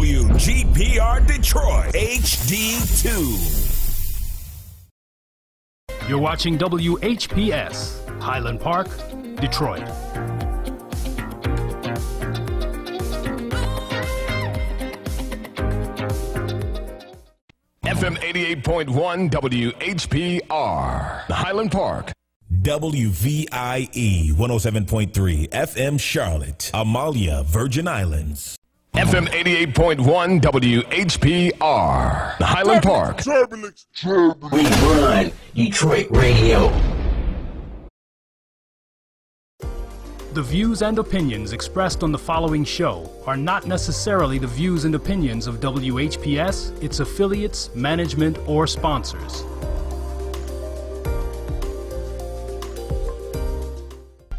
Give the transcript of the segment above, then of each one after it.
WGPR Detroit HD2. You're watching WHPS, Highland Park, Detroit. FM 88.1 WHPR, Highland Park. WVIE 107.3 FM Charlotte, Amalie, Virgin Islands. FM 88.1 WHPR, Highland Park. We run Detroit radio. The views and opinions expressed on the following show are not necessarily the views and opinions of WHPS, its affiliates, management, or sponsors.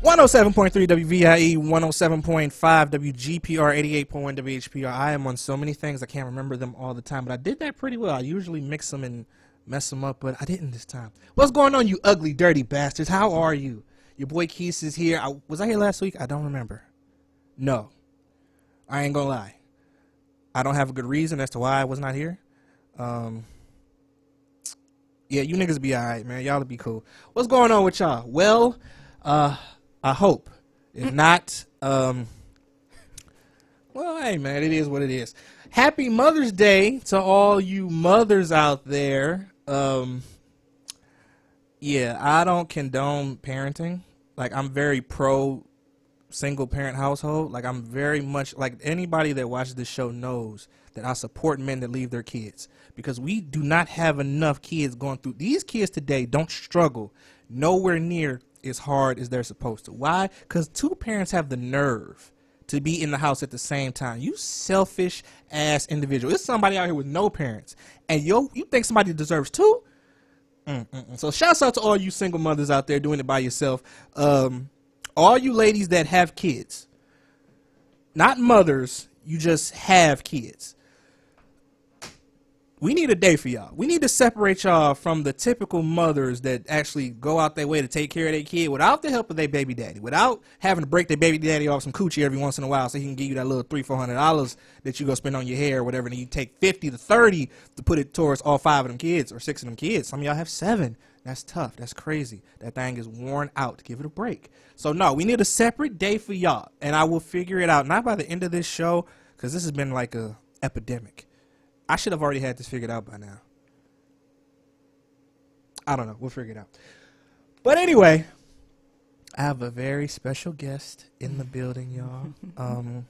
One hundred seven point three WVIE, one hundred seven point five WGPR, eighty eight point one WHPR. I am on so many things I can't remember them all the time, but I did that pretty well. I usually mix them and mess them up, but I didn't this time. What's going on, you ugly, dirty bastards? How are you? Your boy Keith is here. I, was I here last week? I don't remember. No, I ain't gonna lie. I don't have a good reason as to why I was not here. Um, yeah, you niggas be alright, man. Y'all be cool. What's going on with y'all? Well, uh, I hope. If not, um, well, hey, man, it is what it is. Happy Mother's Day to all you mothers out there. Um, yeah, I don't condone parenting. Like, I'm very pro single parent household. Like, I'm very much like anybody that watches this show knows that I support men that leave their kids because we do not have enough kids going through. These kids today don't struggle nowhere near as hard as they're supposed to. Why? Because two parents have the nerve to be in the house at the same time. You selfish ass individual. It's somebody out here with no parents, and yo, you think somebody deserves two? Mm-mm-mm. So shouts out to all you single mothers out there doing it by yourself. Um, all you ladies that have kids, not mothers, you just have kids. We need a day for y'all. We need to separate y'all from the typical mothers that actually go out their way to take care of their kid without the help of their baby daddy, without having to break their baby daddy off some coochie every once in a while so he can give you that little three, four hundred dollars that you go spend on your hair or whatever, and you take fifty to thirty to put it towards all five of them kids or six of them kids. Some of y'all have seven. That's tough. That's crazy. That thing is worn out. Give it a break. So no, we need a separate day for y'all, and I will figure it out. Not by the end of this show, because this has been like a epidemic. I should have already had this figured out by now. I don't know. We'll figure it out. But anyway, I have a very special guest in the building, y'all. Um,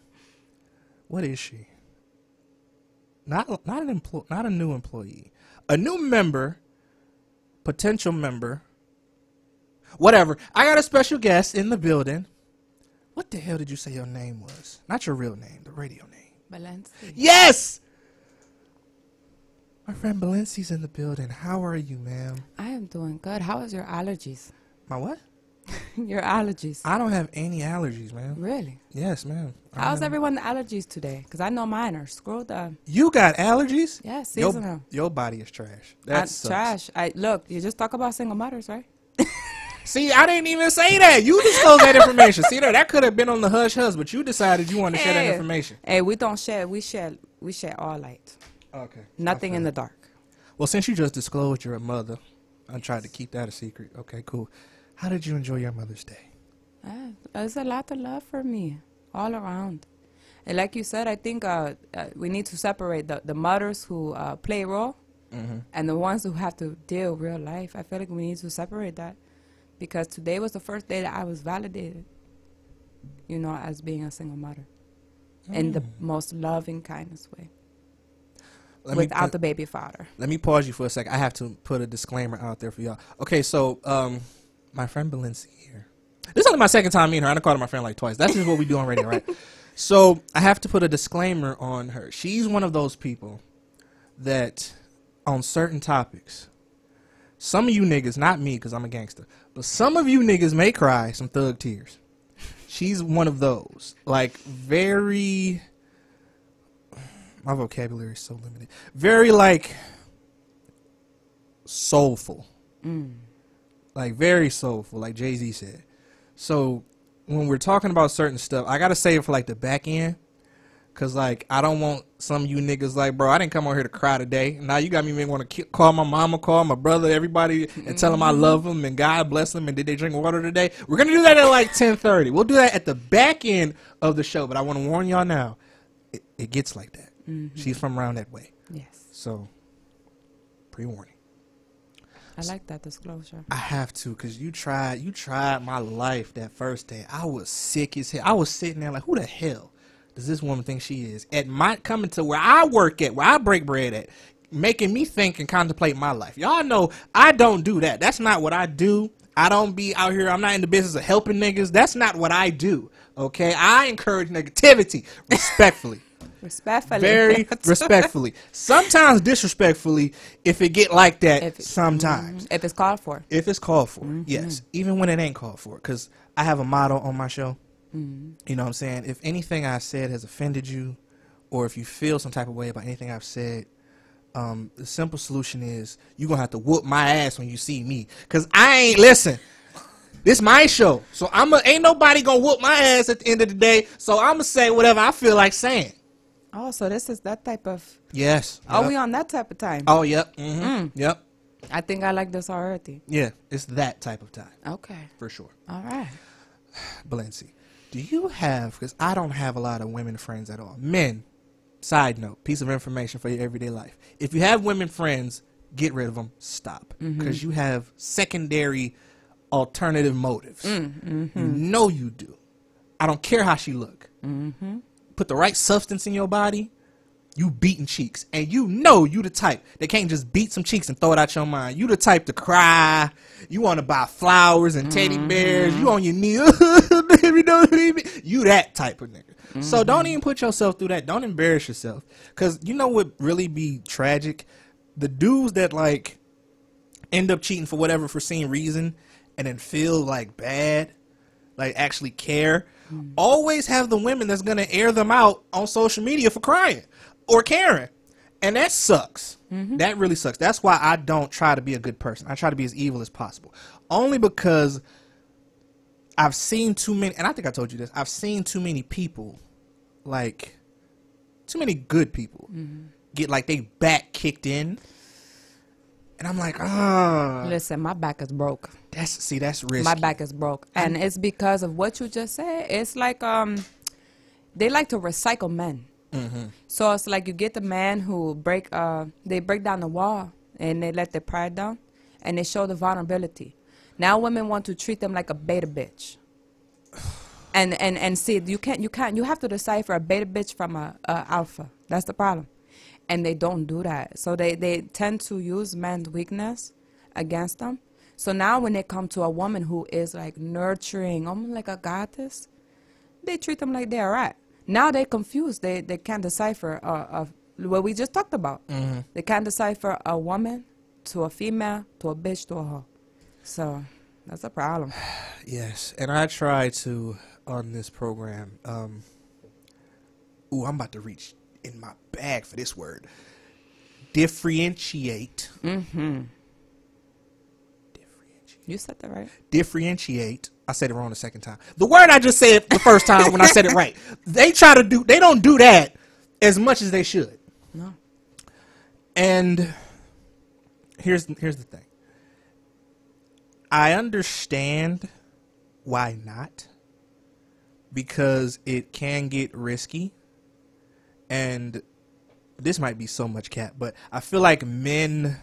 what is she? Not not an employee, not a new employee, a new member, potential member. Whatever. I got a special guest in the building. What the hell did you say your name was? Not your real name, the radio name. Valencia. Yes. My friend Valencia's in the building. How are you, ma'am? I am doing good. How is your allergies? My what? your allergies. I don't have any allergies, ma'am. really? Yes, ma'am. I How's don't- everyone allergies today? Because I know mine are. Scroll down. You got allergies? Yeah, Your, seasonal. your body is trash. That's trash. I look. You just talk about single mothers, right? See, I didn't even say that. You disclosed that information. See there, that could have been on the hush hush, but you decided you wanted to share that information. Hey, we don't share. We share. We share all light. Okay. Nothing in the dark. Well, since you just disclosed you're a mother, I tried to keep that a secret. Okay, cool. How did you enjoy your Mother's Day? Ah, there's a lot of love for me all around. And like you said, I think uh, uh, we need to separate the, the mothers who uh, play role and the ones who have to deal real life. I feel like we need to separate that because today was the first day that I was validated, you know, as being a single mother in the most loving kindest way Let without put- the baby father. Let me pause you for a second. I have to put a disclaimer out there for y'all. Okay, so um, my friend Valencia here. This is only my second time meeting her. I done called her my friend like twice. That's just what we do on radio, right? So I have to put a disclaimer on her. She's one of those people that, on certain topics, some of you niggas, not me because I'm a gangster, but some of you niggas may cry some thug tears. She's one of those. Like, very. My vocabulary is so limited. Very, like, soulful. Mm. Like, very soulful, like Jay Z said. So, when we're talking about certain stuff, I got to say it for, like, the back end. Cause like I don't want some of you niggas like, bro, I didn't come on here to cry today. Now you got me even want to call my mama, call my brother, everybody, and tell them I mm-hmm. love them and God bless them. And did they drink water today? We're gonna do that at like ten thirty. We'll do that at the back end of the show. But I want to warn y'all now, it, it gets like that. Mm-hmm. She's from around that way, Yes. so pre warning. I like that disclosure. I have to, cause you tried, you tried my life that first day. I was sick as hell. I was sitting there like, who the hell does this woman think she is? At my coming to where I work at, where I break bread at, making me think and contemplate my life. Y'all know I don't do that. That's not what I do. I don't be out here. I'm not in the business of helping niggas. That's not what I do. Okay, I encourage negativity respectfully. Respectfully. Very respectfully. Sometimes disrespectfully if it get like that. If it- sometimes. Mm-hmm. If it's called for. If it's called for, mm-hmm. yes. Even when it ain't called for. Because I have a motto on my show. Mm-hmm. You know what I'm saying? If anything I said has offended you, or if you feel some type of way about anything I've said, um, the simple solution is you're going to have to whoop my ass when you see me. Because I ain't, listen, this my show. So I'm a, ain't nobody going to whoop my ass at the end of the day. So I'm going to say whatever I feel like saying. Oh, so this is that type of. Yes. Are Yep. we on that type of time? Oh, yep. hmm Yep. I think I like this already. Yeah. It's that type of time, Okay. for sure. All right. Balenci, do you have, because I don't have a lot of women friends at all. Men, side note, piece of information for your everyday life. If you have women friends, get rid of them. Stop. Mm-hmm. Because you have secondary alternative motives. Mm, mm-hmm. You know you do. I don't care how she look. Mm-hmm. Put the right substance in your body, you beating cheeks. And you know you the type that can't just beat some cheeks and throw it out your mind. You the type to cry. You want to buy flowers and teddy mm-hmm. bears. You on your knee. Baby, don't leave me. You that type of nigga. So mm-hmm. don't even put yourself through that. Don't embarrass yourself. Cause you know what really be tragic? The dudes that like end up cheating for whatever foreseen reason and then feel like bad, like actually care, always have the women that's gonna air them out on social media for crying or caring. And that sucks. Mm-hmm. That really sucks. That's why I don't try to be a good person. I try to be as evil as possible. Only because I've seen too many, and I think I told you this, I've seen too many people, like, too many good people, mm-hmm. get like they back kicked in. And I'm like, ah, Listen, my back is broke. that's see, that's risky. My back is broke, and it's because of what you just said. It's like um, they like to recycle men. Mm-hmm. So it's like you get the man who break uh, they break down the wall and they let their pride down, and they show the vulnerability. Now women want to treat them like a beta bitch. And and and see, you can't you can't you have to decipher a beta bitch from a, a alpha. That's the problem, and they don't do that. So they they tend to use men's weakness against them. So now when they come to a woman who is like nurturing, almost like a goddess, they treat them like they're right. Now they're confused. They they can't decipher uh, what we just talked about. They can't decipher a woman to a female to a bitch to a hoe. So that's a problem. Yes, and I try to on this program. Um, ooh, I'm about to reach in my bag for this word. Differentiate. Mm-hmm. Differentiate. You said that right. Differentiate. I said it wrong the second time. The word I just said the first time when I said it right. They try to do. They don't do that as much as they should. No. And here's here's the thing. I understand why not because it can get risky and this might be so much cat but I feel like men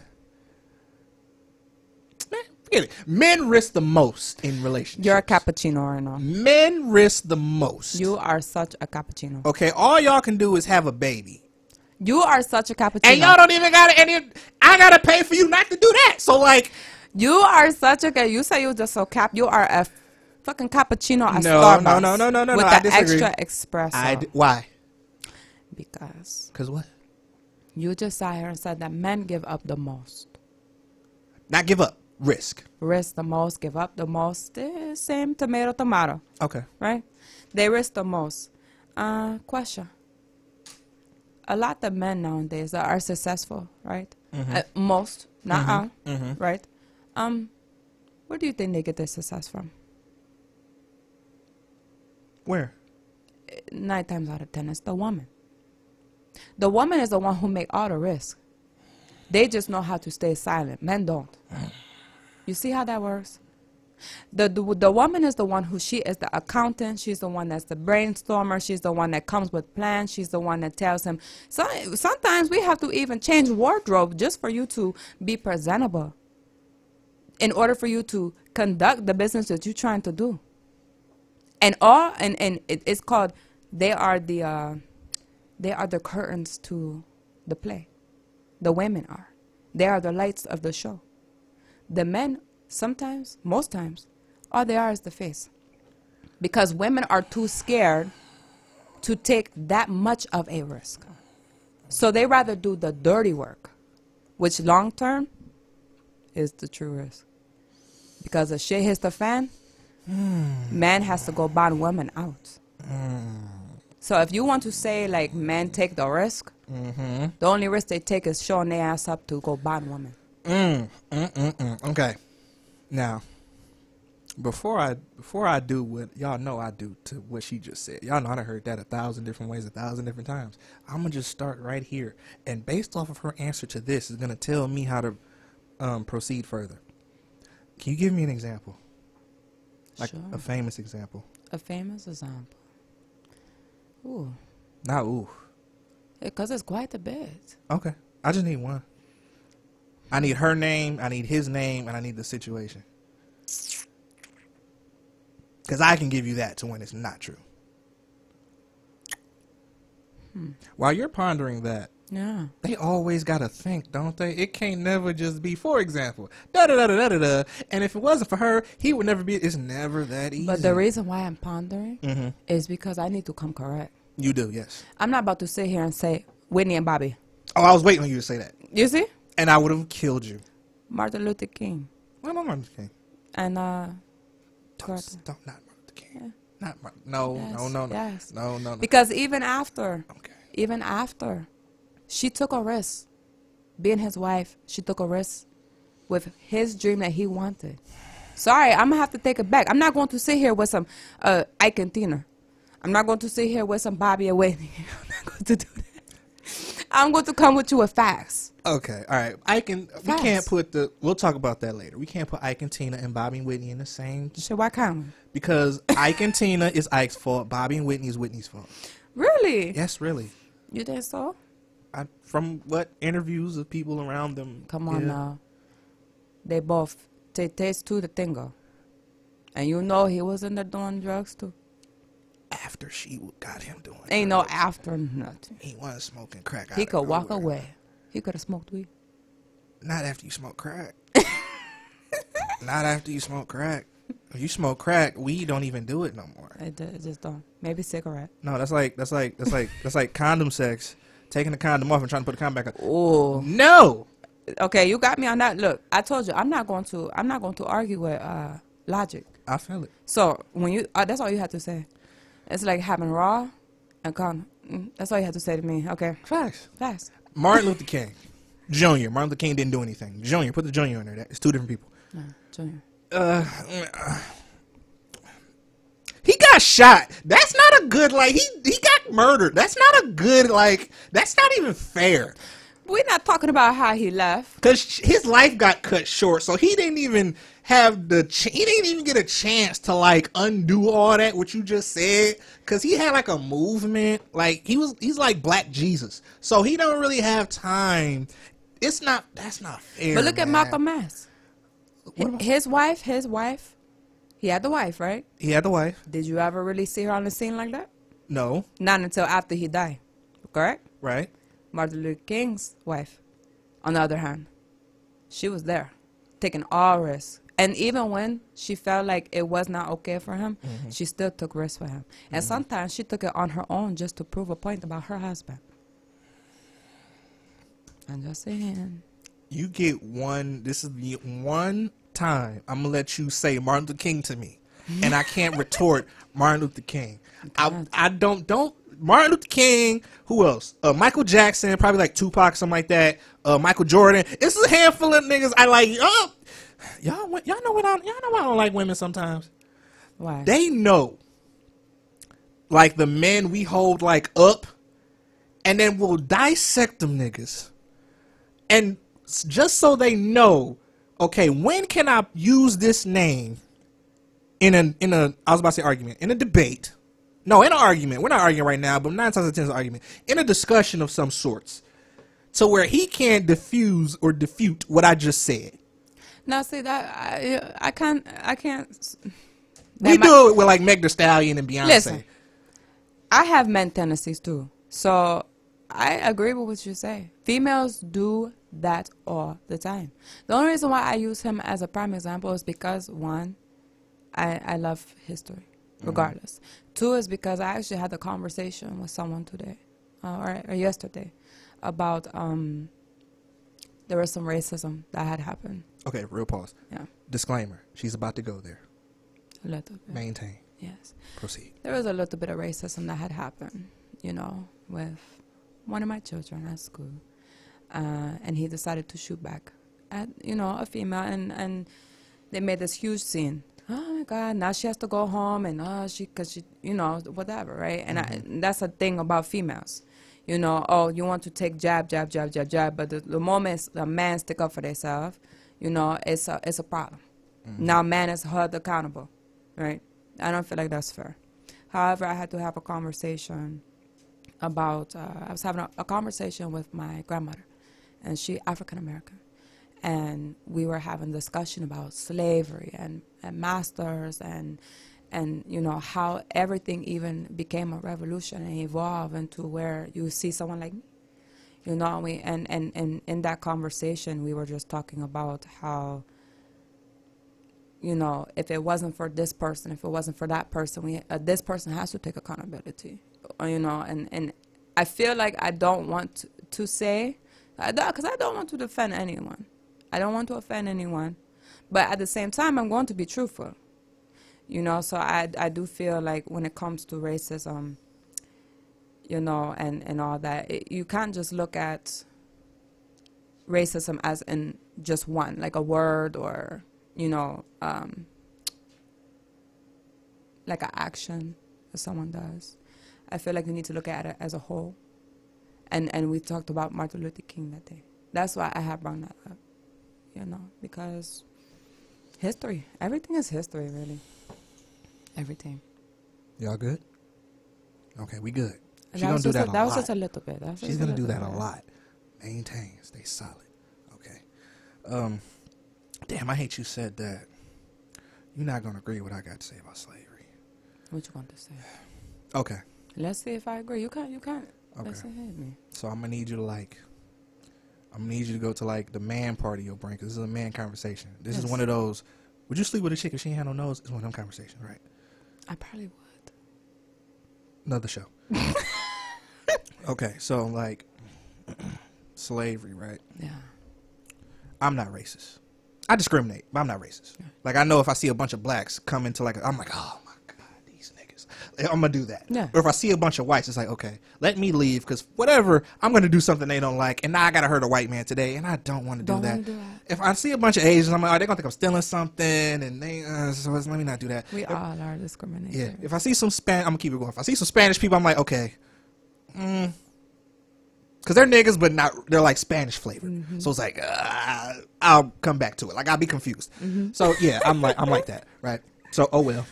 man, forget it. Men risk the most in relationships. You're a cappuccino right now. Men risk the most. You are such a cappuccino. okay, all y'all can do is have a baby. You are such a cappuccino. And y'all don't even gotta and I gotta pay for you not to do that. So like You are such a. You say you just so cap. You are a fucking cappuccino at No, Starbucks. no, no, no, no, no, With no, the extra espresso. I d- why? Because Cause what? you just sat here and said that men give up the most, Not give up. Risk. risk the most, give up the most. Eh, Same tomato, tomato, Okay. right? They risk the most. Uh, question. A lot of men nowadays that are successful, right? Uh, most, not all, right? Um, where do you think they get their success from? Where? nine times out of ten it's the woman The woman is the one who make all the risk. They just know how to stay silent. Men don't. You see how that works? The, the the woman is the one who she is the accountant. She's the one that's the brainstormer. She's the one that comes with plans. She's the one that tells him. So sometimes we have to even change wardrobe just for you to be presentable. In order for you to conduct the business that you're trying to do. And all and and it, it's called. They are the uh, they are the curtains to the play. The women are. They are the lights of the show. The men sometimes, most times, all they are is the face. Because women are too scared to take that much of a risk. So they rather do the dirty work, which long term is the true risk. Because if shit hits the fan, hmm. man has to go bond women out. Hmm. So if you want to say like men take the risk, mm-hmm. the only risk they take is showing their ass up to go bond women. Mm, mm, mm, okay. Now, before I before I do what y'all know I do to what she just said, y'all know I done heard that a thousand different ways, a thousand different times. I'm gonna just start right here, and based off of her answer to this, is gonna tell me how to um, proceed further. Can you give me an example, like Sure. a famous example? A famous example. Ooh, Not ooh. because it's quite a bit. Okay, I just need one. I need her name, I need his name, and I need the situation. Because I can give you that to when it's not true. Hmm. While you're pondering that, Yeah. they always got to think, don't they? It can't never just be, for example, da da da da da da. And if it wasn't for her, he would never be. It's never that easy. But the reason why I'm pondering Mm-hmm. is because I need to come correct. you do, yes. I'm not about to sit here and say Whitney and Bobby. Oh, I was waiting on you to say that, You see? and I would have killed you. Martin Luther King Well, no, Martin Luther King. and uh, Don't, don't not Martin Luther King. Not Martin. No, Yes, no, no, no, yes. no, no, no. because even after, okay. even after, she took a risk. Being his wife, she took a risk with his dream that he wanted. Sorry, I'm gonna have to take it back. I'm not going to sit here with some uh, Ike and Tina. I'm not going to sit here with some Bobby and Whitney. I'm not going to do that. I'm going to come with you with facts. Okay, all right. I can. We can't put the. We'll talk about that later. We can't put Ike and Tina and Bobby and Whitney in the same Shit, why can't because Ike and Tina is Ike's fault. Bobby and Whitney is Whitney's fault. Really? Yes, really. You think so? I, from what interviews of people around them. Come on yeah. now. They both they taste to the tingle. And you know he was in there doing drugs too. After she got him doing, Ain't no after nothing. He wasn't smoking crack. He could walk away. He could have smoked weed. Not after you smoke crack. Not after you smoke crack. If you smoke crack, weed don't even do it no more. It, d- it just don't. Maybe cigarette. No, that's like that's like that's like that's like condom sex. Taking the condom off and trying to put the condom back on. Oh. No. Okay, you got me on that. Look, I told you I'm not going to. I'm not going to argue with uh, logic. I feel it. So when you, uh, that's all you had to say. It's like having raw and con. Mm, that's all you had to say to me. Okay, Facts. fast. Martin Luther King, Jr. Martin Luther King didn't do anything. Jr. Put the Jr. in there. It's two different people. No, Junior. Uh, he got shot. That's not a good like. He he got murdered. That's not a good like. That's not even fair. We're not talking about how he left. Cause his life got cut short, so he didn't even have the. Ch- he didn't even get a chance to like undo all that what you just said. Cause he had like a movement, like he was. He's like Black Jesus, so he don't really have time. It's not. That's not fair. But look at man. Malcolm X. His wife, his wife, he had the wife, right? He had the wife. Did you ever really see her on the scene like that? No, Not until after he died, correct? right? Martin Luther King's wife, on the other hand, she was there, taking all risks. And even when she felt like it was not okay for him, mm-hmm. she still took risks for him. And mm-hmm. sometimes she took it on her own just to prove a point about her husband. I'm just saying. You get one. This is the one time I'm gonna let you say Martin Luther King to me, and I can't retort Martin Luther King. I. I don't don't Martin Luther King. Who else? Uh, Michael Jackson, probably like Tupac, something like that. Uh, Michael Jordan. It's a handful of niggas I like. Oh, y'all y'all know what I y'all know why I don't like women sometimes. Why? They know, like the men we hold like up, and then we'll dissect them niggas, and just so they know, okay, when can I use this name in a in a I was about to say argument in a debate? No, in an argument. We're not arguing right now, but nine times out of ten is an argument in a discussion of some sorts, to where he can't diffuse or defute what I just said. Now, see that I I can't I can't. we might- do it with like Meg Thee Stallion and Beyonce. Listen. I have men tendencies too, so I agree with what you say. Females do that all the time. The only reason why I use him as a prime example is because one, I I love history, regardless. Two is because I actually had a conversation with someone today, uh, or, or yesterday, about um. There was some racism that had happened. Okay, real pause. Yeah, Disclaimer: She's about to go there. a little bit. Maintain. Yes. Proceed. there was a little bit of racism that had happened, you know, with one of my children at school, uh, and he decided to shoot back at you know a female, and and they made this huge scene. Oh my God! Now she has to go home, and oh she, cause she, you know, whatever, right? And I, that's a thing about females. You know, oh, you want to take jab, jab, jab, jab, jab, but the, the moment a man stick up for themselves, you know, it's a it's a problem. Now man is held accountable, right? I don't feel like that's fair. However, I had to have a conversation about. Uh, I was having a, a conversation with my grandmother, and she African American, and we were having discussion about slavery and, and masters and and you know how everything even became a revolution and evolved into where you see someone like me you know we and and and in that conversation we were just talking about how you know if it wasn't for this person if it wasn't for that person we uh, this person has to take accountability uh, you know and and i feel like i don't want to, to say because I don't want to defend anyone. I don't want to offend anyone. But at the same time i'm going to be truthful. You know so i i do feel like when it comes to racism you know and and all that it, you can't just look at racism as in just one like a word or you know um like an action that someone does. I feel like you need to look at it as a whole and and we talked about martin luther king that day that's why i have brought that up you know because history everything is history really everything Y'all good? Okay, we good. She gonna do that a, that was lot. just a little bit That was She's gonna do that a lot. Maintain, stay solid. Okay. Um, damn, I hate you said that. You're not gonna agree with what I got to say about slavery. what you want to say Okay, let's see if i agree you can't you can't Okay. me so I'm gonna need you to like. I'm gonna need you to go to like the man part of your brain because this is a man conversation. This is one of those. Would you sleep with a chick if she ain't had no nose? It's one of them conversations, right? i probably would Another show. okay, so like slavery, right? yeah I'm not racist. I discriminate, but I'm not racist. Like I know if I see a bunch of blacks come into like, I'm like, oh my god, these niggas. Like, I'm gonna do that. Yeah. Or if I see a bunch of whites, it's like, okay, let me leave because whatever, I'm gonna do something they don't like, and now I gotta hurt a white man today, and I don't want to do that. do that. If I see a bunch of Asians, I'm like, oh, they're gonna think I'm stealing something, and they, uh, so let me not do that. we If- all are discriminated yeah. If I see some Span, I'm gonna keep it going. If I see some Spanish people, I'm like, okay, mm. cause they're niggas, but not they're like Spanish flavored. So it's like, uh, I'll come back to it. Like I'll be confused. Mhm. So yeah, I'm like I'm like that, right? So oh well.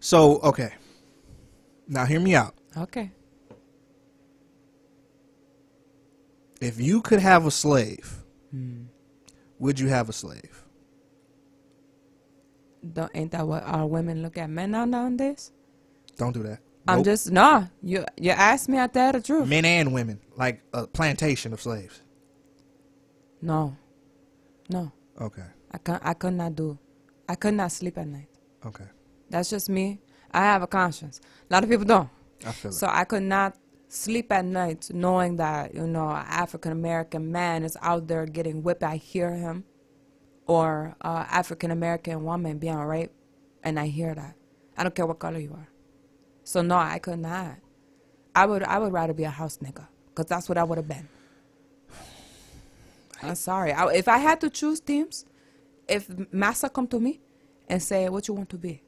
So okay. Now hear me out. okay If you could have a slave, hmm. would you have a slave? don't ain't that what our women look at men now nowadays Don't do that. i'm Nope. just no you you asked me i tell the truth men and women, like a plantation of slaves. no no Okay. i can't i could not do i could not sleep at night Okay. that's just me i have a conscience a lot of people don't I feel So I could not sleep at night knowing that, you know, an African American man is out there getting whipped. I hear him. Or uh, African American woman being raped. And I hear that. I don't care what color you are. So no, I could not. I would I would rather be a house nigga. Because that's what I would have been. I'm sorry. I, if I had to choose teams, if Massa come to me and say, what you want to be?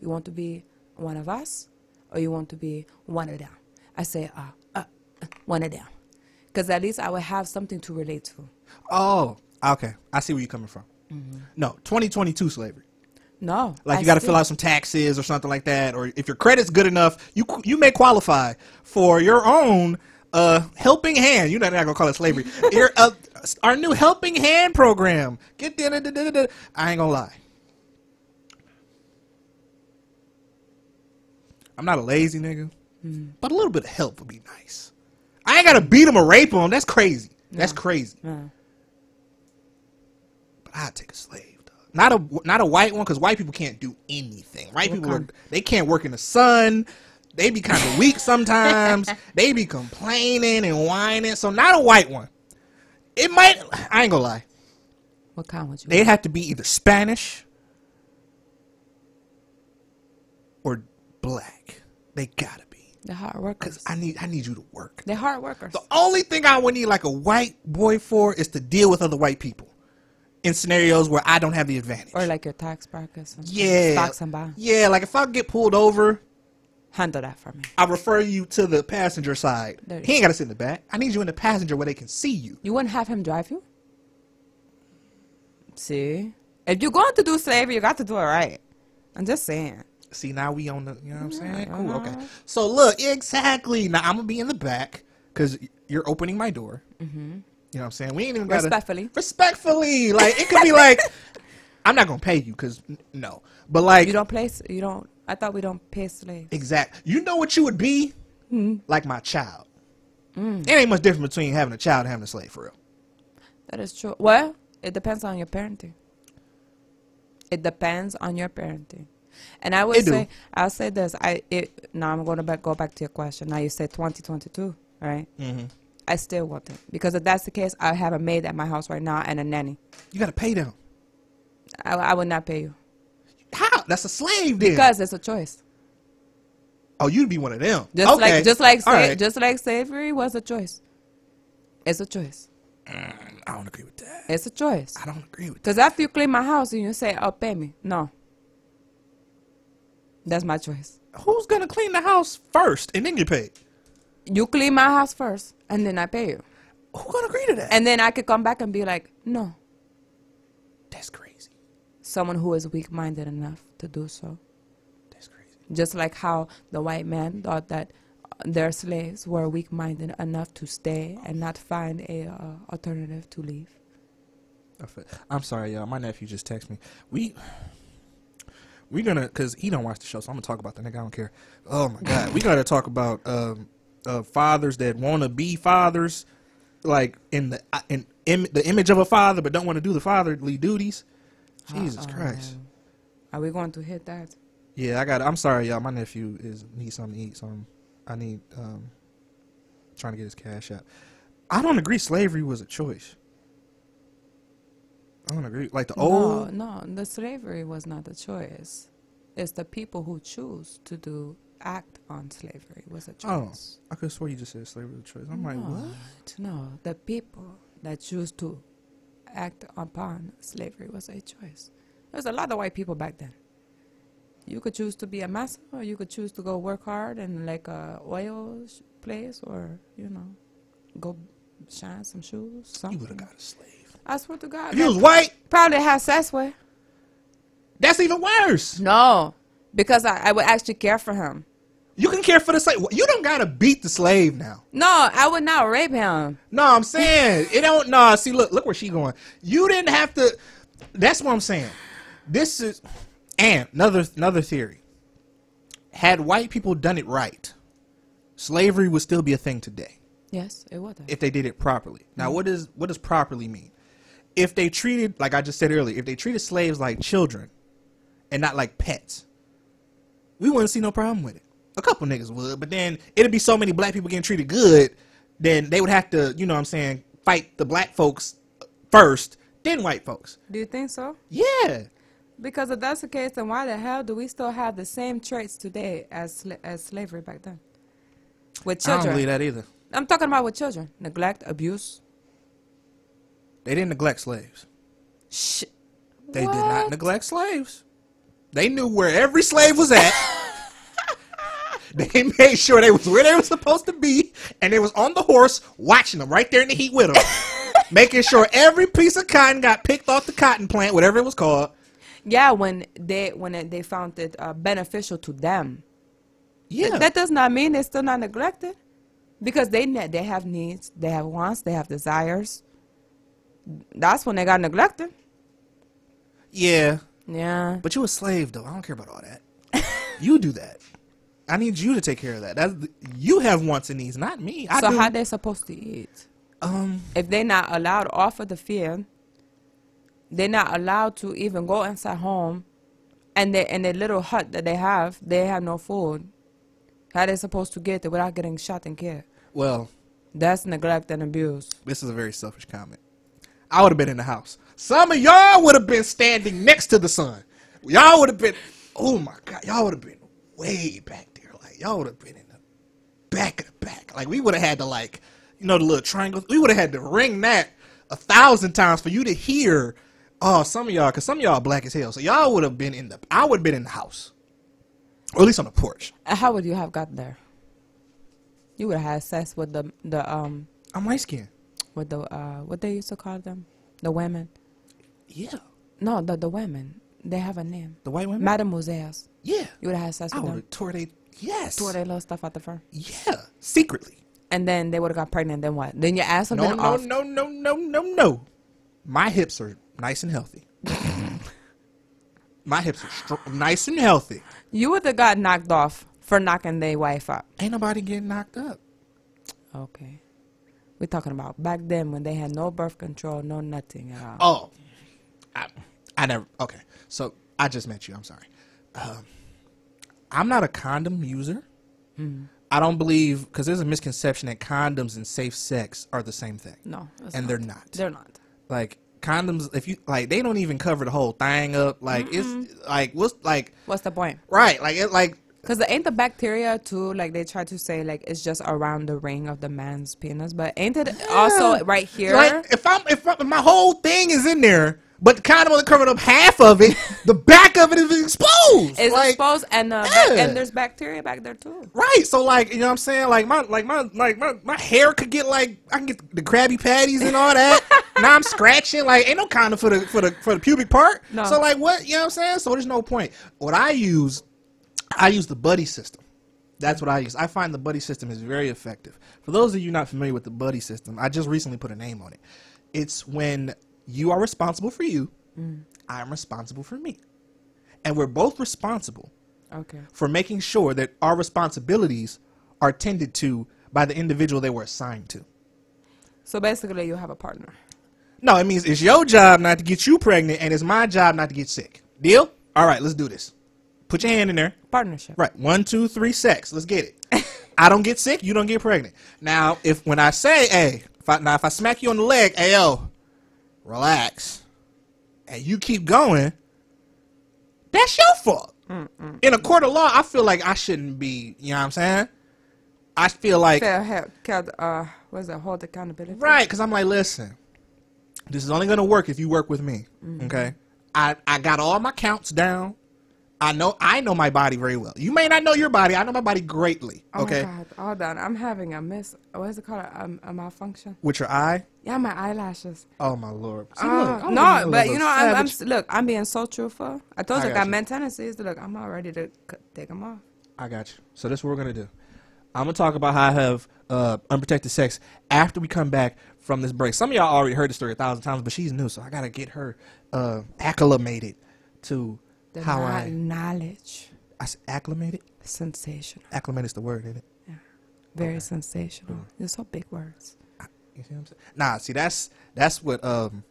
You want to be one of us or you want to be one of them? I say, uh, uh, uh, one of them, because at least I will have something to relate to. Oh, okay. I see where you're coming from. No, 2022 slavery. No, Like I you got to fill out some taxes or something like that, or if your credit's good enough, you you may qualify for your own uh helping hand. You're not gonna call it slavery. your uh, our new helping hand program. Get da- da- da- da- da- I ain't gonna lie. I'm not a lazy nigga, mm. but a little bit of help would be nice. I ain't gotta beat him or rape him. That's crazy. That's crazy. But I'd take a slave. Dog. Not a not a white one because white people can't do anything. White people are, they can't work in the sun. They be kind of weak sometimes. they be complaining and whining. So not a white one. It might. I ain't gonna lie. What kind would you? They'd have to be either Spanish or black. They gotta be. the hard workers. Cause I need I need you to work. They're hard workers. The only thing I would need like a white boy for is to deal with other white people in scenarios where I don't have the advantage. Or like your tax brackets. Yeah, Stocks and bonds. yeah. Like if I get pulled over, Handle that for me. I refer you to the passenger side. He ain't got to sit in the back. I need you in the passenger where they can see you. You wouldn't have him drive you? See? If you're going to do slavery, you got to do it right. I'm just saying. See, now we on the. You know what I'm saying? Cool. Okay. So look, exactly. Now I'm gonna be in the back because you're opening my door. Mm-hmm. You know what I'm saying? We ain't even gotta Respectfully. Respectfully, like it could be like, I'm not gonna pay you because no, but like You don't place, you don't, I thought we don't pay slaves. Exact. You know what you would be? Hmm. Like my child. It ain't much difference between having a child and having a slave for real. That is true. Well, it depends on your parenting. It depends on your parenting. And I would It do. say, I'll say this. I it, now I'm going to back, go back to your question. Now you said 2022, right? Mm-hmm. I still want it because if that's the case, I have a maid at my house right now and a nanny. You gotta pay them. I, I would not pay you How? That's a slave then. because it's a choice. oh, you'd be one of them. Just okay. like just like sa- right. just like slavery was a choice. It's a choice. I don't agree with that. It's a choice. I don't agree with that. Because after you clean my house and you say, "Oh, pay me," no. That's my choice. Who's gonna clean the house first and then get paid? You clean my house first, and then I pay you. Who gonna agree to that? And then I could come back and be like, "No." That's crazy. Someone who is weak-minded enough to do so. That's crazy. Just like how the white man thought that uh, their slaves were weak-minded enough to stay and not find a uh, alternative to leave. I'm sorry, y'all. My nephew just texted me. We we gonna because he don't watch the show, so I'm gonna talk about the nigga. I don't care. Oh my god, we gotta talk about um, uh, fathers that want to be fathers, like in the uh, in Im- the image of a father, but don't want to do the fatherly duties. Jesus Christ. Are we going to hit that? Yeah, I got. I'm sorry, y'all. My nephew is needs something to eat, so I'm, I need um trying to get his cash out. I don't agree. Slavery was a choice. I don't agree. Like the old. No, no, the slavery was not the choice. It's the people who choose to do act on slavery was a Oh, choice. I could swear you just said slavery was a choice. I'm like, what? No, the people that choose to act upon slavery was a choice. There's a lot of white people back then. You could choose to be a master, or you could choose to go work hard in like a oil sh- place, or you know, go shine some shoes. You Something. would have got a slave. I swear to God, If you was white, probably have sex with. that's even worse. No, because I, I would actually care for him. You can care for the slave. You don't gotta beat the slave now. No, I would not rape him. No, I'm saying it don't. No, see, look, look where she going. You didn't have to. That's what I'm saying. This is and another another theory. Had white people done it right, slavery would still be a thing today Yes, it would. if they did it properly. Now, mm. what does what does properly mean? If they treated, like I just said earlier, if they treated slaves like children and not like pets, we wouldn't see no problem with it. A couple niggas would, but then it'd be so many black people getting treated good, then they would have to, you know what I'm saying, fight the black folks first, then white folks. Do you think so? Yeah. Because if that's the case, then why the hell do we still have the same traits today as sla- as slavery back then? With children. I don't believe that either. I'm talking about with children, neglect, abuse. They didn't neglect slaves. Sh- They did not neglect slaves. They knew where every slave was at. They made sure they was where they were supposed to be, and they was on the horse watching them right there in the heat with them, making sure every piece of cotton got picked off the cotton plant, whatever it was called. Yeah, when they when it, they found it uh, beneficial to them. Yeah, That does not mean they're still not neglected, because they ne- they have needs, they have wants, they have desires. That's when they got neglected. yeah. Yeah. But you a slave though. I don't care about all that. you do that. I need you to take care of that. That's you have wants and needs, not me. I so do. how they supposed to eat? um, If they're not allowed off of the field, they're not allowed to even go inside home, and they in their little hut that they have, they have no food. How they supposed to get it without getting shot and killed? well, That's neglect and abuse. this is a very selfish comment. I would have been in the house. Some of y'all would have been standing next to the sun. Y'all would have been. Oh my god, y'all would have been way back there. Like y'all would have been in the back of the back. Like we would have had to like, you know, the little triangles. We would have had to ring that a thousand times for you to hear. Oh, some of y'all, cause some of y'all black as hell. So y'all would have been in the. I would have been in the house, or at least on the porch. Uh, How would you have got there? You would have had sex with the the um I'm light skinned. With the uh what they used to call them, the women. Yeah, No, the the women. They have a name. the white women. Mademoiselles. yeah, You would have had sex I with them. tore they. Yes. Tore their little stuff out the fur. Yeah, secretly. And then they would have got pregnant. Then what? Then your ass would No, no, off. no, no, no, no, no. My hips are nice and healthy. My hips are str- nice and healthy. You would have got knocked off for knocking their wife up. Ain't nobody getting knocked up. Okay. We're talking about back then when they had no birth control, no nothing at all. Oh, I, I never. Okay, so I just met you. I'm sorry. Um, I'm not a condom user. I don't believe because there's a misconception that condoms and safe sex are the same thing. No. and they're not. They're not. like condoms. If you like, they don't even cover the whole thing up. Like it's like what's like What's the point? right? Like it like Because ain't the bacteria too, like they try to say, like it's just around the ring of the man's penis, but ain't it also right here? Like if I'm if, I, my whole thing is in there, but kind of only covering up half of it, the back of it is exposed. it's like, exposed, and uh, back- Yeah. and there's bacteria back there too. Right. So like you know what I'm saying? Like my like my like my, my hair could get like I can get the Krabby Patties and all that. now I'm scratching. Like ain't no condom for the for the for the pubic part. No. So like what you know what I'm saying? So there's no point. What I use, I use the buddy system. That's what I use. I find the buddy system is very effective. For those of you not familiar with the buddy system, I just recently put a name on it. It's when you are responsible for you, mm. I'm responsible for me. And we're both responsible Okay. for making sure that our responsibilities are tended to by the individual they were assigned to. So basically, you have a partner. No, it means it's your job not to get you pregnant and it's my job not to get sick. Deal? All right, let's do this. Put your hand in there. Partnership. Right. One, two, three, sex. Let's get it. I don't get sick, you don't get pregnant. Now, if when I say, hey, if I, now if I smack you on the leg, hey yo, relax, and you keep going, that's your fault. In a court of law, I feel like I shouldn't be. You know what I'm saying? I feel like Fair, uh, what's that? Hold accountability. Right, because I'm like, listen, this is only gonna work if you work with me. Okay, I I got all my counts down. I know I know my body very well. You may not know your body. I know my body greatly. Okay. Oh my God. Hold on. I'm having a miss. What is it called? A, a malfunction? with your eye. Yeah, my eyelashes. Oh my lord. See, Uh, look, no, but you know, I'm, I'm look. I'm being so truthful. I told I you I got got men tendencies. Look, I'm all ready to c- take them off. I got you. So this is what we're gonna do. I'm gonna talk about how I have uh, unprotected sex after we come back from this break. Some of y'all already heard the story a thousand times, but she's new, so I gotta get her uh, acclimated to The how kno- I. knowledge, I acclimated. sensational, Acclimated is the word, isn't it? Yeah. Very sensational. They're so big words. You see what I'm saying? Nah, see that's that's what um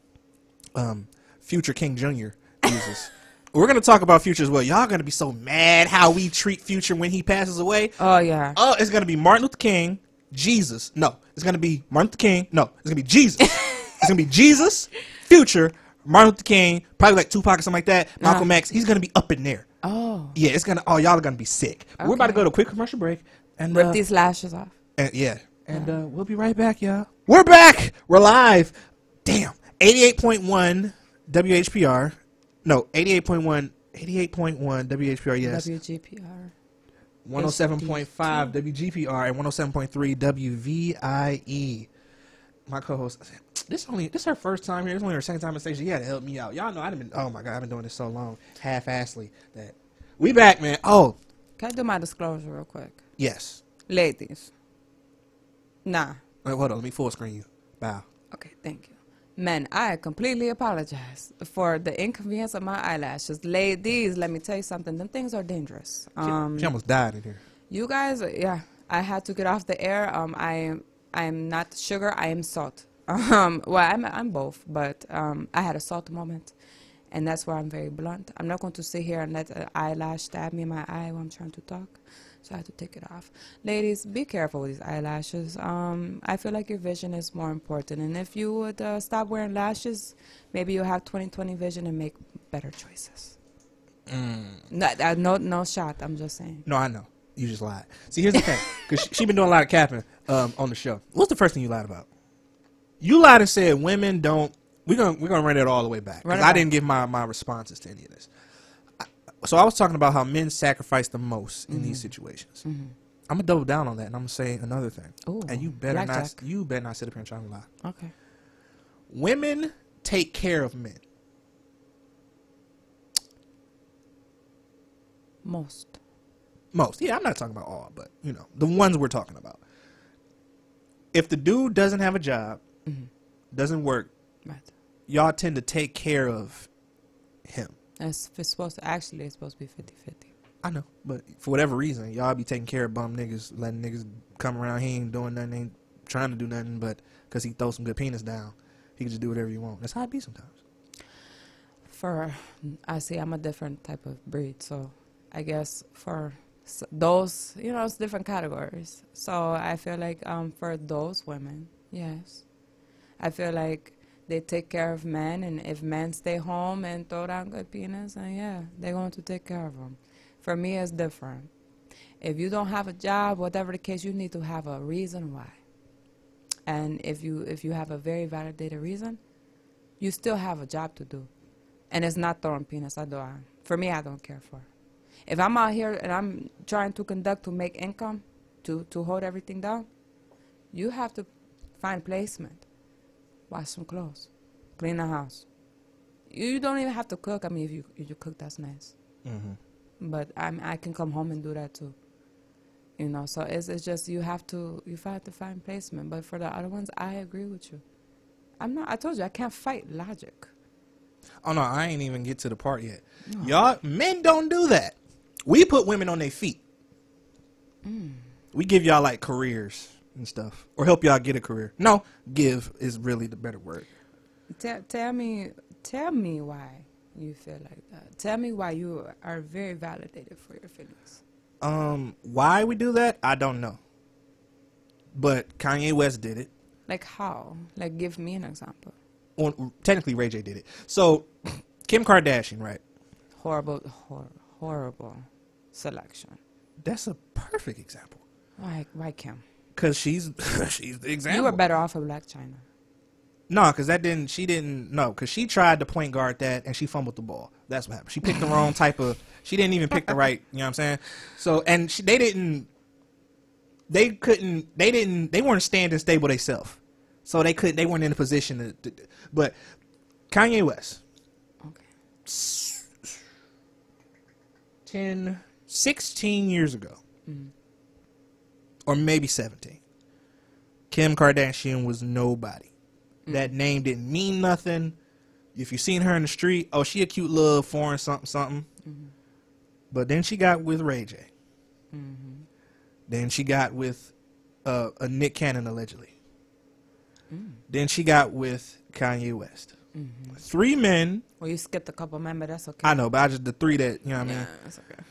um Future King Jr. uses. We're gonna talk about Future as well. Y'all gonna be so mad how we treat Future when he passes away. Oh yeah. Oh, it's gonna be Martin Luther King, Jesus. No, it's gonna be Martin Luther King. No, it's gonna be Jesus. it's gonna be Jesus, Future, Martin Luther King, probably like Tupac or something like that. Malcolm X. He's gonna be up in there. oh, Yeah, it's gonna. Oh, y'all are gonna be sick. We're about to go to a quick commercial break, and rip uh, these lashes off. and yeah. And uh, we'll be right back, y'all. We're back. We're live. Damn. 88.1 WHPR. No, 88.1. 88.1 WHPR, yes. WGPR. 107.5 WGPR and 107.3 WVIE. My co-host, this only this her first time here. This only her second time on stage. She had to help me out. Y'all know I've been. Oh my god, I've been doing this so long, half-assly. That we back, man. Oh Can I do my disclosure real quick? yes. Ladies. Nah. Wait, hold on. Let me full screen you. Bow. Okay, thank you. Men, I completely apologize for the inconvenience of my eyelashes. Ladies, let me tell you something. Them things are dangerous. She, Um, she almost died in here. you guys, yeah, I had to get off the air. Um, I am, I am not sugar. I am salt. Um, well, I'm, I'm both, but um, I had a salt moment, and that's why I'm very blunt. I'm not going to sit here and let an eyelash stab me in my eye while I'm trying to talk. So I have to take it off. Ladies, be careful with these eyelashes. Um, I feel like your vision is more important, and if you would uh, stop wearing lashes, maybe you'll have 20/20 vision and make better choices. No, uh, no, no shot. I'm just saying. No, I know. You just lied. See, here's the thing, because she, she been doing a lot of capping um, on the show. What's the first thing you lied about? You lied and said women don't. We're gonna we're gonna run it all the way back because I didn't give my my responses to any of this. I, so I was talking about how men sacrifice the most in Mm-hmm. these situations. I'm gonna double down on that, and I'm gonna say another thing. Ooh, and you better not you better not sit up here and try to lie. Okay. Women take care of men. Most. Most. Yeah, I'm not talking about all, but you know, the ones we're talking about. If the dude doesn't have a job, mm-hmm. doesn't work, Right. y'all tend to take care of him. That's it's supposed to actually it's supposed to be 50 50. I know, but for whatever reason, y'all be taking care of bum niggas, letting niggas come around. He ain't doing nothing, ain't trying to do nothing, but because he throws some good penis down, he can just do whatever you want. That's how it be sometimes. For I see I'm a different type of breed, so I guess for s- those, you know, it's different categories. So I feel like um, for those women, yes, I feel like they take care of men, and if men stay home and throw down good penis, and yeah, they're going to take care of them. For me, it's different. If you don't have a job, whatever the case, you need to have a reason why. And if you if you have a very validated reason, you still have a job to do. And it's not throwing penis. I do. For me, I don't care for. If I'm out here and I'm trying to conduct to make income, to to hold everything down, you have to find placement, wash some clothes, clean the house. You don't even have to cook. I mean, if you if you cook, that's nice. Mm-hmm. But I'm I can come home and do that too. You know, so it's it's just you have to you have to find placement. But for the other ones, I agree with you. I'm not. I told you I can't fight logic. Oh no, I ain't even get to the part yet. Y'all men don't do that. We put women on their feet. We give y'all like careers and stuff, or help y'all get a career. No, give is really the better word. Tell, tell me, tell me why you feel like that. Tell me why you are very validated for your feelings. Um, why we do that, I don't know. But Kanye West did it. Like how? Like give me an example. Well, technically, Ray J did it. So, Kim Kardashian, right? Horrible, hor- horrible selection. That's a perfect example Why? Why Kim? because she's she's the example. You were better off with Blac Chyna. No, because that didn't. She didn't. No, because she tried to point guard that and she fumbled the ball. That's what happened. She picked the wrong type of. She didn't even pick the right. You know what I'm saying? So and she, they didn't. They couldn't. They didn't. They weren't standing stable themselves. So they couldn't. They weren't in a position to. to but Kanye West, Okay. 10, 16 years ago, mm. or maybe 17, Kim Kardashian was nobody. Mm. That name didn't mean nothing. If you seen her in the street, oh, she a cute little foreign something something. Mm-hmm. But then she got with Ray J. Mm-hmm. Then she got with uh, a Nick Cannon allegedly. Mm. Then she got with Kanye West. Mm-hmm. Three men. Well, you skipped a couple men, but that's okay. I know, but I just the three that you know what I mean. Yeah, that's okay.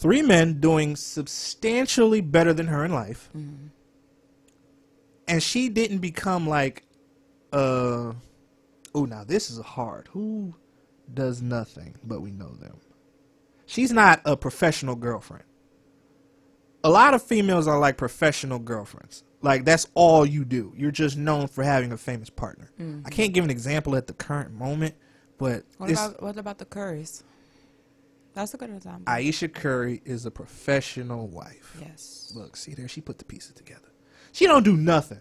Three men doing substantially better than her in life. And she didn't become like uh oh now this is hard. Who does nothing but we know them? She's not a professional girlfriend. A lot of females are like professional girlfriends. Like that's all you do. You're just known for having a famous partner. I can't give an example at the current moment but What about what about the Currys? That's a good example. Ayesha Curry is a professional wife. yes. Look, see there, she put the pieces together. She don't do nothing.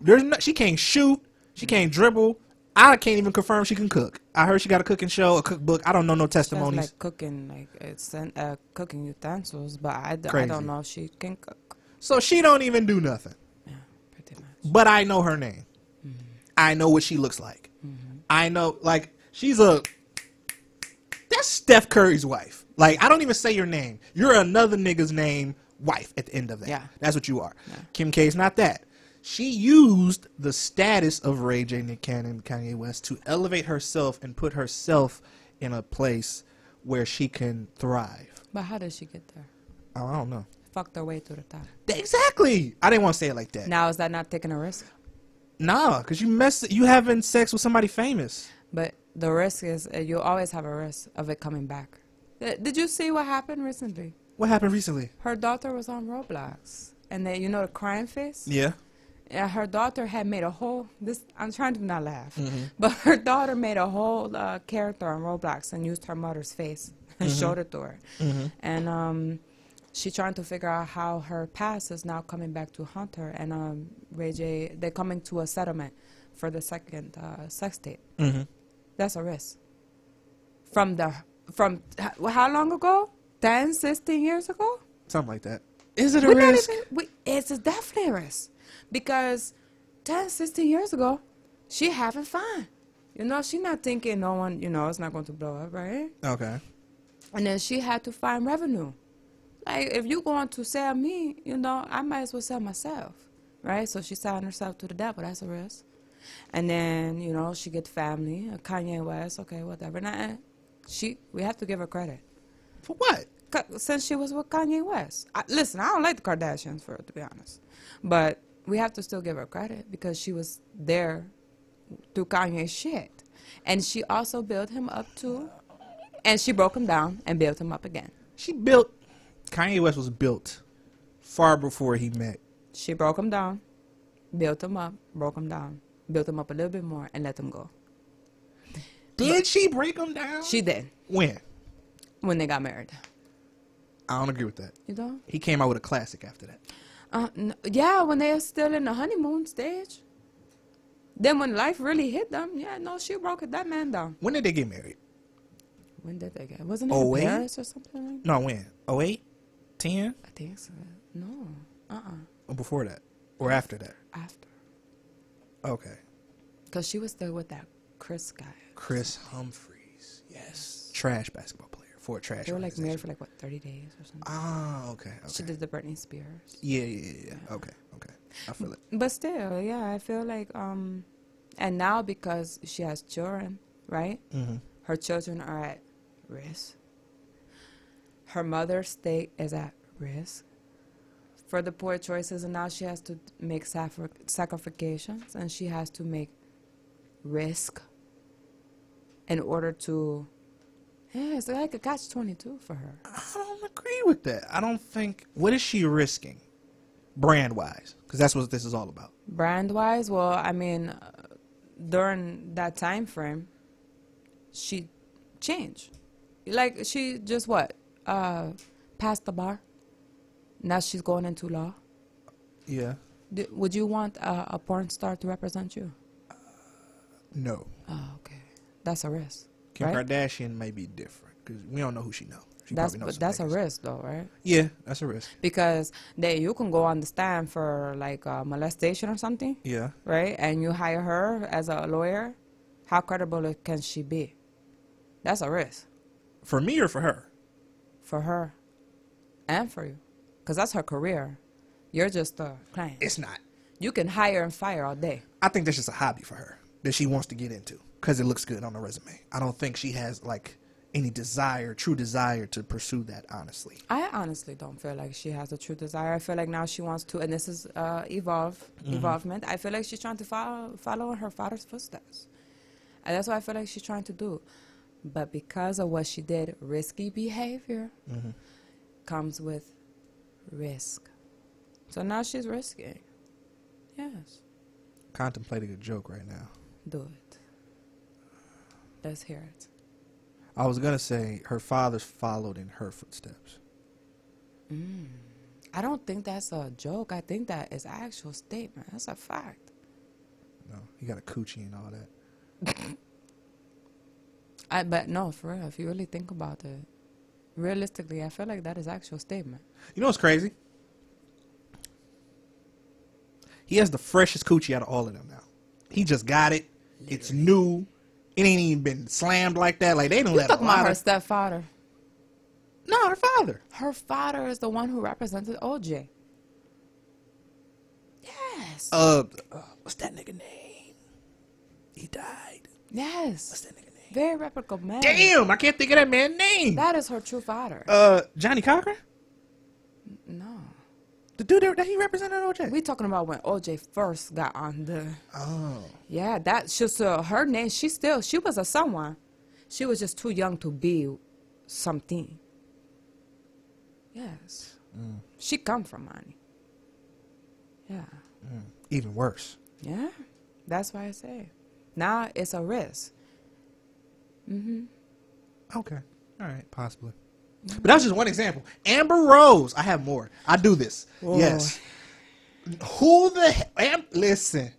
There's no, she can't shoot. She mm-hmm. can't dribble. I can't even confirm she can cook. I heard she got a cooking show, a cookbook. I don't know no testimonies. like cooking, like it's uh, cooking utensils, but I, d- I don't know if she can cook. so she don't even do nothing. Yeah, pretty much. But I know her name. Mm-hmm. I know what she looks like. Mm-hmm. I know, like, she's a. That's Steph Curry's wife. Like, I don't even say your name. You're another nigga's name wife at the end of that. Yeah. That's what you are. Kim K is not that. She used the status of Ray J, Nick Cannon, and Kanye West to elevate herself and put herself in a place where she can thrive. But how did she get there? Oh, I don't know. Fucked her way to the top. Exactly. I didn't want to say it like that. Now is that not taking a risk? Nah, because you mess. You having sex with somebody famous. But the risk is uh, you always have a risk of it coming back. Uh, Did you see what happened recently? What happened recently? Her daughter was on Roblox, and then you know the crying face. Yeah. Yeah, her daughter had made a whole. This I'm trying to not laugh, Mm-hmm. but her daughter made a whole uh, character on Roblox and used her mother's face and Mm-hmm. showed it to her, Mhm. and um, she trying to figure out how her past is now coming back to haunt her. And um, Ray J, they're coming to a settlement for the second uh, sex tape. That's a risk. From the from how long ago? 10, 16 years ago? Something like that. Is it a We're risk? even- we, it's a definitely a risk because 10, 16 years ago, she having fun. You know, she not thinking no one, you know, it's not going to blow up, right? Okay. And then she had to find revenue. Like, if you going to sell me, you know, I might as well sell myself, right? So she selling herself to the devil. That's a risk. And then, you know, she get family, uh, Kanye West, okay, whatever. Eh, she, we have to give her credit. For what? Since she was with Kanye West. I, listen, I don't like the Kardashians for to be honest, but we have to still give her credit because she was there through Kanye's shit, and she also built him up too, and she broke him down and built him up again. She built. Kanye West was built far before he met. She broke him down, built him up, broke him down, built them up a little bit more, and let them go. Did she break them down? She did when? when they got married. I don't agree with that. You know? He came out with a classic after that. Uh, yeah, when they were still in the honeymoon stage. Then when life really hit them, yeah, no, she broke that man down. When did they get married? When did they get? Wasn't it Oh. Paris or something like that? No, when? 08? 10? I think so. No, uh-uh. Or before that? Or after that? After. Okay. Because she was still with that Chris guy. Kris Humphries. Yes. Trash basketball player for a trash. They were like married for like, what, 30 days or something? Ah, okay. okay. She did the Britney Spears. Yeah, yeah, yeah, yeah. Okay, okay. I feel it. But still, yeah, I feel like, um, and now because she has children, right? Mm-hmm. Her children are at risk. Her mother's state is at risk for the poor choices, and now she has to make sacri- sacrifications and she has to make risk in order to. Yeah, it's like a catch 22 for her. I don't agree with that. I don't think. What is she risking, brand wise? Because that's what this is all about. Brand wise, well, I mean, uh, during that time frame, she changed. Like she just what? Uh, passed the bar. Now she's going into law. Yeah. D- would you want a, a porn star to represent you? No. Oh, okay. That's a risk. Kim right? Kardashian may be different because we don't know who she know. She That's knows but that's a risk though, right? Yeah, that's a risk. Because then you can go on the stand for like uh, molestation or something, Yeah. right? And you hire her as a lawyer. How credible can she be? That's a risk. For me or for her? for her and for you because that's her career you're just a client It's not. you can hire and fire all day I think that's just a hobby for her that she wants to get into because it looks good on the resume. I don't think she has like any desire, true desire to pursue that. Honestly. i honestly don't feel like she has a true desire i feel like now she wants to and this is uh, evolve evolvement i feel like she's trying to follow follow in her father's footsteps and that's what i feel like she's trying to do but because of what she did risky behavior comes with risk so now she's risking yes Contemplating a joke right now. Do it. Let's hear it. I was gonna say her father's followed in her footsteps. Mm. I don't think that's a joke. I think that is actual statement. That's a fact. No, he got a coochie and all that. I but no, for real. If you really think about it, realistically, I feel like that is actual statement. You know what's crazy? He has the freshest coochie out of all of them now. He just got it. It's new. It ain't even been slammed like that. Like they don't You let talking about her stepfather? No, her father. Her father is the one who represented OJ. Yes. Uh, uh, what's that nigga name? He died. yes. What's that nigga? Very reputable man. Damn, I can't think of that man's name. That is her true father. Uh, Johnnie Cochran, no. the dude that, he represented OJ. We talking about when OJ first got on the. oh, Yeah, that's just so her name. She still she was a someone. She was just too young to be something. Yes, Mm. she come from money. Yeah, even worse. yeah. That's why I say now it's a risk. Mm-hmm. Okay, all right, possibly. Mm-hmm. But that's just one example. Amber Rose. I have more. I do this. Yes. Who the he- Am- listen?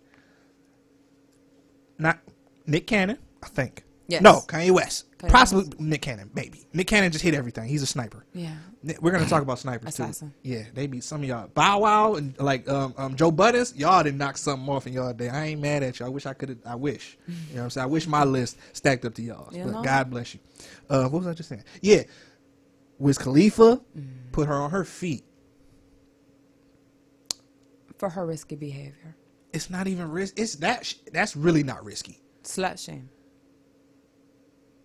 Not Nick Cannon. I think. Yes. No, Kanye West. Possibly Nick Cannon. Maybe Nick Cannon just hit everything. He's a sniper. Yeah, We're gonna talk about snipers Assassin. too. Yeah, they be some of y'all. Bow Wow and like um, um Joe Budden. Y'all did knock something off in y'all day. I ain't mad at you. I wish I could. I wish. You know what I'm saying. I wish my list stacked up to y'all. You but know? God bless you. Uh, what was I just saying? Yeah, Wiz Khalifa put her on her feet. for her risky behavior, It's not even risk. It's that. sh- That's really not risky. slut shame.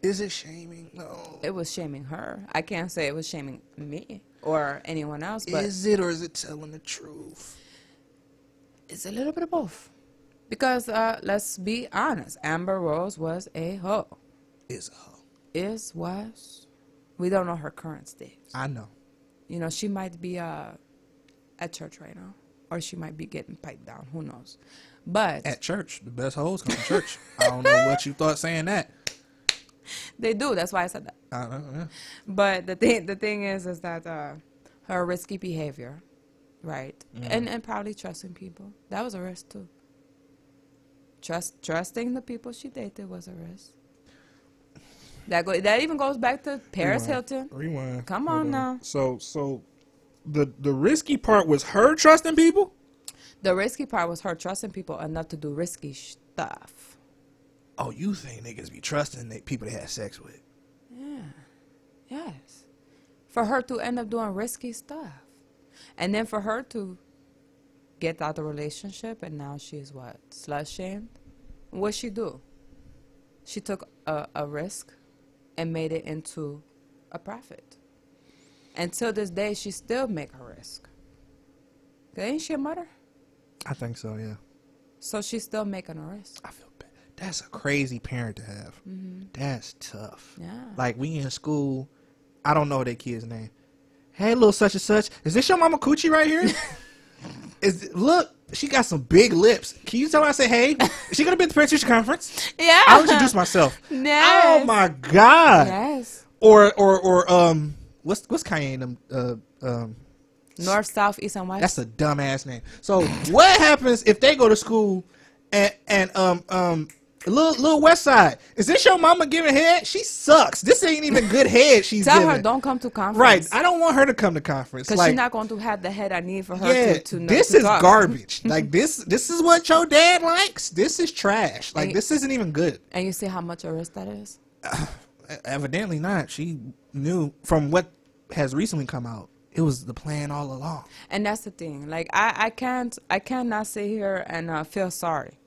Is it shaming? No. It was shaming her. I can't say it was shaming me or anyone else, but is it or is it telling the truth? it's a little bit of both. Because uh, let's be honest, Amber Rose was a hoe. Is a hoe. Is was. We don't know her current state. I know. You know, she might be uh, at church right now, or she might be getting piped down. Who knows? But At church, the best hoes come to church. I don't know what you thought saying that. They do. That's why I said that. I don't know. But the thing, the thing is, is that uh, her risky behavior, right, mm-hmm. and and probably trusting people. That was a risk too. Trust, trusting the people she dated was a risk. That go, that even goes back to Paris Rewind. Hilton. Rewind. Come Hold on now. So so the the risky part was her trusting people? The risky part was her trusting people enough to do risky stuff. Oh, you think niggas be trusting the people they had sex with. Yeah. Yes. For her to end up doing risky stuff. And then for her to get out of the relationship and now she's what? Slut shamed? What'd she do? She took a, a risk and made it into a profit. Until this day, she still make her risk. Ain't she a mother? I think so, yeah. So she's still making a risk. I feel. That's a crazy parent to have. That's tough. Yeah. Like we in school, I don't know that kid's name. Hey, little such and such, is this your mama coochie right here? is look, she got some big lips. Can you tell her I say hey? Is she gonna be at the parent teacher conference? Yeah. I'll introduce myself. Yes. Oh my god. Yes. Or or or um, what's what's Kanye and them? Uh, um, North, south, east, and west. that's a dumbass name. So what happens if they go to school and and um um little little West Side? Is this your mama giving head? She sucks. This ain't even good head. She's Tell giving. her don't come to conference. Right. I don't want her to come to conference. Because Like, she's not going to have the head I need for her yeah, to, to know this to is talk. garbage. like this, this is what your dad likes. This is trash. Like And- this isn't even good. And you see how much a risk that is? Evidently not. She knew from what has recently come out. It was the plan all along. And that's the thing. Like I, I can't I cannot sit here and uh, feel sorry.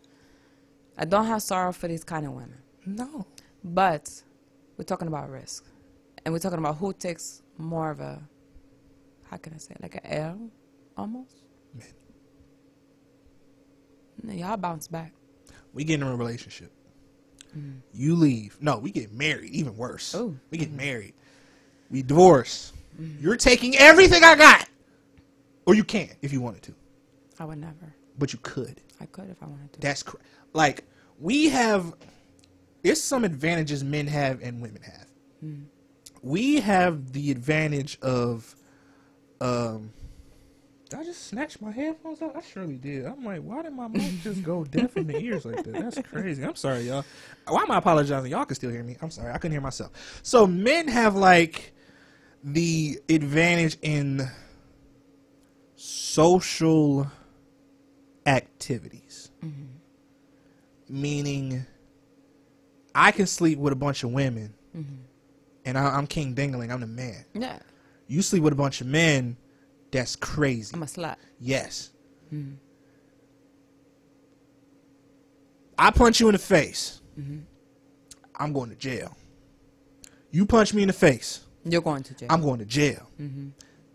I don't have sorrow for these kind of women. No. But we're talking about risk. And we're talking about who takes more of a how can I say it? like a L almost? Men. No, Y'all bounce back. We get in a relationship. Mm. You leave. No, we get married. Even worse. Ooh. We get mm-hmm. married. We divorce. Mm-hmm. You're taking everything I got. Or you can if you wanted to. I would never. But you could. I could if I wanted to. That's cr- like we have. There's some advantages men have and women have. we have the advantage of um did I just snatch my headphones out? I surely did. I'm like, why did my mic just go deaf in the ears like that? That's crazy. I'm sorry, y'all. Why am I apologizing? Y'all can still hear me. I'm sorry. I couldn't hear myself. So men have like the advantage in social activities. Meaning I can sleep with a bunch of women mm-hmm. and I, I'm King Dingling, I'm the man. Yeah, You sleep with a bunch of men, that's crazy. I'm a slut. Yes. Mm-hmm. I punch you in the face. Mm-hmm. I'm going to jail. You punch me in the face. You're going to jail. I'm going to jail.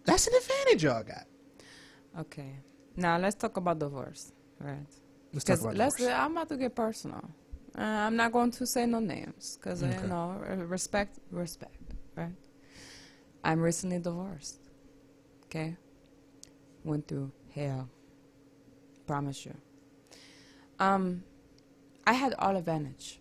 That's an advantage y'all got. okay. Now let's talk about divorce, right? Let's talk about let's. I'm about to get personal. Uh, I'm not going to say no names because Okay. you know uh, respect, respect, right? I'm recently divorced. Okay, went through hell. Promise you. Um, I had all advantage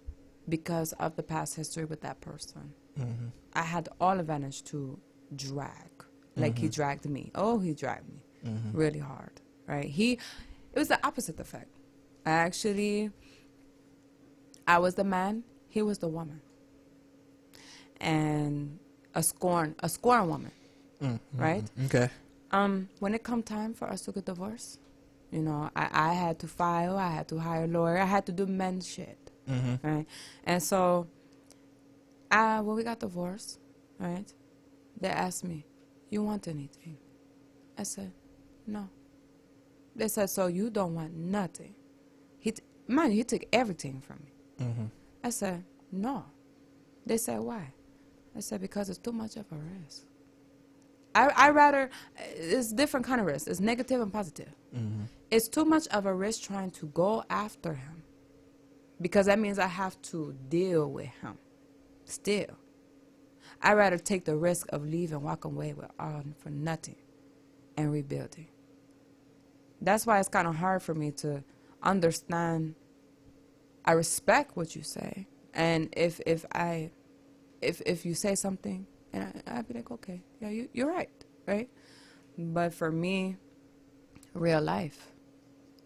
because of the past history with that person. Mm-hmm. I had all advantage to drag, like he dragged me. Oh, he dragged me Mm-hmm. really hard, right? He, it was the opposite effect. I actually, I was the man, he was the woman, and a scorn, a scorn woman, right? Okay. Um, when it come time for us to get divorced, you know, I, I had to file, I had to hire a lawyer, I had to do men shit, Mm-hmm. right? And so, uh, when we got divorced, right, they asked me, "You want anything?" I said, "No." They said, "So you don't want nothing?" T- man, he took everything from me. Mm-hmm. I said, "No." They said, "Why?" I said, "Because it's too much of a risk." I I rather it's different kind of risk. It's negative and positive. Mm-hmm. It's too much of a risk trying to go after him, because that means I have to deal with him. Still, I rather take the risk of leaving, walking away with all for nothing, and rebuilding. That's why it's kind of hard for me to understand. I respect what you say, and if if I, if if you say something, and I, I'd be like, okay, yeah, you you're right, right. But for me, real life,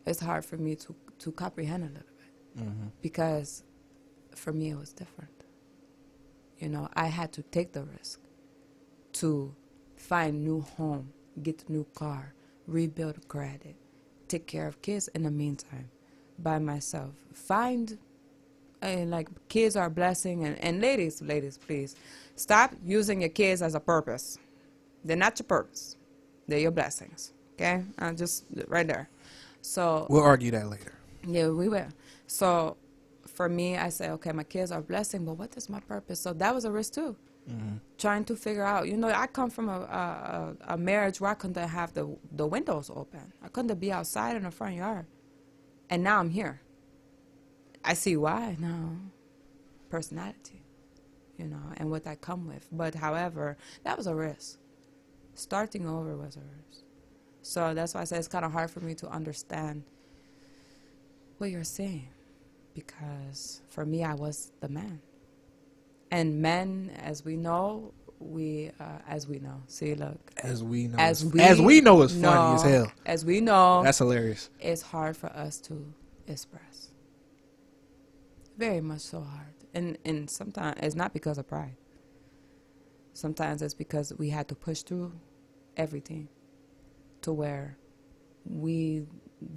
it's hard for me to to comprehend a little bit Mm-hmm. because for me it was different. You know, I had to take the risk to find new home, get a new car, rebuild credit, take care of kids in the meantime by myself. Find and like kids are a blessing and, and ladies, ladies, please stop using your kids as a purpose. They're not your purpose. They're your blessings. Okay? Uh, just right there. So We'll argue that later. yeah, we will. So for me, I say, okay, my kids are a blessing, but what is my purpose? So that was a risk too. Trying to figure out, you know, I come from a, a, a a marriage where I couldn't have the, the windows open. I couldn't be outside in the front yard. And now I'm here. I see why now. Personality, you know, and what I come with. But however, that was a risk. Starting over was a risk. So that's why I say it's kind of hard for me to understand what you're saying because for me i was the man and men as we know we uh, as we know. See look. As we know, as we as we know, it's funny as know- hell. as we know That's hilarious. it's hard for us to express. Very much so hard. And and sometimes it's not because of pride. Sometimes it's because we had to push through everything to where we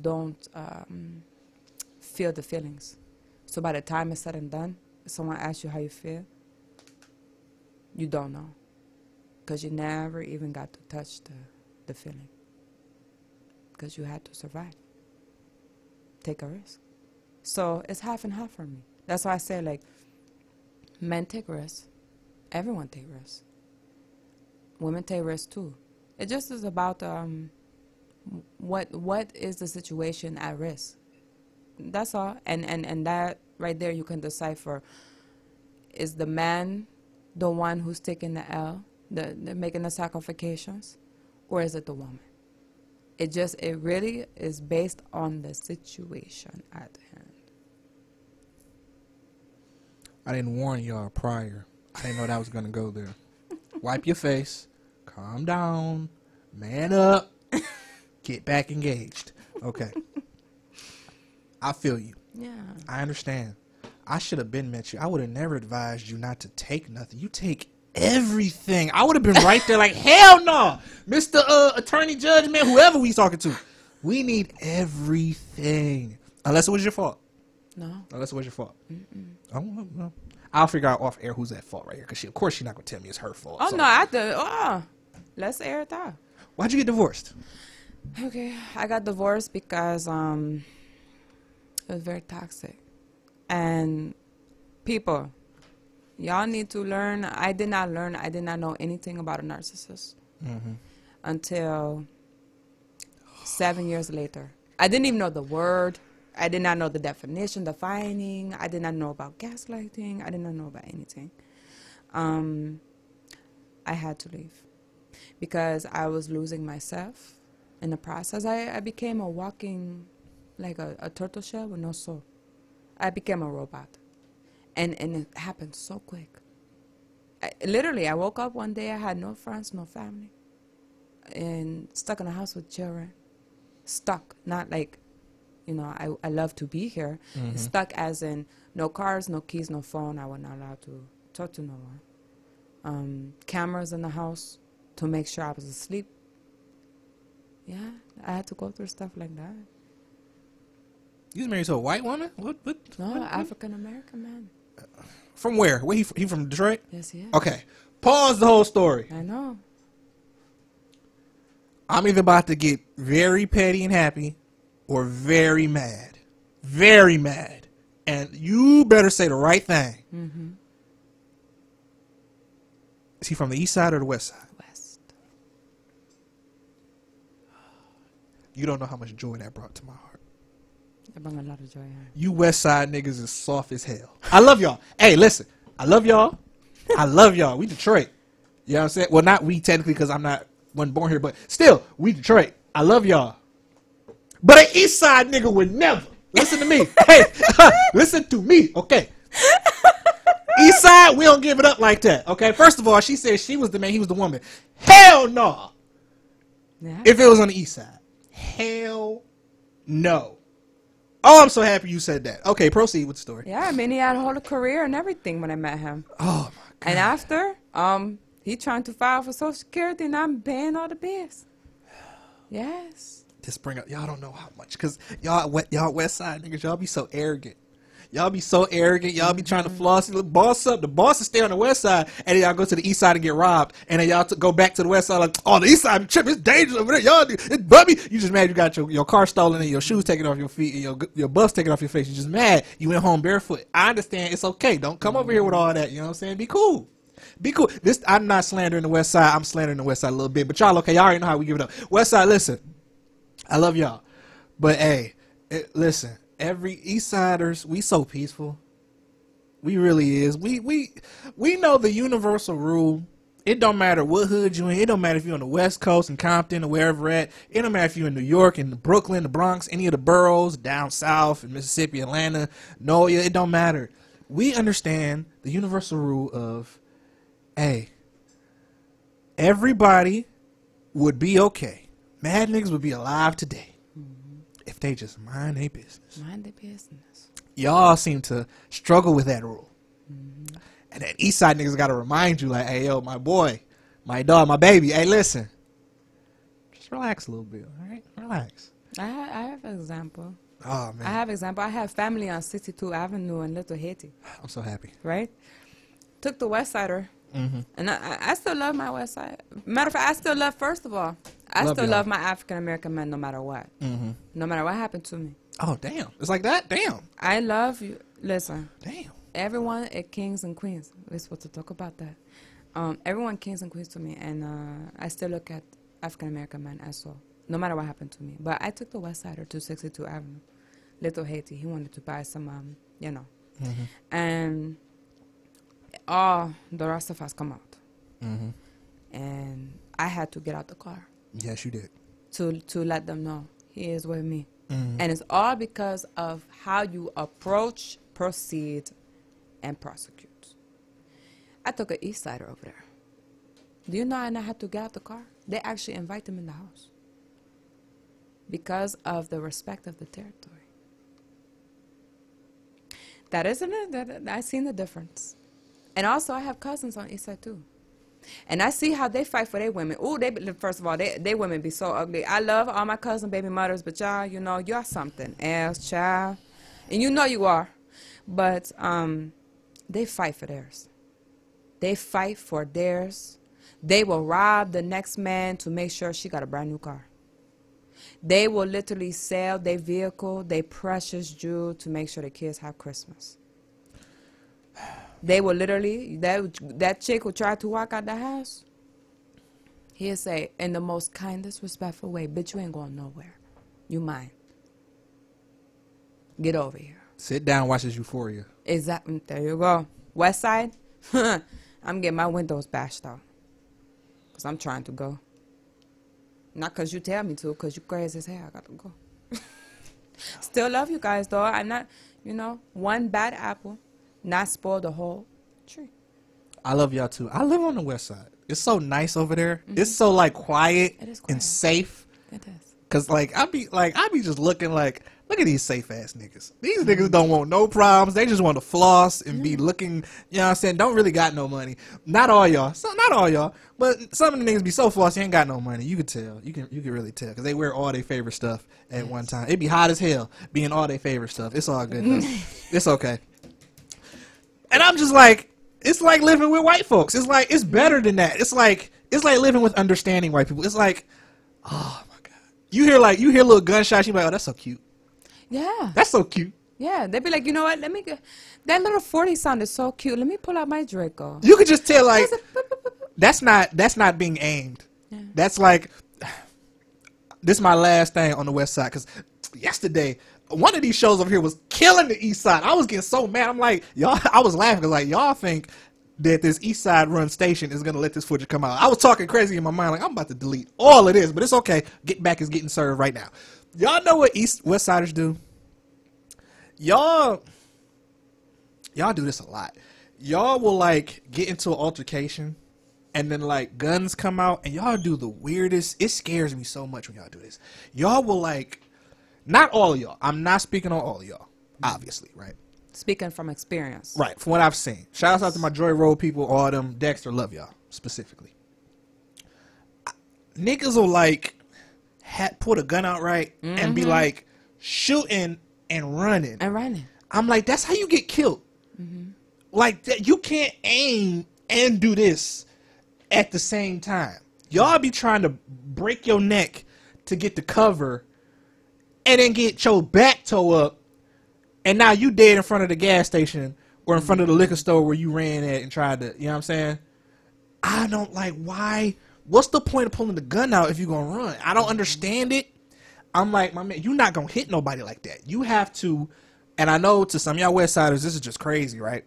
don't um, feel the feelings. So by the time it's said and done someone asks you how you feel you don't know. Because you never even got to touch the, the feeling. Because you had to survive. Take a risk. So it's half and half for me. That's why i say like men take risks. Everyone take risks. Women take risks too. It just is about um what what is the situation at risk? That's all. And and and that right there you can decipher is the man the one who's taking the l the, the making the sacrifications or is it the woman it just it really is based on the situation at hand I didn't warn y'all prior. I didn't know that was gonna go there. Wipe your face, calm down, man up, get back engaged. Okay. I feel you. Yeah. I understand. I should have been met you. I would have never advised you not to take nothing. You take everything. I would have been right there like, hell no. Mr. Uh, Attorney Judge, man, whoever we talking to. We need everything. Unless it was your fault. No. Unless it was your fault. Oh, well, well. I'll figure out off air who's at fault right here. Because she, of course she's not going to tell me it's her fault. Oh So- no, I do. Oh, let's air it out. Why'd you get divorced? Okay, I got divorced because um, it was very toxic, and people, y'all need to learn. I did not learn. I did not know anything about a narcissist until seven years later. I didn't even know the word. I did not know the definition, defining. I did not know about gaslighting. I did not know about anything. Um, I had to leave because I was losing myself in the process. I, I became a walking, like a, a turtle shell with no soul. I became a robot. And, and it happened so quick. I, literally, I woke up one day, I had no friends, no family, and stuck in a house with children. Stuck, not like, you know, I, I love to be here. Stuck as in no cars, no keys, no phone. I was not allowed to talk to no one. Um, cameras in the house to make sure I was asleep. Yeah, I had to go through stuff like that. Was married to a white woman? What? what, No, African American man. From where? Where he, he from Detroit? Yes, yeah. Okay. Pause the whole story. I know. I'm either about to get very petty and happy or very mad. Very mad. And you better say the right thing. Mm-hmm. Is he from the east side or the west side? West. You don't know how much joy that brought to my heart. I bring a lot of joy here. You west side niggas is soft as hell. I love y'all. Hey, listen. I love y'all. I love y'all. We Detroit. You know what I'm saying? Well, not we technically because I'm not wasn't born here, but still, we Detroit. I love y'all. But an east side nigga would never. Listen to me. hey, listen to me, okay? East side, we don't give it up like that, okay? First of all, she said she was the man, he was the woman. Hell no. Yeah. If it was on the east side. Hell no. Oh, I'm so happy you said that. Okay, proceed with the story. yeah, I mean, he had a whole career and everything when I met him. Oh my god. And after, um, he trying to file for Social Security and I'm paying all the bills. Yes. Just bring up y'all don't know how much because y'all y'all west side niggas y'all be so arrogant. Y'all be so arrogant. Y'all be trying to floss. Boss up. The bosses stay on the west side, and then y'all go to the east side and get robbed, and then y'all t- go back to the west side like, oh, the east side trip is dangerous over there. Y'all, do- it's bubby. You just mad you got your, your car stolen and your shoes taken off your feet and your your buffs taken off your face. You just mad. You went home barefoot. I understand. It's okay. Don't come over here with all that. You know what I'm saying? Be cool. Be cool. This I'm not slandering the west side. I'm slandering the west side a little bit, but y'all okay? Y'all already know how we give it up. West side, listen. I love y'all, but hey, it, listen. Every East Siders, we so peaceful. We really is. We we we know the universal rule. It don't matter what hood you in. It don't matter if you're on the West Coast in Compton or wherever at. It don't matter if you're in New York, in Brooklyn, the Bronx, any of the boroughs down south in Mississippi, Atlanta, Noya. It don't matter. We understand the universal rule of, hey, everybody would be okay. Mad niggas would be alive today if they just mind their business Mind the business. y'all seem to struggle with that rule. And that East Side niggas got to remind you, like, hey, yo, my boy, my dog, my baby, hey, listen. Just relax a little bit, all right? Relax. I, ha- I have an example. Oh, man. I have example. I have family on 62 Avenue in Little Haiti, I'm so happy. right? Took the West Sider, Mm-hmm. and I, I- I still love my West Side. Matter of fact, I still love. First of all, I Love still y'all. love my African American men, no matter what. Mm-hmm. No matter what happened to me, Oh, damn. It's like that? Damn. I love you. Listen, Damn. everyone at Kings and Queens. We're supposed to talk about that. Um, everyone Kings and Queens to me, and uh, I still look at African American men as well, no matter what happened to me. But I took the West Sider to 62 Avenue, Little Haiti. He wanted to buy some, um, you know, and all the rest of us come out, Mm-hmm. and I had to get out the car Yes, you did. to to let them know he is with me, Mhm. and it's all because of how you approach, proceed, and prosecute. I took an East Sider over there. Do you know I had to get out the car? They actually invite them in the house because of the respect of the territory. That isn't it. That, I seen the difference, and also I have cousins on East Side too, and I see how they fight for their women. Ooh, they first of all, they they women be so ugly. I love all my cousin baby mothers, but y'all, you know, you're something else, child, and you know you are, but um, they fight for theirs. They fight for theirs. They will rob the next man to make sure she got a brand new car. They will literally sell their vehicle, their precious jewel to make sure the kids have Christmas. They will literally that that chick will try to walk out the house. He'll say in the most kindest, respectful way, "Bitch, you ain't going nowhere. You mine. Get over here." Sit down, watch this Euphoria. Exactly. There you go. West Side. I'm getting my windows bashed out. Cause I'm trying to go. Not cause you tell me to, cause you crazy as hell. I gotta go. Still love you guys though. I'm not, you know, one bad apple, not spoil the whole tree. I love y'all too. I live on the west side. It's so nice over there. It's so like quiet, Mm-hmm. And safe. It is. Cause like I be like I be just looking like look at these safe ass niggas. These niggas don't want no problems. They just want to floss and be looking. You know what I'm saying? Don't really got no money. Not all y'all. So not all y'all, but some of the niggas be so flossy ain't got no money. You could tell. You can you can really tell because they wear all their favorite stuff at one time. It be hot as hell being all their favorite stuff. It's all good. it's okay. And I'm just like, it's like living with white folks. It's like it's better than that. It's like it's like living with understanding white people. It's like, oh my god. You hear like you hear little gunshots. You be like, oh, that's so cute. Yeah. That's so cute. Yeah. They'd be like, you know what? Let me get that little 40 sounded so cute. Let me pull out my Draco. You could just tell like that's not that's not being aimed. That's like this is my last thing on the west side because yesterday one of these shows over here was killing the east side. I was getting so mad. I'm like y'all. I was laughing like y'all think that this east side run station is gonna let this footage come out. I was talking crazy in my mind like I'm about to delete all of this, but it's okay. Get back is getting served right now. Y'all know what east west siders do? Y'all y'all do this a lot. Y'all will like get into an altercation and then like guns come out and y'all do the weirdest it scares me so much when y'all do this. Y'all will like not all of y'all. I'm not speaking on all of y'all, obviously, right? Speaking from experience. Right, from what I've seen. Shout out to my Joy Road people, all them Dexter, love y'all specifically. I- Niggas will like ha- put a gun out right and be mm-hmm. like shooting and running. And running. I'm like, that's how you get killed. Mm-hmm. Like that, you can't aim and do this at the same time. Y'all be trying to break your neck to get the cover, and then get your back toe up, and now you dead in front of the gas station or in front of the liquor store where you ran at and tried to. You know what I'm saying? I don't like why. What's the point of pulling the gun out if you're gonna run? I don't understand it. I'm like, my man, you're not gonna hit nobody like that. You have to, and I know to some y'all West Siders, this is just crazy, right?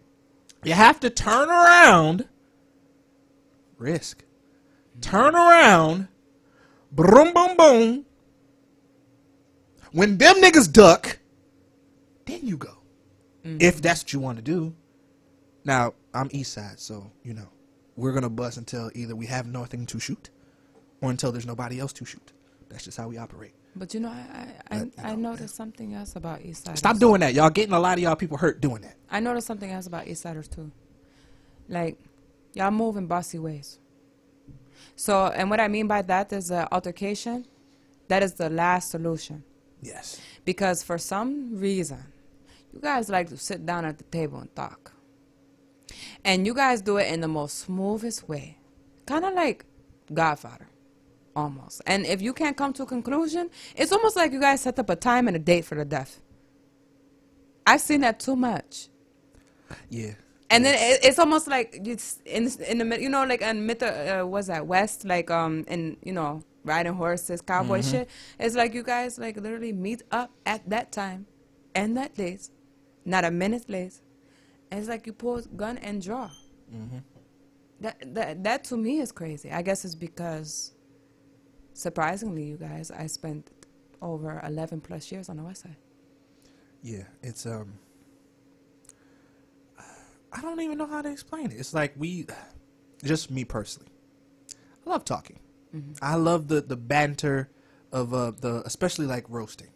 You have to turn around, risk, turn around, boom, boom, boom. When them niggas duck, then you go. If that's what you want to do. Now, I'm East Side, so, you know, we're going to bust until either we have nothing to shoot or until there's nobody else to shoot. That's just how we operate. But you know, I I, I, I noticed something else about East Side. Stop doing that. Y'all getting a lot of y'all people hurt doing that. I noticed something else about East Siders too. Like, y'all move in bossy ways. So, and what I mean by that is uh, altercation. That is the last solution. Yes. Because for some reason, you guys like to sit down at the table and talk. And you guys do it in the most smoothest way. Kind of like Godfather, almost. And if you can't come to a conclusion, it's almost like you guys set up a time and a date for the death. I've seen that too much. Yeah. And then it, it's almost like it's in in the you know like in mid uh, what's that west like um in you know riding horses cowboy Mm-hmm. shit. It's like you guys like literally meet up at that time, and that date, not a minute late. And it's like you pull gun and draw. Mm-hmm. That that that to me is crazy. I guess it's because, surprisingly, you guys, I spent over eleven plus years on the west side. Yeah. It's um I don't even know how to explain it. It's like we, just me personally, I love talking. I love the the banter of uh the especially like roasting.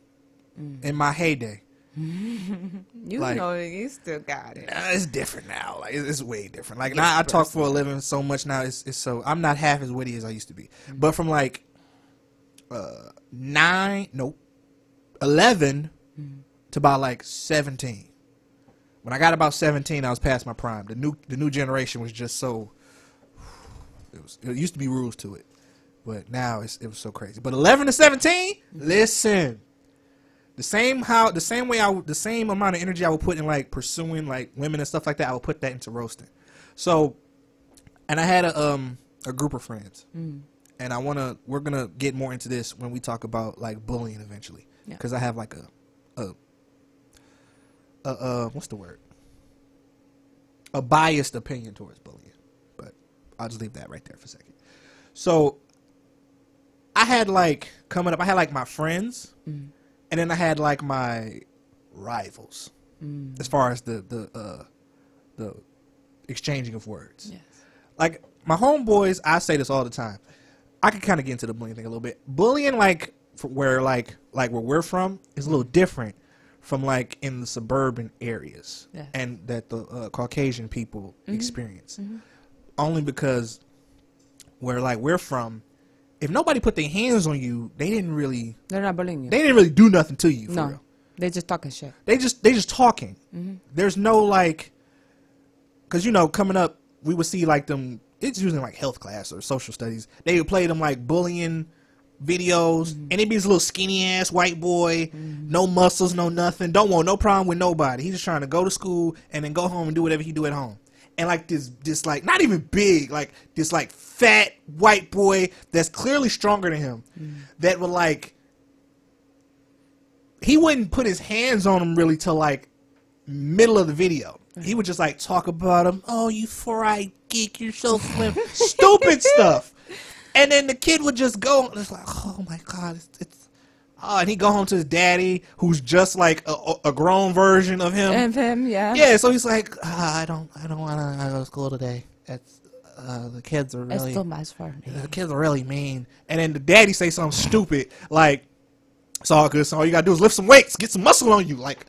In my heyday, You Like- know, you still got it. uh, it's different now. Like it's, it's way different. Like now I talk for a living so much now. It's it's so I'm not half as witty as I used to be. But from like uh nine, nope, 11 to about like seventeen. When I got about seventeen, I was past my prime. The new the new generation was just so. It was it used to be rules to it, but now it's it was so crazy. But eleven to seventeen, listen the same how the same way I the same amount of energy I would put in like pursuing like women and stuff like that I would put that into roasting. So, and I had a um a group of friends, and I wanna we're gonna get more into this when we talk about like bullying eventually, Yeah. because I have like a a a uh what's the word a biased opinion towards bullying, but I'll just leave that right there for a second. So, I had like coming up, I had like my friends and then I had like my rivals as far as the the uh, the exchanging of words. Yes. Like my homeboys, I say this all the time. I can kind of get into the bullying thing a little bit. Bullying, like where like like where we're from, is a little different from like in the suburban areas Yes. and that the uh, Caucasian people experience. Only because where like we're from, if nobody put their hands on you, they didn't really They're not bullying you. they didn't really do nothing to you. For no, real. they just talking shit. They just they just talking. Mm-hmm. There's no like, cause you know coming up we would see like them. It's usually like health class or social studies. They would play them like bullying videos, mm-hmm. and it'd be this little skinny ass white boy, mm-hmm. no muscles, no nothing, don't want no problem with nobody. He's just trying to go to school and then go home and do whatever he do at home. And like this, this like not even big, like this like fat white boy that's clearly stronger than him, mm. that would like he wouldn't put his hands on him really till like middle of the video. He would just like talk about him. Oh, you four-eyed geek, you're so slim. Stupid stuff. And then the kid would just go. It's like, oh my god, it's, it's oh, and he go home to his daddy, who's just like a, a grown version of him. And him, yeah. yeah, so he's like, ah, I don't, I don't want to go to school today. It's uh, the kids are It's really too much for me. the kids are really mean. And then the daddy say something stupid like, "It's all good. So all you gotta do is lift some weights, get some muscle on you." Like,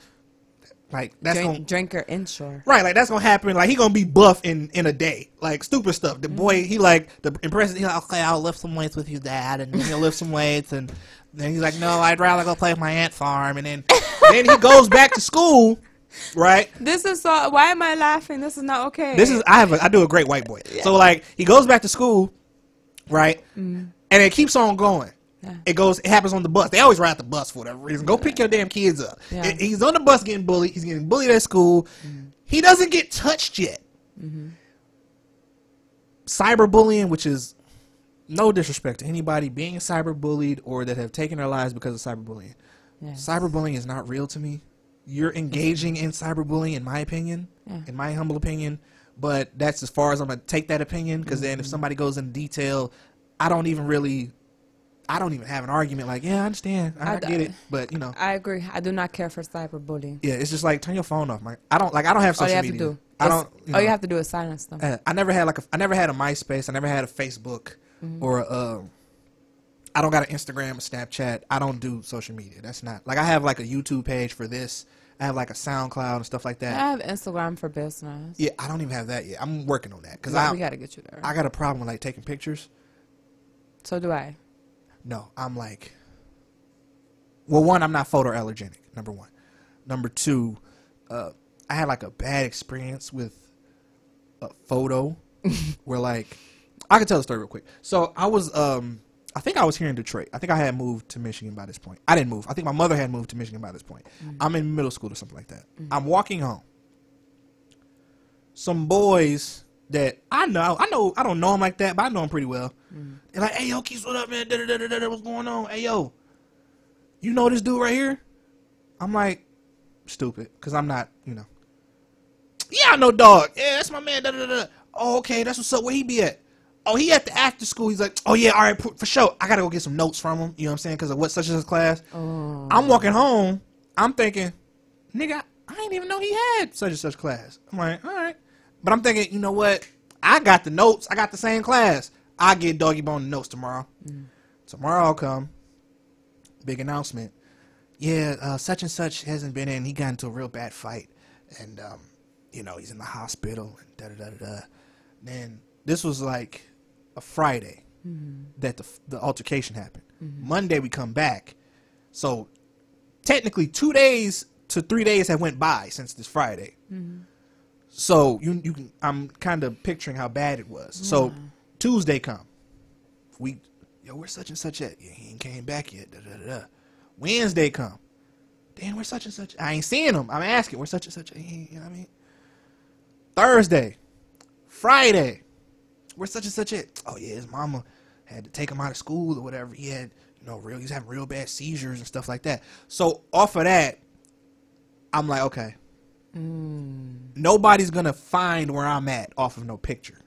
like that's Drink, gonna drinker inshore. right. Like that's gonna happen. Like he gonna be buff in in a day. Like stupid stuff. The boy he like the impressive. He like, okay, I'll lift some weights with you, dad, and he'll lift some weights, and then he's like, no, I'd rather go play with my ant farm, and then then he goes back to school. Right. This is so. Why am I laughing? This is not okay. This is I have a, I do a great white boy. So like he goes back to school, right? Mm. And it keeps on going. Yeah. It goes. It happens on the bus. They always ride the bus for whatever reason. Go pick your damn kids up. Yeah. It- he's on the bus getting bullied. He's getting bullied at school. Mm. He doesn't get touched yet. Mm-hmm. Cyberbullying, which is no disrespect to anybody being cyberbullied or that have taken their lives because of cyberbullying. Yes. Cyberbullying is not real to me. You're engaging in cyberbullying, in my opinion, Yeah. in my humble opinion. But that's as far as I'm gonna take that opinion. Because then, Mm-hmm. if somebody goes into detail, I don't even really, I don't even have an argument. Like, yeah, I understand, I, I- get it, but you know, I agree. I do not care for cyberbullying. yeah, it's just like turn your phone off. Like, I don't like, I don't have social All you have media. to do. I don't. You all you have to do is silence them. uh, I never had like a, I never had a MySpace. I never had a Facebook Mm-hmm. or uh, I don't got an Instagram, a Snapchat. I don't do social media. That's not like I have like a YouTube page for this. I have like a SoundCloud and stuff like that. I have Instagram for business. Yeah, I don't even have that yet. I'm working on that because Yeah, I we gotta get you there. I got a problem with like taking pictures. so do I. No, I'm like, well, one, I'm not photo allergenic. Number one. Number two, uh, I had like a bad experience with a photo where like I can tell the story real quick. So I was, um, I think I was here in Detroit. I think I had moved to Michigan by this point. I didn't move. I think my mother had moved to Michigan by this point. Mm-hmm. I'm in middle school or something like that. Mm-hmm. I'm walking home. Some boys that I know, I know, I don't know them like that, but I know them pretty well. Mm-hmm. They're like, "Hey, yo, Keith, what up, man? Da, da, da, da, da, what's going on? Hey, yo, you know this dude right here?" I'm like, stupid, because I'm not, you know. Yeah, I know, dog. Yeah, that's my man. Da, da, da, da. Oh, okay, that's what's up. Where he be at? Oh, he at the after school. He's like, oh yeah, all right, for, sure. I gotta go get some notes from him. You know what I'm saying? Because of what such as class. Oh. I'm walking home. I'm thinking, nigga, I didn't even know he had such and such class. I'm like, all right. But I'm thinking, you know what? I got the notes. I got the same class. I get doggy bone the notes tomorrow. Tomorrow I'll come. Big announcement. Yeah, uh, such and such hasn't been in. He got into a real bad fight, and um, you know he's in the hospital. And da da da da. da. Then this was like a Friday that the the altercation happened. Monday we come back, so technically two days to three days have went by since this Friday. So you you can I'm kind of picturing how bad it was. So Tuesday come, we yo we're such and such at? Yeah, he ain't came back yet. Da, da, da, da. Wednesday come, damn where's such and such? I ain't seeing him. I'm asking We're such and such? You know what I mean? Thursday, Friday, where's such and such at? Oh yeah, his mama had to take him out of school or whatever. He had you know real he's having real bad seizures and stuff like that. So off of that, I'm like okay. Nobody's gonna find where I'm at off of no picture.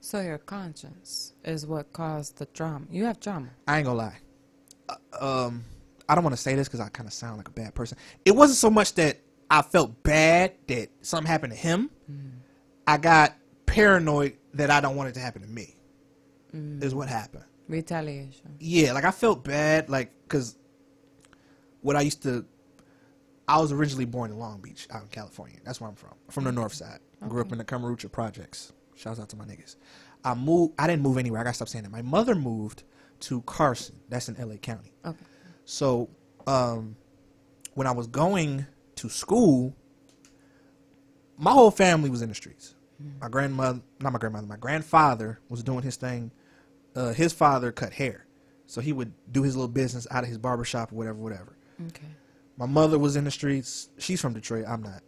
So your conscience is what caused the drama. You have drama. I ain't gonna lie. Uh, um, I don't want to say this because I kind of sound like a bad person. It wasn't so much that I felt bad that something happened to him. I got paranoid that I don't want it to happen to me. Is what happened. Retaliation. Yeah, like I felt bad, like because what I used to. I was originally born in Long Beach, out in California. That's where I'm from. From the north side. Grew up in the Camarucha projects. Shouts out to my niggas. I moved. I didn't move anywhere. I gotta stop saying that. My mother moved to Carson. That's in L.A. County. Okay. So, um, when I was going to school, my whole family was in the streets. My grandmother, not my grandmother, my grandfather was doing his thing. Uh, his father cut hair, so he would do his little business out of his barber shop or whatever, whatever. Okay. My mother was in the streets. She's from Detroit. I'm not.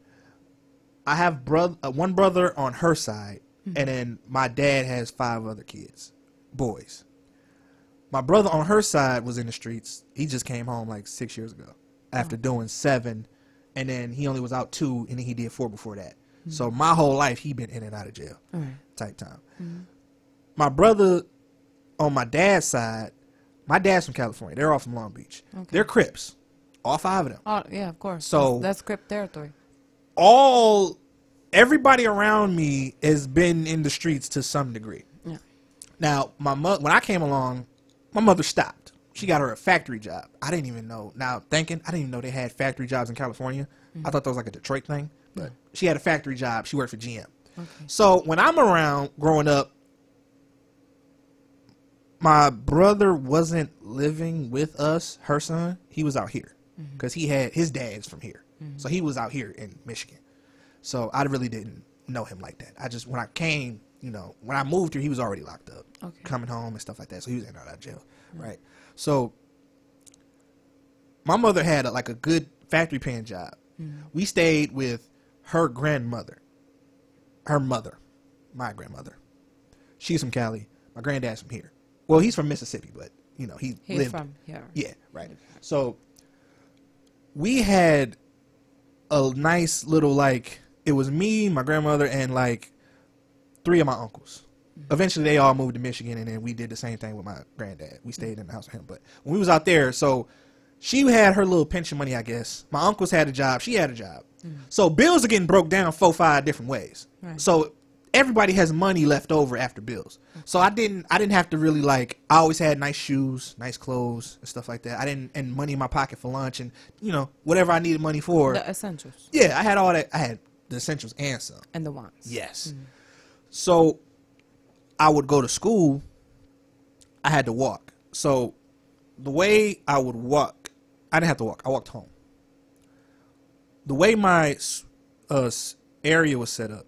I have brother, uh, one brother on her side, and then my dad has five other kids, boys. My brother on her side was in the streets. He just came home like six years ago after doing seven, and then he only was out two, and then he did four before that. Mm-hmm. So my whole life he been in and out of jail, type time. Mm-hmm. My brother on my dad's side, my dad's from California. They're all from Long Beach. They're Crips, all five of them. Oh yeah, of course. So- that's, that's Crip territory. all everybody around me has been in the streets to some degree. Yeah. Now, my mo- when I came along, my mother stopped. She got her a factory job. I didn't even know. Now thinking, I didn't even know they had factory jobs in California. Mm-hmm. I thought that was like a Detroit thing, but she had a factory job. She worked for GM. So when I'm around growing up, my brother wasn't living with us. Her son, he was out here mm-hmm. because he had his dad's from here, mm-hmm. so he was out here in Michigan. So I really didn't know him like that. I just when I came, you know, when I moved here, he was already locked up, Okay. coming home and stuff like that. So he was in and out of jail, mm-hmm. right? So my mother had a, like a good factory paying job. We stayed with her grandmother, her mother, my grandmother. She's from Cali. My granddad's from here. Well, he's from Mississippi, but you know he He's lived from here. yeah, right. So we had a nice little like it was me, my grandmother, and like three of my uncles. Mm-hmm. Eventually, they all moved to Michigan, and then we did the same thing with my granddad. We stayed mm-hmm. in the house with him. But when we was out there, so she had her little pension money, I guess. My uncles had a job. She had a job. Mm. So bills are getting broke down four, five different ways. Right. So everybody has money left over after bills. Mm. So I didn't I didn't have to really like I always had nice shoes, nice clothes and stuff like that. I didn't and money in my pocket for lunch and you know, whatever I needed money for. The essentials yeah, I had all that I had the essentials and some. and the wants. Yes. Mm. So I would go to school. I had to walk. So the way I would walk, I didn't have to walk. I walked home. The way my uh, area was set up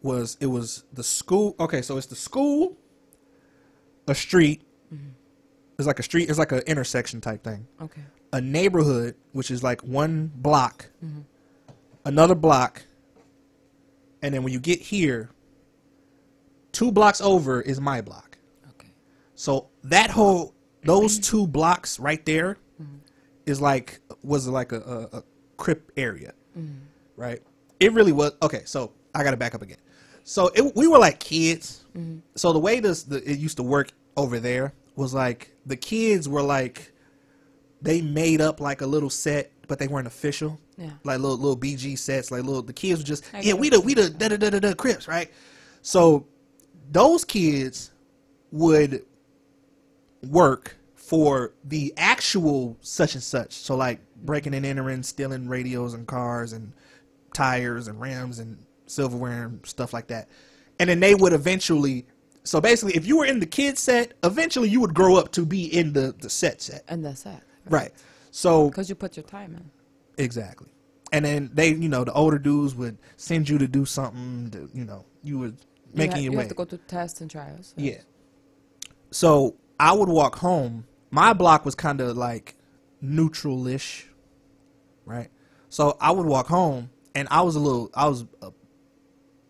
was it was the school. Okay, so it's the school, a street. Mm-hmm. It's like a street. It's like an intersection type thing Okay. a neighborhood, which is like one block, mm-hmm. another block, and then when you get here, two blocks over is my block. Okay. So that whole those mm-hmm. two blocks right there is like was like a, a, a crip area, right? It really was. Okay, so I got to back up again. So it, we were like kids. So the way this the, it used to work over there was like the kids were like they made up like a little set but they weren't official. Yeah. Like little little BG sets, like little the kids were just I yeah, we the we the da da da da da Crips, right? So those kids would work for the actual such and such. So like breaking and entering, stealing radios and cars and tires and rims and silverware and stuff like that. And then they would eventually so basically if you were in the kid set, eventually you would grow up to be in the, the set set. And that's it. Right. So Because you put your time in. Exactly. And then they, you know, the older dudes would send you to do something. To, you know, you would You, making ha- your you way. have to go to tests and trials. yeah. So I would walk home. My block was kind of like neutral-ish, right? So I would walk home, and I was a little, I was a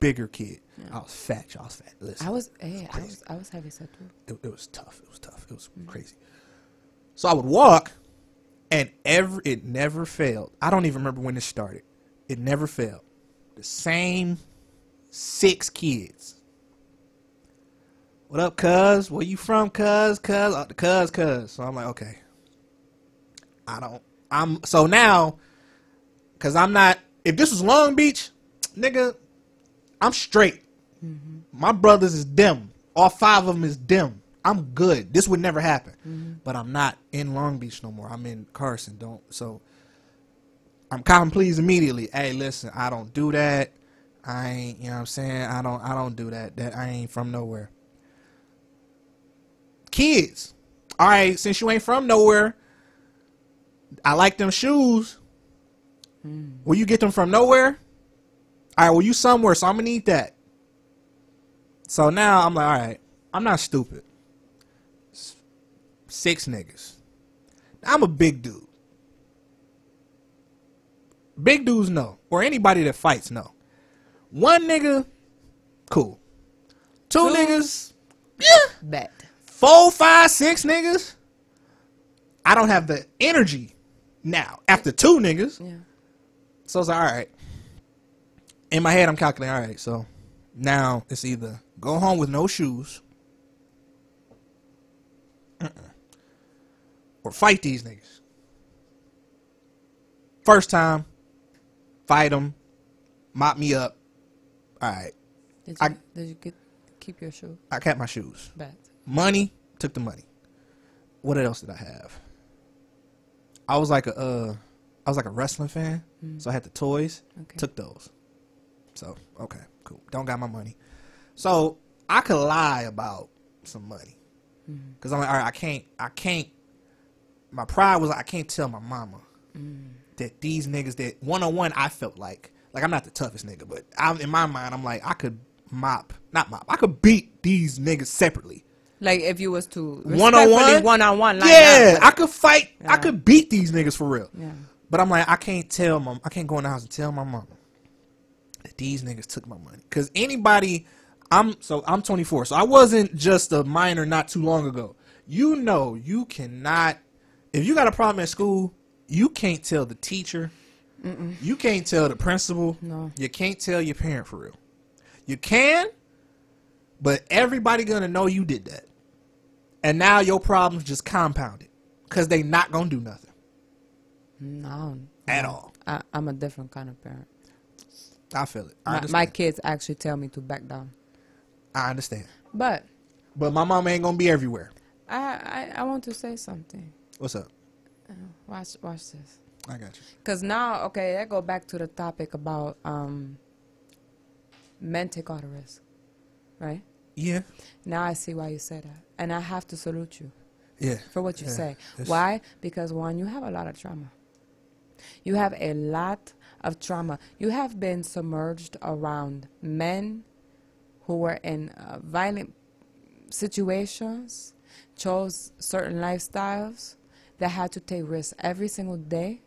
bigger kid. I was fat. y'all. I was fat. Listen, I was, hey, I was, I was heavy set too. it, it was tough. It was tough. It was mm-hmm. crazy. So I would walk, and every it never failed. I don't even remember when it started. It never failed. The same six kids. What up, cuz? Where you from, cuz? Cuz, uh, cuz, cuz. So I'm like, okay. I don't. I'm so now, cause I'm not. If this was Long Beach, nigga, I'm straight. My brothers is them. All five of them is them. I'm good. This would never happen. But I'm not in Long Beach no more. I'm in Carson. Don't so. I'm common please immediately. Hey, listen, I don't do that. I ain't. You know what I'm saying? I don't. I don't do that. That I ain't from nowhere. Kids. All right. Since you ain't from nowhere, I like them shoes. Hmm. Will you get them from nowhere? All right. Well, you somewhere, so I'm gonna need that. So now I'm like, all right, I'm not stupid. Six niggas. I'm a big dude. Big dudes know, or anybody that fights know. One nigga, cool. Two, Two. niggas, Bet. Four, five, six niggas. I don't have the energy now after two niggas. Yeah. So it's like, all right. In my head, I'm calculating, all right, so now it's either go home with no shoes or fight these niggas. First time, fight them, mop me up. All right, Did you, I- did you get, keep your shoe? I kept my shoes. Bet. Money, took the money. What else did I have? I was like a, uh, I was like a wrestling fan, hmm. so I had the toys. Okay. Took those. So okay, cool. Don't got my money. So I could lie about some money hmm. because I'm like, all right, I can't, I can't. My pride was like, I can't tell my mama hmm. that these niggas that one on one I felt like like I'm not the toughest nigga, but I'm in my mind I'm like I could mop, not mop, I could beat these niggas separately. Like if you was to One on one, one on one, Yeah, I could fight. I could beat these niggas for real. Yeah. But I'm like, I can't tell mom. I can't go in the house and tell my mom that these niggas took my money. Cause anybody, I'm so I'm 24, so I wasn't just a minor not too long ago. You know, you cannot. If you got a problem at school, you can't tell the teacher. You can't tell the principal. No. You can't tell your parent for real. You can, but everybody gonna know you did that. And now your problems just compounded. Cause they not gonna do nothing No. at all. I, I'm a different kind of parent. I feel it. I My, my kids actually tell me to back down. I understand. But But my mom ain't gonna be everywhere. I, I, I want to say something. What's up? Watch watch this. I got you. Cause now, okay, I go back to the topic about um, men take all the risk, right? Yeah. Now I see why you say that, and I have to salute you Yeah. for what you Yeah. say. It's- Why? Because one, you have a lot of trauma. You have a lot of trauma. You have been submerged around men who were in uh, violent situations, chose certain lifestyles, that had to take risks every single day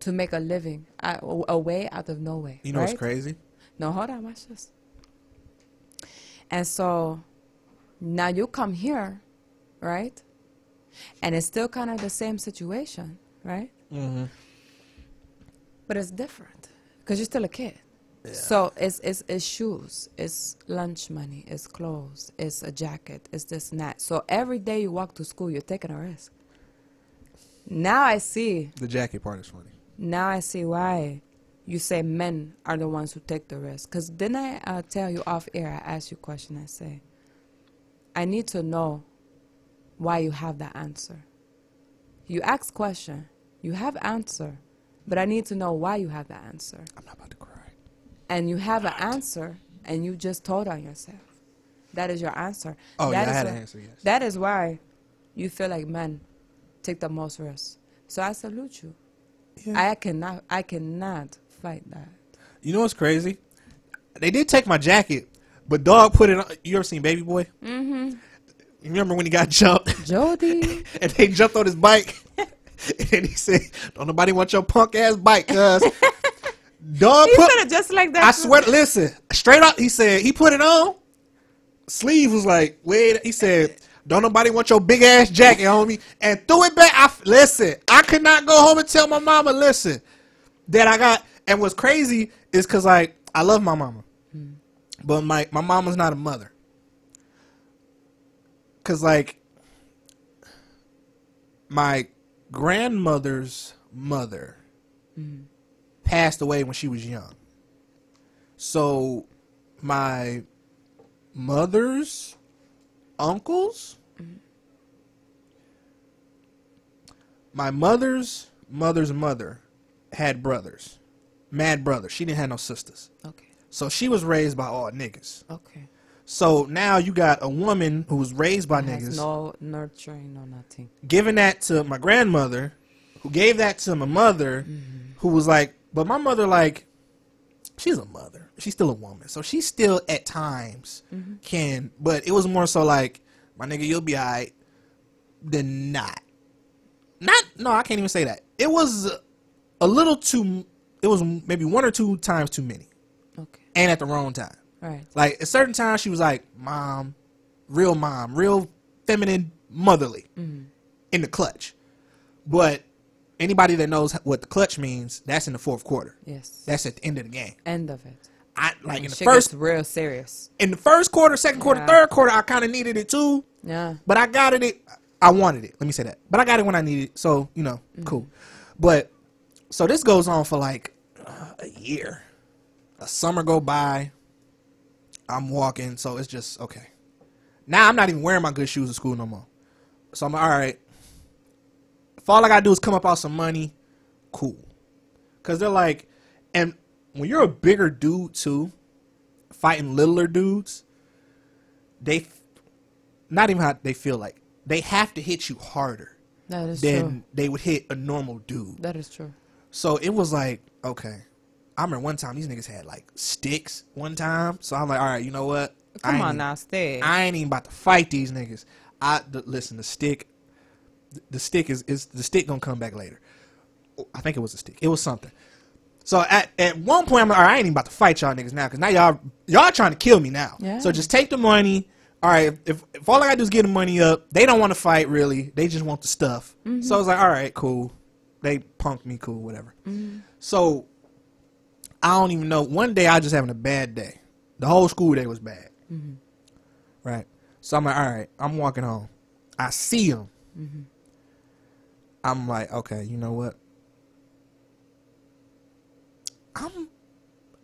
to make a living, a, a way out of no way. You know right? what's crazy? No, hold on, watch this. And so now you come here, right? And it's still kind of the same situation, right? Mm-hmm. But it's different because you're still a kid. Yeah. So it's, it's, it's shoes, it's lunch money, it's clothes, it's a jacket, it's this and that. So every day you walk to school, you're taking a risk. Now I see The jacket part is funny. now I see why you say men are the ones who take the risk. Because didn't I uh, tell you off air? I ask you a question. I say, I need to know why you have that answer. You ask question, you have answer, but I need to know why you have the answer. I'm not about to cry. And you have an answer, and you just told on yourself. That is your answer. Oh, That yeah, I had why- an answer, yes. That is why you feel like men take the most risks. So I salute you. I cannot. I cannot fight that. You know what's crazy? They did take my jacket, but dog put it on. You ever seen Baby Boy? Mm-hmm. You remember when he got jumped Jody. and they jumped on his bike? and he said, Don't nobody want your punk ass bike, cuz. dog he put. it just like that. I swear, listen, straight up, he said, he put it on. Sleeve was like, wait, he said, don't nobody want your big ass jacket, homie. And threw it back. I, listen, I could not go home and tell my mama, listen, that I got, and what's crazy is because, like, I love my mama. Hmm. But my, my mama's not a mother. Because, like, my grandmother's mother hmm. passed away when she was young. So my mother's uncles, hmm. my mother's mother's mother had brothers, mad brother. She didn't have no sisters. Okay. So she was raised by all niggas. Okay. So now you got a woman who was raised by Has niggas, no nurturing, no nothing. giving that to my grandmother, who gave that to my mother, mm-hmm. who was like, but my mother like, she's a mother. She's still a woman, so she still at times mm-hmm. can. But it was more so like, my nigga, you'll be alright, than not. Not no, I can't even say that. It was a little too. It was maybe one or two times too many, Okay. and at the wrong time. Right. Like at certain times, she was like, "Mom, real mom, real feminine, motherly, mm-hmm. in the clutch." But anybody that knows what the clutch means, that's in the fourth quarter. Yes. That's at the end of the game. End of it. I like in the first, real serious. in the first quarter, second quarter, Yeah. third quarter, I kind of needed it too. Yeah. But I got it. I wanted it. Let me say that. But I got it when I needed it. So you know, mm-hmm. cool. But so this goes on for like uh, a year. A summer go by. I'm walking, so it's just okay. Now I'm not even wearing my good shoes to school no more. So I'm like, all right. If all I gotta do is come up out some money, cool. Cause they're like, and when you're a bigger dude too, fighting littler dudes, they not even how they feel like they have to hit you harder That is than true. they would hit a normal dude. That is true. So it was like, okay. I remember one time these niggas had like sticks one time. So I'm like, all right, you know what? Come on now, stay. I ain't even about to fight these niggas. I the, listen. The stick, the, the stick is is the stick gonna come back later. I think it was a stick. It was something. So at at one point I'm like, all right, I ain't even about to fight y'all niggas now because now y'all y'all trying to kill me now. Yeah. So just take the money. All right, if if all I gotta do is get the money up, they don't want to fight really. They just want the stuff. Mm-hmm. So I was like, all right, cool. They punked me, cool, whatever. Mm-hmm. So I don't even know. One day I was just having a bad day. The whole school day was bad. Mm-hmm. Right. So I'm like, all right, I'm walking home. I see him. Mm-hmm. I'm like, okay, you know what? I'm.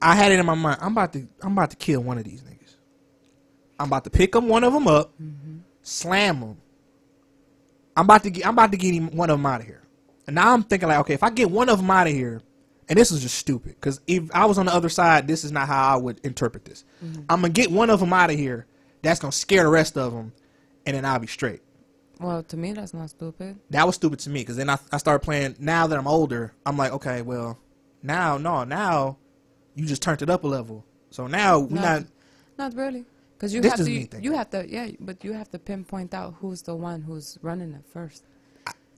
I had it in my mind. I'm about to. I'm about to kill one of these niggas. I'm about to pick him, one of them up, slam him. I'm about to get. I'm about to get him one of them out of here. And now I'm thinking like, okay, if I get one of them out of here, and this is just stupid because if I was on the other side, this is not how I would interpret this. Mm-hmm. I'm gonna get one of them out of here. That's gonna scare the rest of them, and then I'll be straight. Well, to me, that's not stupid. That was stupid to me because then I, I started playing. Now that I'm older, I'm like, okay, well, now no, now you just turned it up a level. So now we're No. not. Not really. Because you This have to, me you, have to, yeah, but you have to pinpoint out who's the one who's running it first.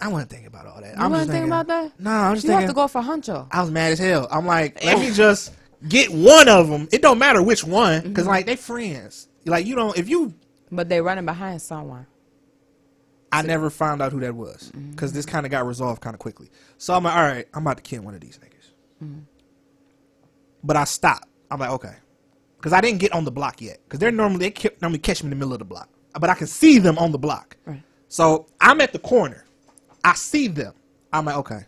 I want to think about all that. You I'm want just to think thinking, about that? No, I'm just you thinking. have to go for Huncho. I was mad as hell. I'm like, let me just get one of them. It don't matter which one because Mm-hmm. like they friends. Like you don't. If you, But they running behind someone. I never found out who that was because this kind of got resolved kind of quickly. So I'm like, all right, I'm about to kill one of these niggas. But I stopped. I'm like, okay, because I didn't get on the block yet because they're normally they normally catch me in the middle of the block, but I can see them on the block. Right. So I'm at the corner. I see them. I'm like, okay.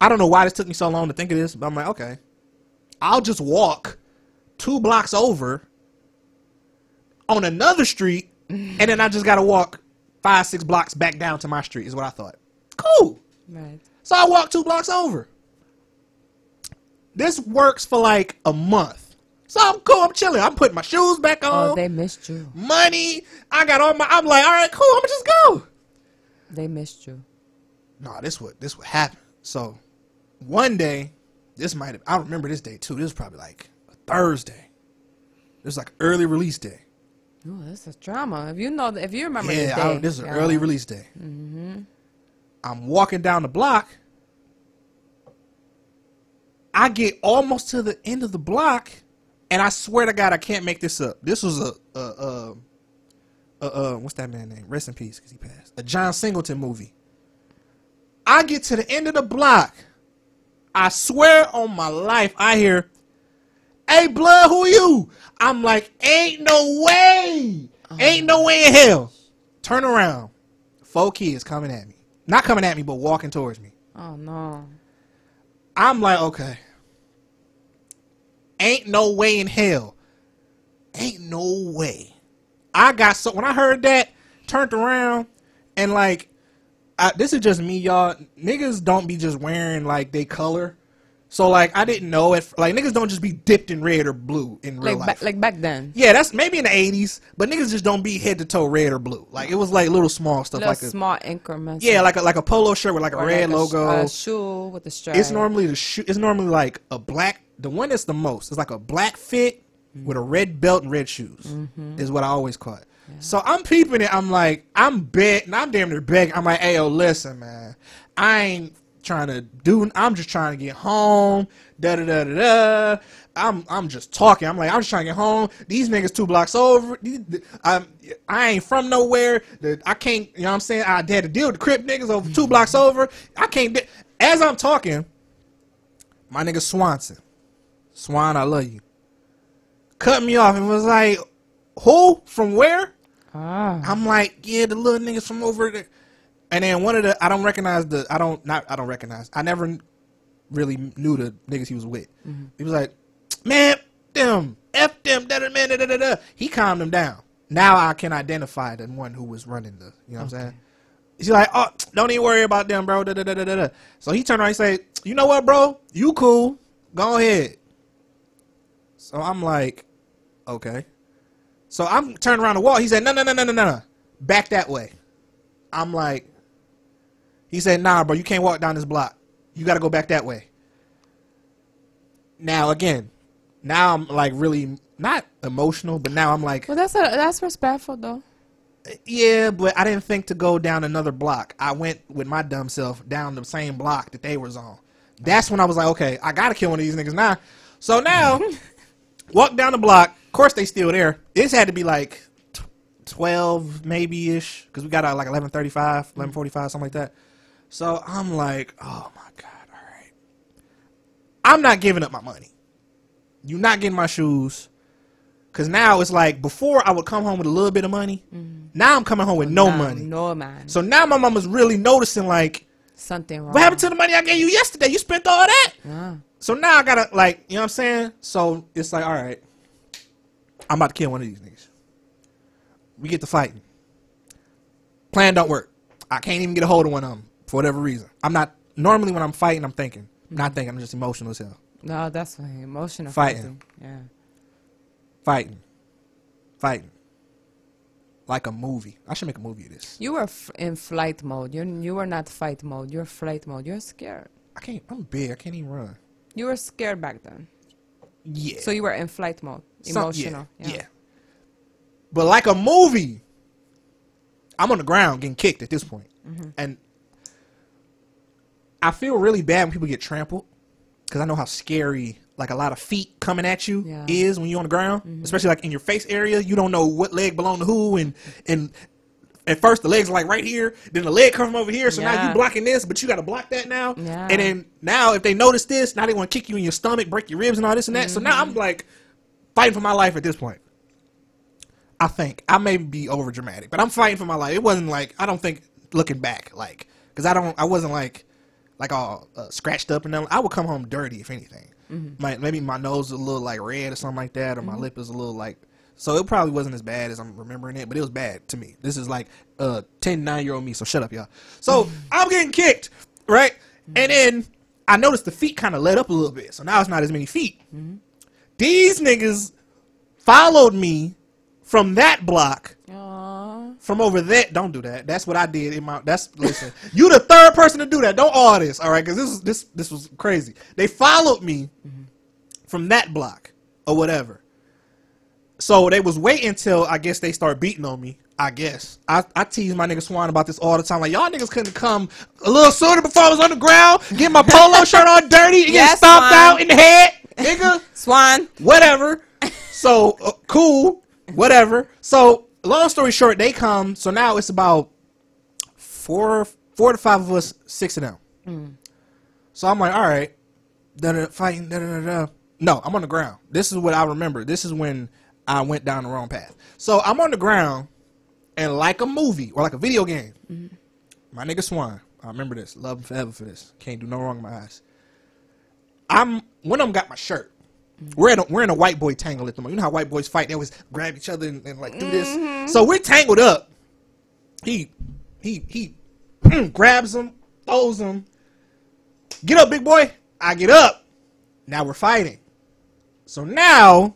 I don't know why this took me so long to think of this, but I'm like, okay, I'll just walk two blocks over on another street, and then I just gotta walk five, six blocks back down to my street. Is what I thought. Cool. Right. So I walked two blocks over. This works for like a month. So I'm cool. I'm chilling. I'm putting my shoes back oh, on. Oh, they missed you. money. I got all my. I'm like, all right, cool. I'm gonna just go. They missed you. No, this what this what happened. So one day, this might have. I remember this day too. This was probably like a Thursday. This was like early release day. Oh, this is drama. If you know, if you remember Yeah, day, I, this is an early release day. Mm-hmm. I'm walking down the block. I get almost to the end of the block, and I swear to God, I can't make this up. This was a, a, a, a, a what's that man name? Rest in peace, because he passed. A John Singleton movie. I get to the end of the block. I swear on my life, I hear, "Hey, blood, who you?" I'm like, "Ain't no way, oh ain't no way in hell." Turn around, four kids coming at me, not coming at me, but walking towards me. Oh no. I'm like, okay. Ain't no way in hell. Ain't no way. I got so when I heard that, turned around and like, I, this is just me, y'all. Niggas don't be just wearing like they color. So like, I didn't know it. Like niggas don't just be dipped in red or blue in real Like life. ba- like back then. yeah, that's maybe in the '80s, but niggas just don't be head to toe red or blue. Like it was like little small stuff, Little like a, small increments. yeah, like a like a polo shirt with like a red like a sh- logo. A shoe with a stripe. It's normally the shoe. It's normally like a black. The one that's the most It's like a black fit with a red belt and red shoes. Mm-hmm. Is what I always caught. So I'm peeping it. I'm like, I'm begging. I'm damn near begging. I'm like, hey, yo, listen, man. I ain't trying to do. I'm just trying to get home. Da da da da da. I'm I'm just talking. I'm like, I'm just trying to get home. These niggas two blocks over. I'm, I ain't from nowhere. I can't. You know what I'm saying? I had to deal with the Crip niggas over two blocks mm-hmm. over. I can't. De- As I'm talking, my nigga Swanson. Swan, I love you. Cut me off and was like, who? From where? Ah. I'm like, yeah, the little niggas from over there. And then one of the, I don't recognize the, I don't, not, I don't recognize. I never really knew the niggas he was with. He was like, man, them, F them, da da man, da da da da. He calmed them down. Now I can identify the one who was running the, you know what I'm saying? He's like, oh, don't even worry about them, bro. Da, da, da, da, da. So he turned around and said, you know what, bro? You cool. Go ahead. So I'm like, okay. So I'm turning around the wall. He said, no, no, no, no, no, no, no. Back that way. I'm like, he said, nah, bro, you can't walk down this block. You got to go back that way. Now, again, now I'm like really not emotional, but now I'm like, Well, that's a, that's respectful though. yeah, but I didn't think to go down another block. I went with my dumb self down the same block that they was on. That's when I was like, okay, I gotta kill one of these niggas now. So now, walk down the block. Of course, they still there. This had to be like tw- twelve, maybe ish, because we got out like 11:35, 11:45, something like that. So I'm like, oh my god, all right. I'm not giving up my money. You're not getting my shoes. Cause now it's like before I would come home with a little bit of money. Now I'm coming home with no money. No man. So now my mama's really noticing like, Something wrong. what happened to the money I gave you yesterday? You spent all that. Ah. So now I gotta like, you know what I'm saying? So it's like, all right, I'm about to kill one of these niggas. We get to fighting. Plan don't work. I can't even get a hold of one of them for whatever reason. I'm not normally when I'm fighting, I'm thinking, not mm-hmm. thinking. I'm just emotional as hell. No, that's. Emotional Fighting. fighting. Yeah. Fighting, fighting, like a movie. I should make a movie of this. You were f- in flight mode. You you were not fight mode. You're flight mode. You're scared. I can't. I'm big. I can't even run. You were scared back then. Yeah. So you were in flight mode. Some- Emotional. yeah, yeah. But like a movie, I'm on the ground getting kicked at this point. Mm-hmm. and I feel really bad when people get trampled because I know how scary like a lot of feet coming at you Yeah. is when you're on the ground, especially like in your face area. You don't know what leg belong to who, and and at first the legs are like right here, then the leg come from over here, so now Yeah. you blocking this, but you got to block that now. Yeah. And then now if they notice this, now they want to kick you in your stomach, break your ribs, and all this and that. So now I'm mm-hmm. like fighting for my life at this point. I think I may be over dramatic, but I'm fighting for my life. It wasn't like I don't think looking back, like because I don't, I wasn't like like all uh, scratched up and them. I would come home dirty if anything. Mm-hmm. My maybe my nose was a little like red or something like that, or my mm-hmm. lip is a little like. So it probably wasn't as bad as I'm remembering it, but it was bad to me. This is like uh 10, 9 year old me, so shut up, y'all. So mm. I'm getting kicked, right? And then I noticed the feet kind of let up a little bit, so now it's not as many feet. Mm-hmm. These niggas followed me from that block from over there. Don't do that. That's what I did in my. That's listen. you the third person to do that. Don't all this, all right? Because this was this this was crazy. They followed me mm-hmm. from that block or whatever. So they was waiting until I guess they start beating on me. I guess I, I tease my nigga Swan about this all the time. Like y'all niggas couldn't come a little sooner before I was on the ground, get my polo shirt on dirty, and get Yes, stomped Swan. out in the head, nigga Swan. whatever. So uh, cool, whatever. So long story short, they come. So now it's about four, four to five of us, six of them. So I'm like, all right, da da fighting, da da da da. No, I'm on the ground. This is what I remember. This is when I went down the wrong path. So I'm on the ground, and like a movie or like a video game, my nigga Swan. I remember this. Love him forever for this. Can't do no wrong in my eyes. I'm one of them got my shirt. We're in a we're in a white boy tangle at the moment. You know how white boys fight? They always grab each other and, and like do this. Mm-hmm. So we're tangled up. He he he mm, grabs him, throws him. Get up, big boy. I get up. Now we're fighting. So now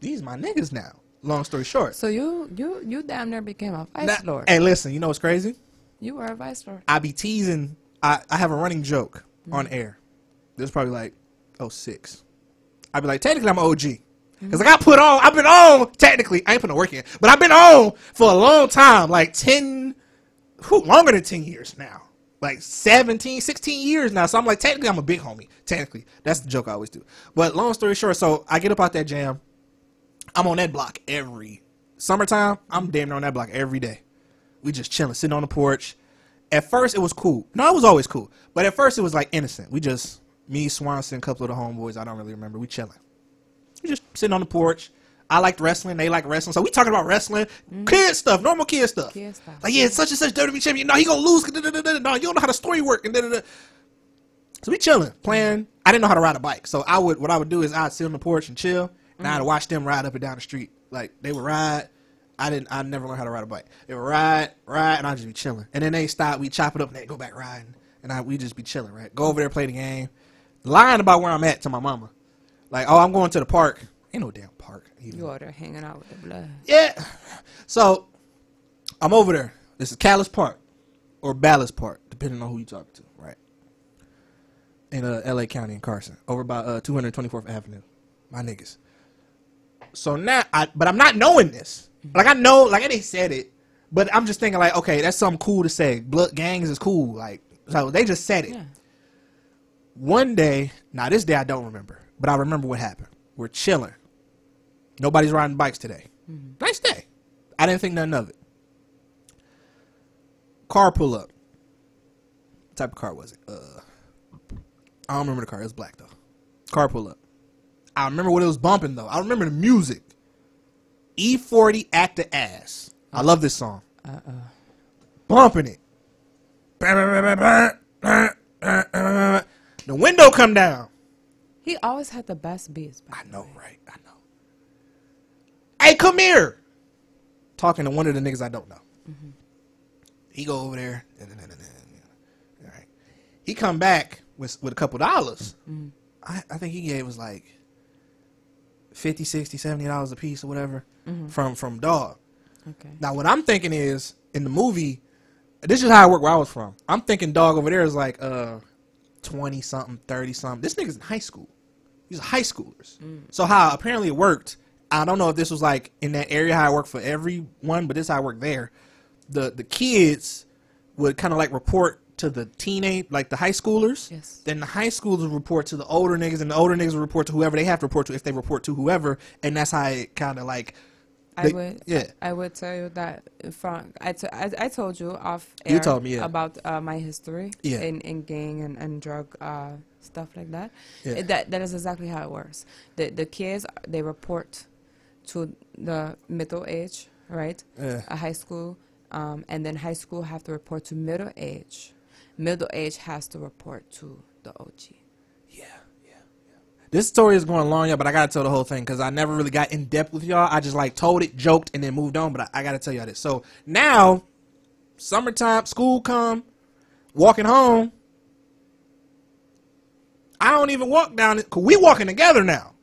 these my niggas now. Long story short. So you you you damn near became a vice Now- lord. Hey, listen, you know what's crazy? you were a vice lord. I be teasing. I, I have a running joke mm-hmm. on air. This is probably like oh six. I'd be like, technically I'm an OG. Mm-hmm. Cause like I put on. I've been on. Technically, I ain't put no work in, but I've been on for a long time, like ten, who, longer than ten years now, like 17, 16 years now. So I'm like, technically, I'm a big homie. Technically, that's the joke I always do. But long story short, so I get up out that jam. I'm on that block every summertime. I'm damn near on that block every day. We just chilling, sitting on the porch. At first, it was cool. No, it was always cool. But at first, it was like innocent. We just me, Swanson, a couple of the homeboys. I don't really remember. We chilling. We just sitting on the porch. I liked wrestling. They like wrestling. So we talking about wrestling, mm. kid stuff, normal kid stuff. Kid stuff. Like yeah, such and such WWE champion. No, he gonna lose. No, you don't know how the story work. And da. So we chilling, playing. I didn't know how to ride a bike, so I would what I would do is I'd sit on the porch and chill, and I'd watch them ride up and down the street. Like they would ride. I didn't. I never learned how to ride a bike. They would ride, ride, and I'd just be chilling. And then they stop. We chop it up and they go back riding, and I we just be chilling. Right, go over there, play the game, lying about where I'm at to my mama. Like, oh, I'm going to the park. Ain't no damn park. even. You out there hanging out with the blood. Yeah. So I'm over there. This is Calas Park or Ballas Park, depending on who you talking to, right? In uh, L.A. County in Carson, over by uh, 224th Avenue. My niggas. So now, I but I'm not knowing this. Like I know, like they said it, but I'm just thinking like, okay, that's something cool to say. Blood gangs is cool. Like so, they just said it. Yeah. One day, now this day I don't remember, but I remember what happened. We're chilling. Nobody's riding bikes today. Nice day. I didn't think nothing of it. Car pull up. What type of car was it? Uh, I don't remember the car. It was black though. Car pull up. I remember what it was bumping though. I remember the music. E40 Act the Ass. I love this song. Uh-uh. Bumping it. The window come down. He always had the best beats. I know, right? I know. Hey, come here. Talking to one of the niggas I don't know. He go over there. All right. He come back with with a couple dollars. Mm-hmm. I, I think he gave us like 50 60 70 dollars a piece or whatever from from dog. Okay. now what i'm thinking is in the movie this is how i work where i was from. I'm thinking dog over there is like uh 20 something 30 something. This nigga's in high school. These are high schoolers. So how apparently it worked i don't know if this was like in that area how i worked for everyone but this is how i worked there. The the kids would kind of like report to the teenage like the high schoolers Yes. then the high schoolers report to the older niggas and the older niggas report to whoever they have to report to if they report to whoever and that's how it kind of like I would. yeah. I would tell you that from I, t- I, I told you off air. You told me, yeah. about uh, my history Yeah. in, in gang and, and drug uh, stuff like that. Yeah. It- that that is exactly how it works. The the kids they report to the middle age, right? Yeah. A high school, um, and then high school have to report to middle age, middle age has to report to the OG. Yeah, yeah, yeah. This story is going long, y'all, but I gotta tell the whole thing because I never really got in depth with y'all. I just like told it, joked, and then moved on. But I, I gotta tell y'all this. So now, summertime, school come, walking home. I don't even walk down it. Cause we walking together now,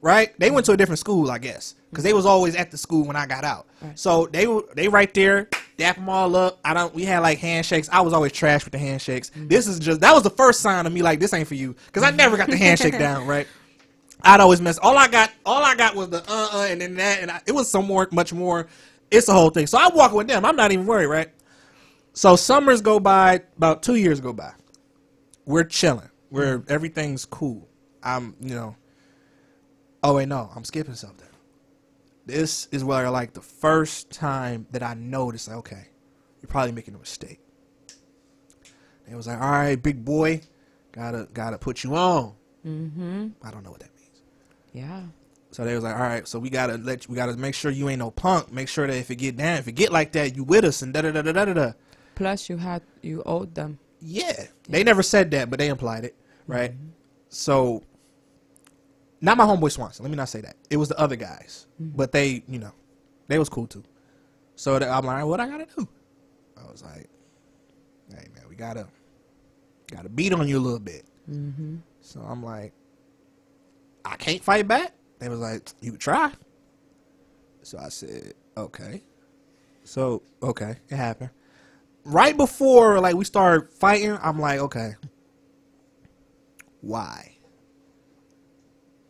right? They went to a different school, I guess, because they was always at the school when I got out. So they were they right there, dap them all up. I don't. We had like handshakes. I was always trash with the handshakes. This is just that was the first sign of me like this ain't for you, because I never got the handshake down, right? I'd always mess. All I got, all I got was the uh uh, and then that, and I, it was some more, much more. It's the whole thing. So I walk with them. I'm not even worried, right? So summers go by, about two years go by. We're chilling. We're everything's cool. I'm, you know. Oh wait, no, I'm skipping something. This is where like the first time that I noticed, like, okay, you're probably making a mistake. They was like, all right, big boy, gotta gotta put you on. Mm-hmm. I don't know what that means. Yeah. So they was like, all right, so we gotta let you, we gotta make sure you ain't no punk. Make sure that if it get down, if it get like that, you with us and da da da da da da. da. Plus, you had you owed them. Yeah, they never said that, but they implied it, right? So, not my homeboy Swanson. Let me not say that. It was the other guys, mm-hmm. but they, you know, they was cool too. So that I'm like, what I gotta do? I was like, hey man, we gotta gotta beat on you a little bit. Mm-hmm. So I'm like, I can't fight back. They was like, you try. So I said, okay. So okay, it happened. Right before like we started fighting, I'm like, okay, why?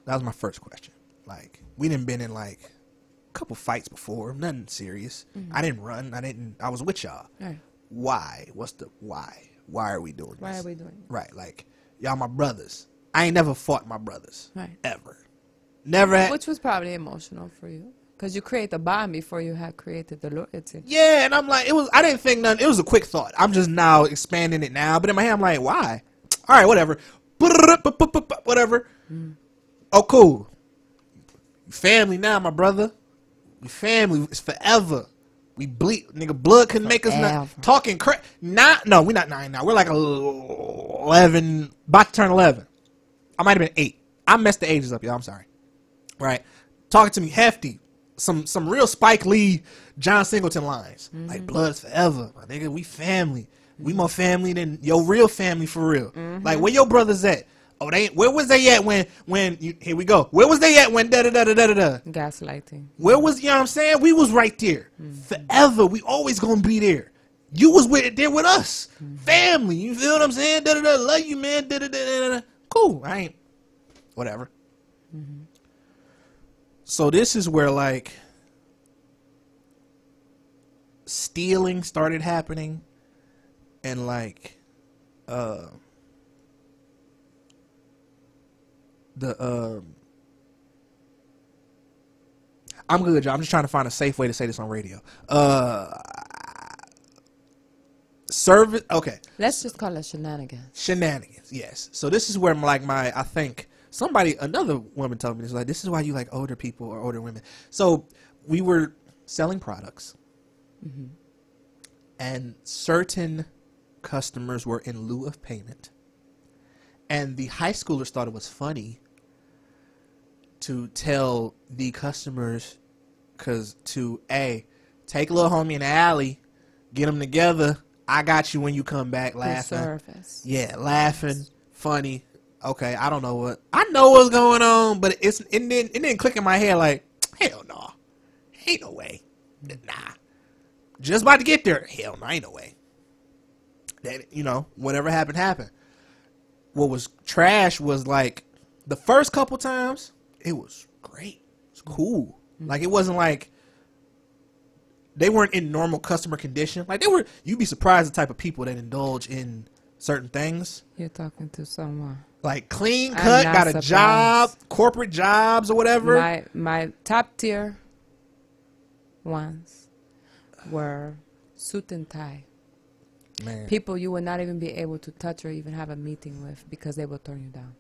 That was my first question. Like we didn't been in like a couple fights before, nothing serious. Mm-hmm. I didn't run. I didn't. I was with y'all. Right. Why? What's the why? Why are we doing Why this? Why are we doing it? Right, like y'all my brothers. I ain't never fought my brothers. Right. Ever. Never had Which was probably emotional for you. Because you create the bond before you had created the loyalty. Yeah, and I'm like, it was I didn't think nothing it was a quick thought. I'm just now expanding it now, but in my head I'm like, why? Alright, whatever. Whatever. Mm. Oh cool. Family now, my brother. We family. It's forever. We bleed, nigga. Blood couldn't make us not talking crap. Not no, we're not nine now. We're like eleven, about to turn eleven. I might have been eight. I messed the ages up, y'all. I'm sorry. Right, talking to me hefty, some some real Spike Lee, John Singleton lines like mm-hmm. "Blood's forever." My nigga, we family. We more family than your real family for real. Mm-hmm. Like where your brothers at? Oh, they where was they at when when you, here we go? Where was they at when da da da da da da? Gaslighting. Where was you know what I'm saying? We was right there. Mm-hmm. Forever. We always gonna be there. You was with there with us. Mm-hmm. Family. You feel what I'm saying? Da da da love you, man. Da da da da. Cool. I ain't whatever. Mm-hmm. So this is where like stealing started happening and like uh the um I'm good, y'all. I'm just trying to find a safe way to say this on radio. Uh service okay. Let's just call it shenanigans. Shenanigans, yes. So this is where like my I think somebody another woman told me this like this is why you like older people or older women. So we were selling products and certain customers were in lieu of payment. And the high schoolers thought it was funny to tell the customers, because to a take a little homie in the alley, get them together. I got you when you come back, laughing. Yeah, laughing, funny. Okay, I don't know what I know what's going on, but it's it didn't it didn't click in my head like hell no, ain't no way, nah. Just about to get there, hell no, ain't no way. That you know whatever happened happened. What was trash was like the first couple times it was great, it's cool. Like it wasn't like they weren't in normal customer condition. Like they were, you'd be surprised the type of people that indulge in certain things. You're talking to someone. Like clean cut, got a surprised. job, corporate jobs or whatever. My my top tier ones were suit and tie. Man, People you would not even be able to touch or even have a meeting with because they will turn you down.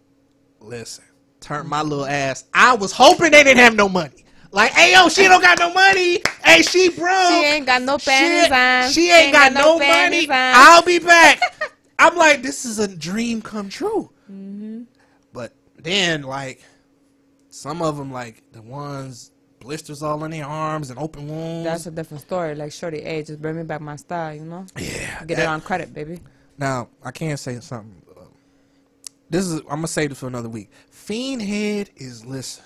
listen, turn my little ass. I was hoping they didn't have no money. Like, hey yo, she don't got no money. Hey, she broke. She ain't got no She- panties on. She ain't got, no, money. on. I'll be back. I'm like, this is a dream come true. Mhm. But then, like, some of them, like the ones blisters all in their arms and open wounds. That's a different story. Like Shorty, hey, just bring me back my style, you know? yeah. Get it that- on credit, baby. Now, I can't say something. This is I'm gonna save this for another week. Fiend head is listen.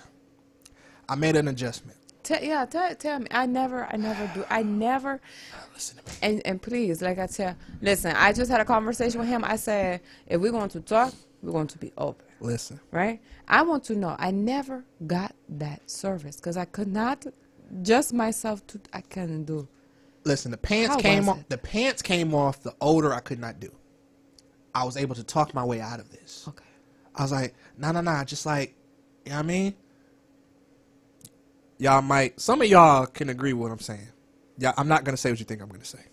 I made an adjustment. Tell, yeah, tell, tell me. I never, I never do. I never. Listen to me. And and please, like I tell, listen. I just had a conversation with him. I said, if we're going to talk, we're going to be open, Listen. right? I want to know. I never got that service because I could not just myself. To I couldn't do. Listen, the pants How came off it? the pants came off the odor I could not do. I was able to talk my way out of this. Okay. I was like, nah, nah, nah, just like, you know what I mean? Y'all might, some of y'all can agree with what I'm saying. Yeah, I'm not gonna say what you think I'm gonna say.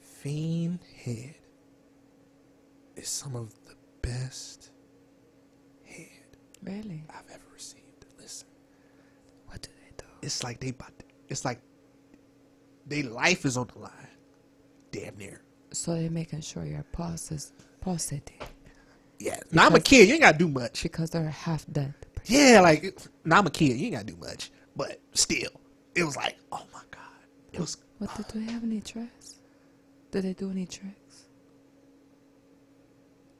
Fiend head is some of the best head Really? I've ever received. Listen, What do they do? it's like they it's like, their life is on the line, damn near. So they're making sure your pulse is pulsating Yeah, now I'm a kid. You ain't gotta do much. because they're half dead. Yeah, like now I'm a kid. You ain't gotta do much, but still, it was like, oh my god, it was. What do they have any tricks? Do they do any tricks?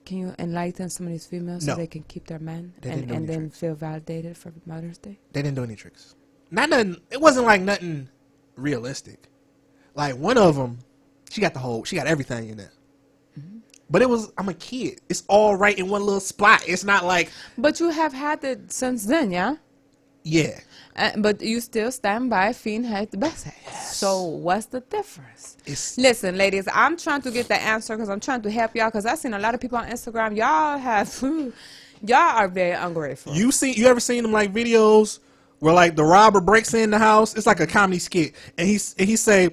Can you enlighten some of these females No. so they can keep their men They and, and then tricks. feel validated for Mother's Day? They didn't do any tricks. Not nothing. It wasn't like nothing realistic. Like one of them, she got the whole. She got everything in there. But it was. I'm a kid. It's all right in one little spot. It's not like But you have had it since then, yeah? yeah. Uh, but you still stand by Fiend had the best head. So what's the difference? It's Listen, ladies, I'm trying to get the answer because I'm trying to help y'all because I've seen a lot of people on Instagram. Y'all have, y'all are very ungrateful. You see, you ever seen them like videos where like the robber breaks in the house? It's like a comedy skit, and he's and he say,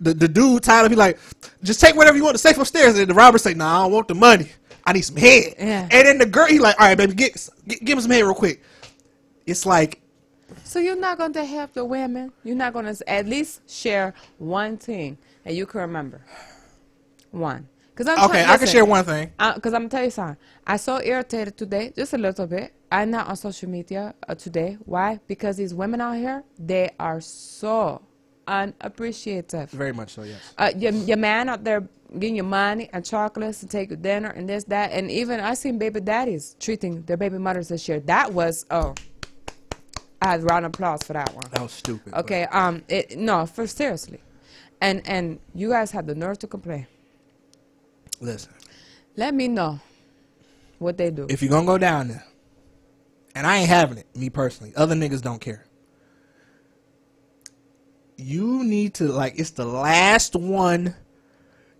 the the dude Tyler, he like, just take whatever you want to safe upstairs, and the robber say, Nah, I don't want the money. I need some head. Yeah. And then the girl, he like, All right, baby, get, get give him some head real quick. It's like, So you're not going to help the women. You're not going to at least share one thing that you can remember. One. Cause I'm okay, I can share one thing. Because I'm gonna tell you something. I so irritated today, just a little bit. I'm not on social media uh, today. Why? Because these women out here, they are so unappreciative. Very much so, yes. Uh, your, your man out there getting you money and chocolates to take you dinner and this, that. And even I seen baby daddies treating their baby mothers this year. That was, oh, I had round of applause for that one. That was stupid. Okay, um, it, no, for seriously. And, and you guys have the nerve to complain. Listen, Let me know what they do. if you're gonna go down there, and I ain't having it, me personally. Other niggas don't care. You need to like it's the last one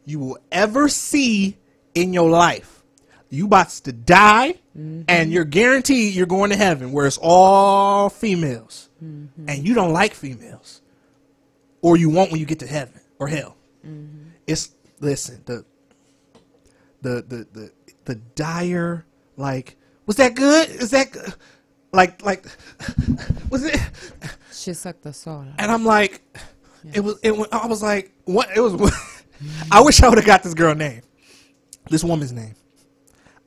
you will ever see in your life. You about to die, mm-hmm. and you're guaranteed you're going to heaven, where it's all females, mm-hmm. and you don't like females, or you won't when you get to heaven or hell. Mm-hmm. It's listen the the the the the dire like was that good? Is that good? Like like was it? She sucked the soul out. And I'm like, it was it. I was like, what? It was. I wish I would have got this girl name, this woman's name.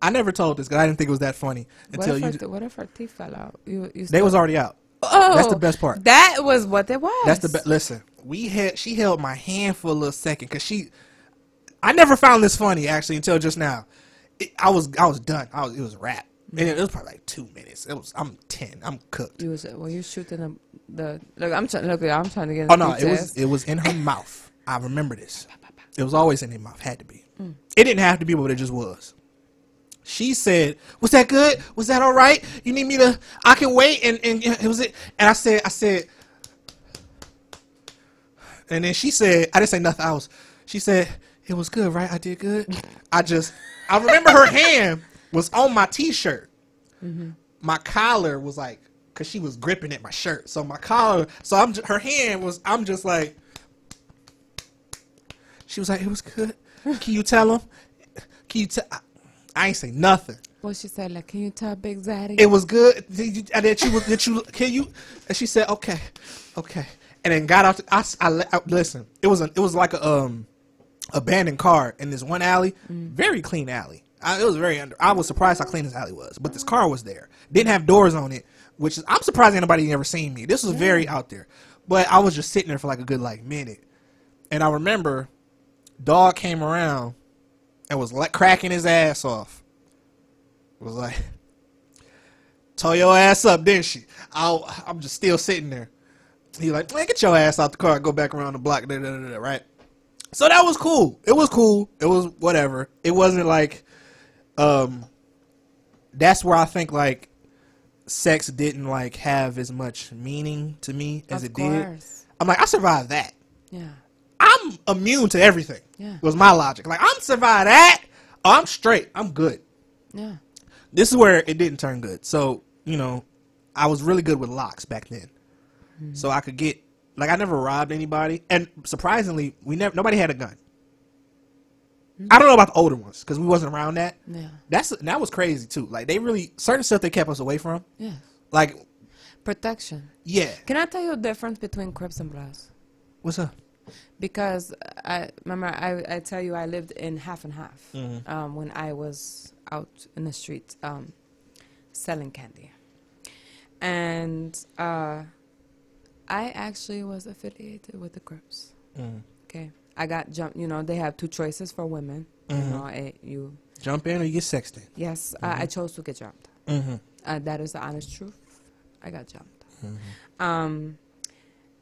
I never told this because I didn't think it was that funny What until if, you. her, what if her teeth fell out? You, you they was already out. oh, that's the oh, best part. That was what it was. That's the best. Listen, we had she held my hand for a little second because she. I never found this funny actually until just now. It, I was I was done. I was it was a wrap. And it was probably like two minutes. It was I'm ten. I'm cooked. You was when you shooting the, the look. I'm trying. Look, I'm trying to get. Oh the no, it was it was in her mouth. I remember this. It was always in her mouth. Had to be. Mm. It didn't have to be, but it just was. She said, "Was that good? Was that all right? You need me to? I can wait." And and it was it. And I said, I said, and then she said, I didn't say nothing else. She said, "It was good, right? I did good." I just, I remember her hand was on my t-shirt. My collar was like, cause she was gripping at my shirt. So my collar, so I'm, her hand was, I'm just like. She was like, "It was good." Can you tell him? Can you tell? I, I ain't say nothing. What she said, like, can you tell Big Zaddy? It was good. Did you, and then she was, did you, can you? And she said, okay, okay. And then got out. The, I, I I- listen. It was a, it was like a um, abandoned car in this one alley, very clean alley. I, it was very under. I was surprised how clean this alley was, but this car was there. Didn't have doors on it, which is I'm surprised anybody ever seen me. This was very out there, but I was just sitting there for like a good like minute, and I remember, dog came around, and was like cracking his ass off. Was like, tore your ass up, didn't she? I, I'm just still sitting there. He like, man, get your ass out the car, go back around the block, da, da, da, right? So that was cool. It was cool. It was whatever. It wasn't like, um, that's where I think like sex didn't like have as much meaning to me as Of it did. I'm like, I survived that. Yeah. I'm immune to everything. Yeah. Was my logic. Like I'm survived that. Oh, I'm straight. I'm good. Yeah. This is where it didn't turn good. So, you know, I was really good with locks back then. So I could get like I never robbed anybody and surprisingly, we never nobody had a gun. I don't know about the older ones cuz we wasn't around that. Yeah. That's that was crazy too. Like they really certain stuff they kept us away from. Yeah. Like Protection. yeah. Can I tell you the difference between Crips and Bloods? What's up? Because I remember I, I tell you I lived in half and half um, when I was out in the streets um, selling candy, and uh, I actually was affiliated with the Crips. Okay, I got jumped. You know they have two choices for women. You know, eh, you Jump in or you get sexted. yes, I, I chose to get jumped. Mm-hmm. Uh, that is the honest truth. I got jumped. Um,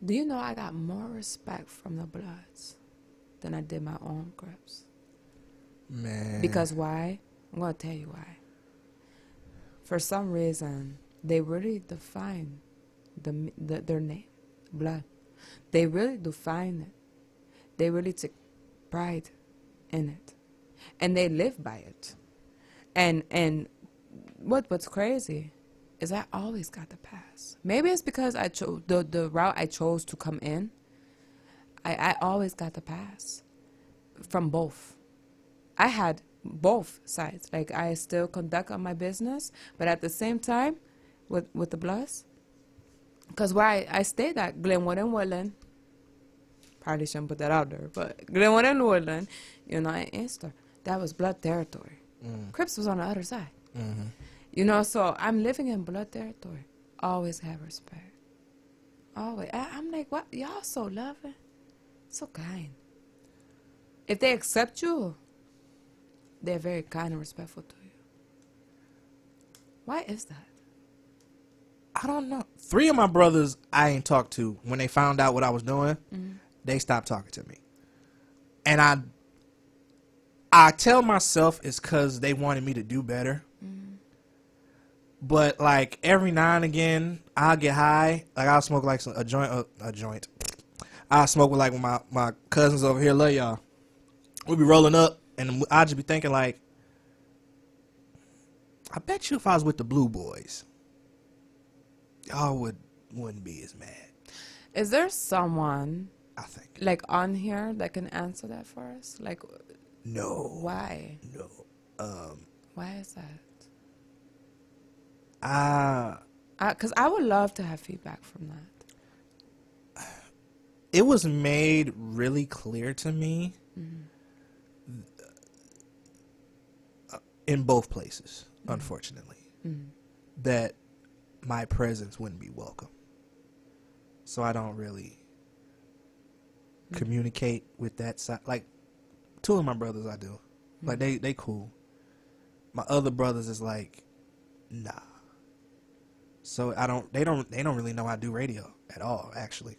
do you know I got more respect from the Bloods than I did my own Crips? Man. Because why? I'm gonna tell you why. For some reason, they really define the, the their name, blood. They really define it. They really take pride in it, and they live by it. And and what what's crazy is I always got the pass. Maybe it's because I chose the the route I chose to come in. I I always got the pass from both. I had both sides. Like I still conduct on my business, but at the same time, with with the Bloods, because where I, I stayed at Glenwood and Woodland, probably shouldn't put that out there, but Glenwood and Woodland, you know, in Easter, that was Blood territory. Mm. Crips was on the other side. Mm-hmm. You know, so I'm living in Blood territory. Always have respect. Always. I, I'm like, what? Y'all so loving, so kind. If they accept you, they're very kind and respectful to you. Why is that? I don't know. Three of my brothers I ain't talked to when they found out what I was doing, mm-hmm. They stopped talking to me. And I I tell myself it's cuz they wanted me to do better. But like every now and again, I'll get high. Like I'll smoke like a joint uh, a joint. I smoke with like my my cousins over here. Love y'all. We'll be rolling up, and I'll just be thinking like, I bet you if I was with the Blue Boys, y'all would wouldn't be as mad. Is there someone I think like on here that can answer that for us? Like, no, why? no. Um, Why is that? I Because I would love to have feedback from that. it was made really clear to me uh, in both places, unfortunately, that my presence wouldn't be welcome. So I don't really communicate with that side. Like two of my brothers, I do. Like they they cool. My other brothers is like, nah. So I don't. They don't. They don't really know I do radio at all. Actually,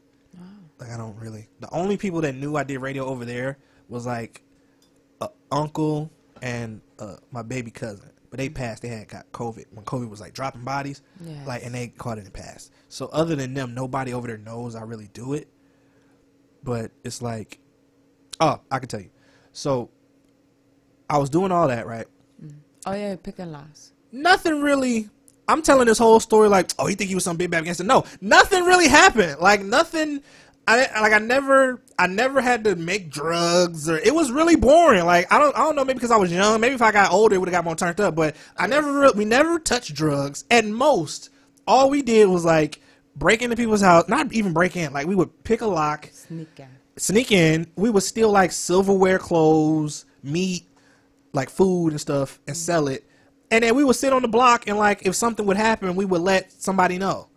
like I don't really. The only people that knew I did radio over there was like, a uncle and uh, my baby cousin. But they passed. They had got COVID when COVID was like dropping bodies. Yes. Like and they caught it and passed. So other than them, nobody over there knows I really do it. But it's like, oh, I can tell you. So I was doing all that right. Mm. Oh yeah, pick and last. nothing really. I'm telling this whole story like, oh, you think he was some big bad gangster? No, nothing really happened. Like nothing. I like I never I never had to make drugs or it was really boring. Like I don't I don't know maybe because I was young. Maybe if I got older, it would have got more turned up. But I never re- we never touched drugs. At most, all we did was like break into people's house. Not even break in. Like we would pick a lock Sneak out. sneak in. We would steal like silverware, clothes, meat, like food and stuff, and mm-hmm. sell it. And then we would sit on the block and like if something would happen, we would let somebody know.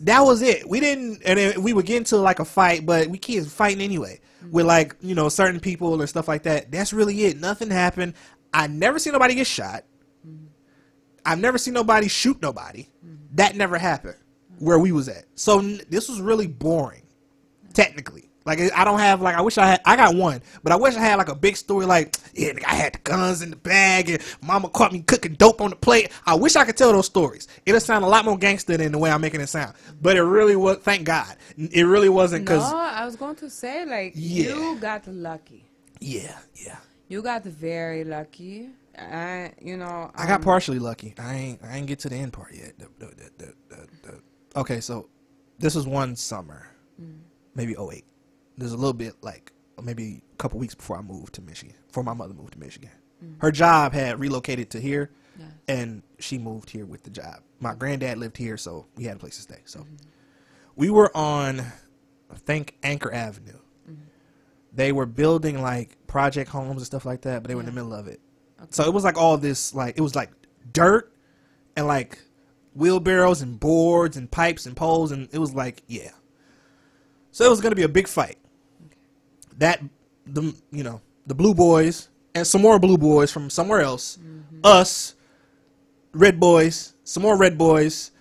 That was it. We didn't, and then we would get into like a fight, but we kids fighting anyway mm-hmm. with like you know certain people or stuff like that. That's really it. Nothing happened. I never seen nobody get shot. Mm-hmm. I've never seen nobody shoot nobody. That never happened where we was at. So n- this was really boring, technically. Like I don't have like I wish I had I got one, but I wish I had like a big story like yeah I had the guns in the bag and mama caught me cooking dope on the plate. I wish I could tell those stories. It'll sound a lot more gangster than the way I'm making it sound. But it really was. Thank God, it really wasn't No, because I was going to say like Yeah. you got lucky. yeah yeah You got very lucky. I, you know, I got um, partially lucky. I ain't I ain't get to the end part yet. The- the- the- okay, so this was one summer, mm. maybe 08. There's a little bit like maybe a couple weeks before I moved to Michigan. Before my mother moved to Michigan, mm. her job had relocated to here, Yes. and she moved here with the job. My granddad lived here, so we had a place to stay. So mm-hmm. we were on, I think Anchor Avenue. Mm-hmm. They were building like project homes and stuff like that, but they were in the middle of it. So it was like all this like it was like dirt and like wheelbarrows and boards and pipes and poles and it was like yeah. So it was gonna be a big fight. That the you know the blue boys and some more blue boys from somewhere else, us, red boys, some more red boys,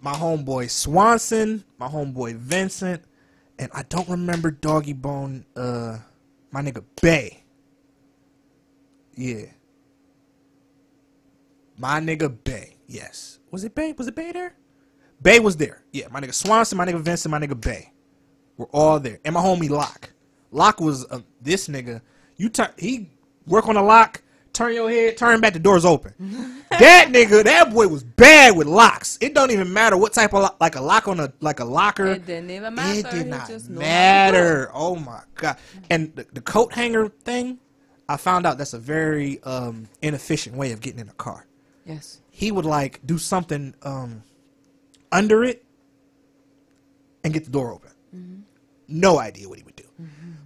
my homeboy Swanson, my homeboy Vincent, and I don't remember Doggy Bone. Uh, my nigga Bay. Yeah. My nigga Bay. Yes. Was it Bay? Was it Bay there? Bay was there. Yeah. My nigga Swanson, my nigga Vincent, my nigga Bay. We're all there. And my homie Locke. Locke was uh, this nigga. You turn. He work on a lock. Turn your head. Turn back. The door's open. that nigga. That boy was bad with locks. It don't even matter what type of lock. Like a lock on a like a locker. It didn't even matter. It did not just knew how to do it. matter. Oh my god! And the, the coat hanger thing, I found out that's a very um, inefficient way of getting in a car. Yes. He would like do something um, under it and get the door open. Mm-hmm. No idea what he would do,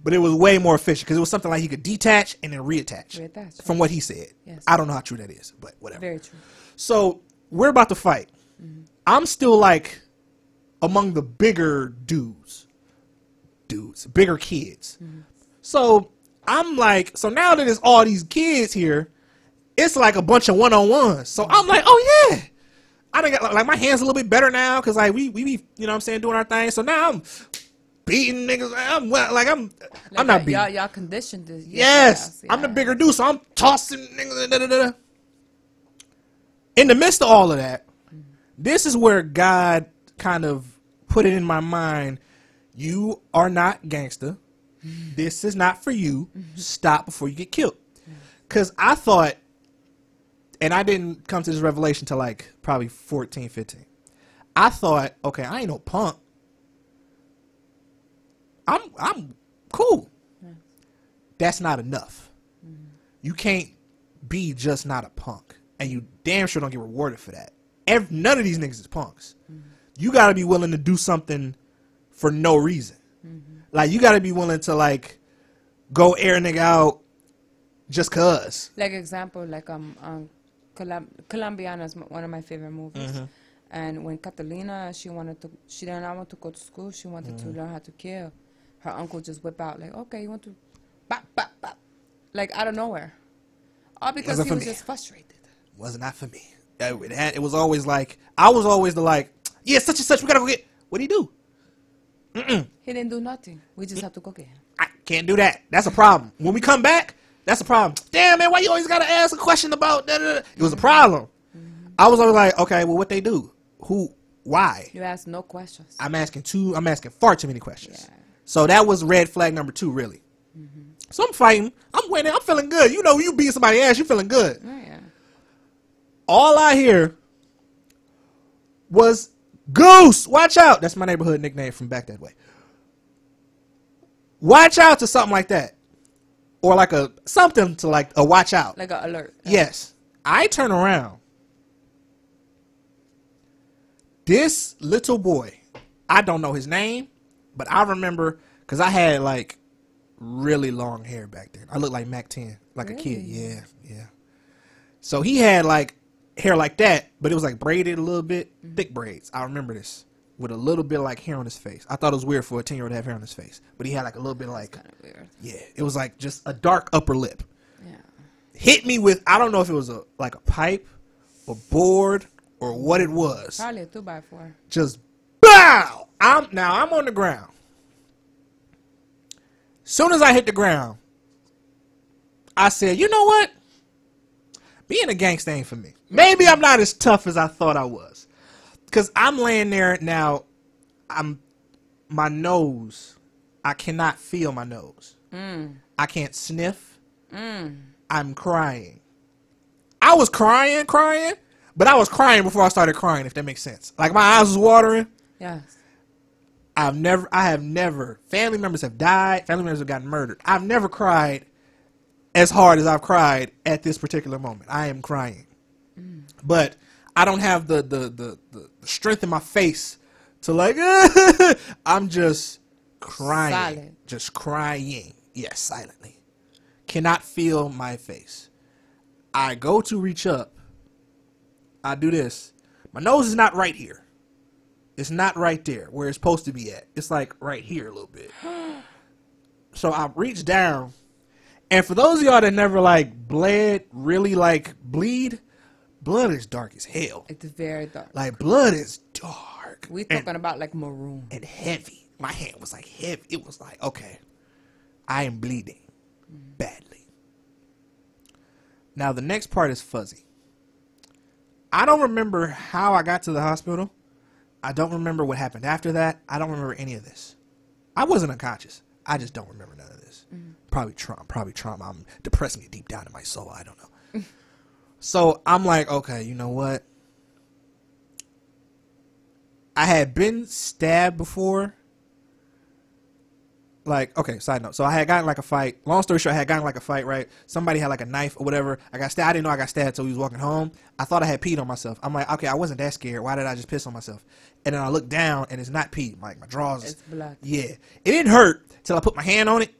but it was way more efficient because it was something like he could detach and then reattach. Reattach, From what he said, Yes. I don't know how true that is, but whatever. Very true. So we're about to fight. I'm still like among the bigger dudes, dudes, bigger kids. So I'm like, so now that there's all these kids here, it's like a bunch of one on ones. So I'm like, oh yeah. I done got like my hands a little bit better now because like we we be you know what I'm saying doing our thing. So now I'm beating niggas. I'm well, like I'm I'm not beating. Y'all, y'all conditioned this. Yes, I'm the bigger dude, so I'm tossing niggas. Da, da, da. In the midst of all of that, mm-hmm. this is where God kind of put it in my mind. You are not gangster. Mm-hmm. This is not for you. Mm-hmm. Stop before you get killed. Because I thought, and I didn't come to this revelation till like probably 14, 15. I thought, okay, I ain't no punk. I'm I'm cool. That's not enough. You can't be just not a punk, and you damn sure don't get rewarded for that. Ev none of these niggas is punks. You got to be willing to do something for no reason. Like you got to be willing to like go air a nigga out just cause. Like example, like um, um Colum- Colombiana is m- one of my favorite movies. Mm-hmm. And when Catalina, she wanted to, she did not want to go to school. She wanted Mm-hmm. to learn how to kill. Her uncle just whip out like, okay, you want to, bop bop bop, like out of nowhere, all because Wasn't he was me. just frustrated. was not that for me. It, had, it was always like I was always the like, yeah, such and such. We gotta go get. What do you do? He didn't do nothing. We just have to go get him. I can't do that. That's a problem. When we come back, that's a problem. Damn man, why you always gotta ask a question about that? It was a problem. I was always like, okay, well, what they do? Who? Why? You ask no questions. I'm asking too. I'm asking far too many questions. Yeah. So that was red flag number two, really. Mm-hmm. So I'm fighting. I'm winning. I'm feeling good. You know, you beat somebody ass, you feeling good. Oh, yeah. All I hear was Goose. Watch out. That's my neighborhood nickname from back that way. Watch out to something like that, or like a something to like a watch out. Like an alert. Yes. I turn around. This little boy, I don't know his name, but I remember Cause I had like really long hair back then. I looked like Mack 10, like a kid. Yeah, yeah. So he had like hair like that, but it was like braided a little bit, mm-hmm. thick braids. I remember this with a little bit of like hair on his face. I thought it was weird for a 10 year old to have hair on his face, but he had like a little bit of like, Kind of weird. yeah, it was like just a dark upper lip. Yeah. Hit me with, I don't know if it was a like a pipe, a board, or what it was. Probably a two by four. Just bow. I'm now I'm on the ground. Soon as I hit the ground, I said, you know what? Being a gangster ain't for me. Maybe I'm not as tough as I thought I was. Cause I'm laying there now, I'm my nose. I cannot feel my nose. Mm. I can't sniff. Mm. I'm crying. I was crying, crying, but I was crying before I started crying, if that makes sense. Like my eyes was watering. Yes. I've never, I have never, family members have died, family members have gotten murdered. I've never cried as hard as I've cried at this particular moment. I am crying. Mm. But I don't have the, the, the, the, strength in my face to like, I'm just crying. Silent. Just crying. Yes, silently. Cannot feel my face. I go to reach up. I do this. My nose is not right here. It's not right there where it's supposed to be at. It's like right here a little bit. so I reach down, and for those of y'all that never like bled, really like bleed, blood is dark as hell. It's very dark. Like blood is dark. we and, talking about like maroon. and heavy. My hand was like heavy. It was like okay, I am bleeding badly. Now the next part is fuzzy. I don't remember how I got to the hospital. I don't remember what happened after that. I don't remember any of this. I wasn't unconscious. I just don't remember none of this. Mm-hmm. Probably trauma. Probably trauma. I'm depressing it deep down in my soul. I don't know. so I'm like, okay, you know what? I had been stabbed before. Like, okay, side note. So I had gotten like a fight. Long story short, I had gotten like a fight, right? Somebody had like a knife or whatever. I got stabbed. I didn't know I got stabbed until we was walking home. I thought I had peed on myself. I'm like, okay, I wasn't that scared. Why did I just piss on myself? And then I look down and it's not pee. Like my drawers. It's blood. Yeah. It didn't hurt till I put my hand on it.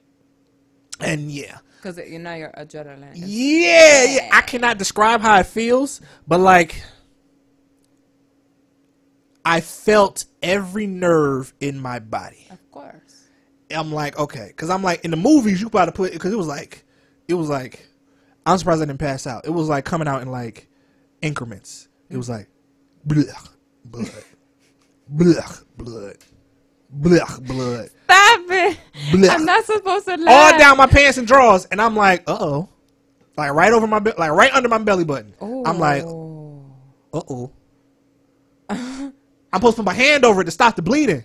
And yeah. Because you know your adrenaline. Yeah, yeah. I cannot describe how it feels, but like I felt every nerve in my body. Of course. I'm like, okay, because I'm like in the movies you about to put because it was like, it was like, I'm surprised I didn't pass out. It was like coming out in like increments. It was like, blood, blood, blood, blood, blood, blood, Stop it. blood. I'm not supposed to laugh. all down my pants and drawers, and I'm like, uh oh, like right over my, be- like right under my belly button. I'm like, uh oh. I'm supposed to put my hand over it to stop the bleeding.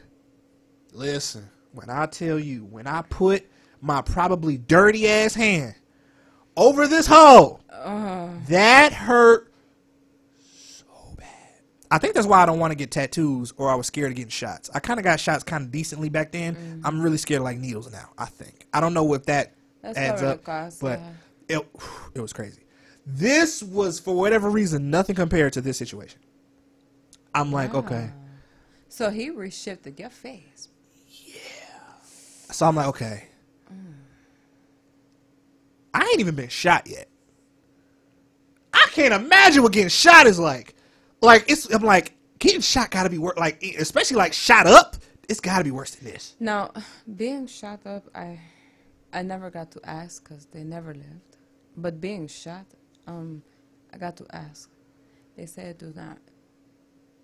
Listen, when I tell you, when I put my probably dirty ass hand over this hole, that hurt so bad. I think that's why I don't want to get tattoos or I was scared of getting shots. I kind of got shots kind of decently back then. Mm-hmm. I'm really scared of like needles now, I think. I don't know if that That's adds up, but yeah. it, it was crazy. This was, for whatever reason, nothing compared to this situation. I'm like, okay. So he reshifted your face. Yeah. So I'm like, okay. Mm. I ain't even been shot yet. I can't imagine what getting shot is like. Like it's, I'm like, getting shot gotta be worse. Like, especially like shot up, it's gotta be worse than this. Now, being shot up, I, I never got to ask because they never lived. But being shot, um, I got to ask. They said do not,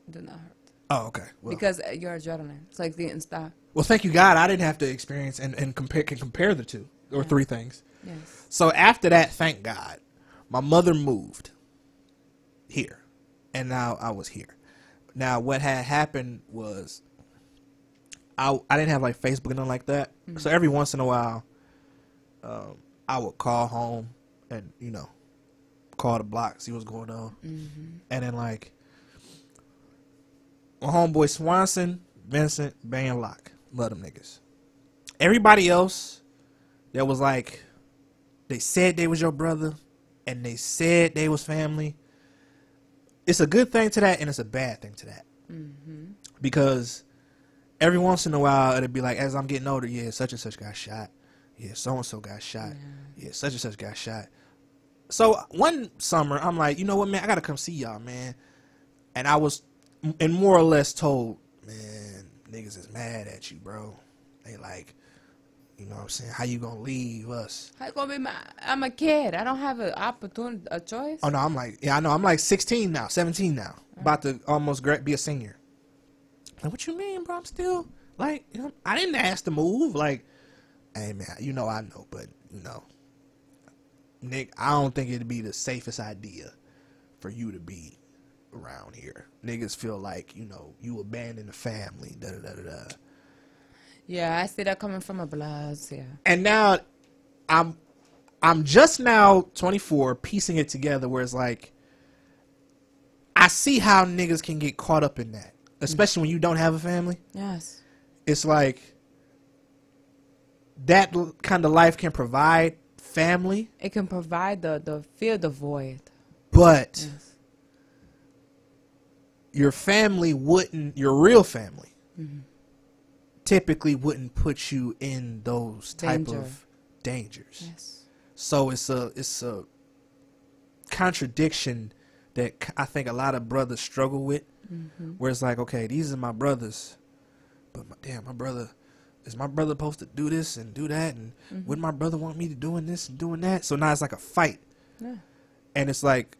do not hurt Oh, okay. Well, because uh, your adrenaline. It's like didn't stop. well, thank you God, I didn't have to experience and and compare can compare the two or three things. Yes. So after that, thank God, my mother moved here, and now I was here. Now what had happened was, I I didn't have like Facebook and nothing like that. So every once in a while, um, I would call home and you know, call the block, see what's going on, and then like my homeboy Swanson, Vincent, Van Lock, love them niggas. Everybody else that was like they said they was your brother and they said they was family it's a good thing to that and it's a bad thing to that mm-hmm. because every once in a while it'd be like, as I'm getting older, yeah, such and such got shot. Yeah, so and so got shot. Yeah, such and such got shot. So one summer, I'm like, you know what, man, I gotta come see y'all, man. And I was, and more or less told, man, niggas is mad at you, bro. They like, you know what I'm saying? How you gonna leave us? How gonna be my? I'm a kid. I don't have an opportunity, a choice. Oh no, I'm like, yeah, I know. I'm like 16 now, 17 now, about to almost be a senior. Like, what you mean, bro? I'm still like, you know, I didn't ask to move. Like, hey man, you know I know, but you know, Nick, I don't think it'd be the safest idea for you to be around here. Niggas feel like you know you abandoned the family. Da da da da. Yeah, I see that coming from a blast. Yeah. and now I'm I'm just now 24 piecing it together where it's like I see how niggas can get caught up in that, especially when you don't have a family. Yes. It's like that kind of life can provide family, It can provide the the fill the void. but Yes. your family wouldn't your real family mm-hmm. Typically wouldn't put you in those type Danger. of dangers. Yes. So it's a it's a contradiction that I think a lot of brothers struggle with, mm-hmm. where it's like, okay, these are my brothers, but my, damn, my brother is my brother supposed to do this and do that, and mm-hmm. would my brother want me to doing this and doing that? So now it's like a fight, Yeah. and it's like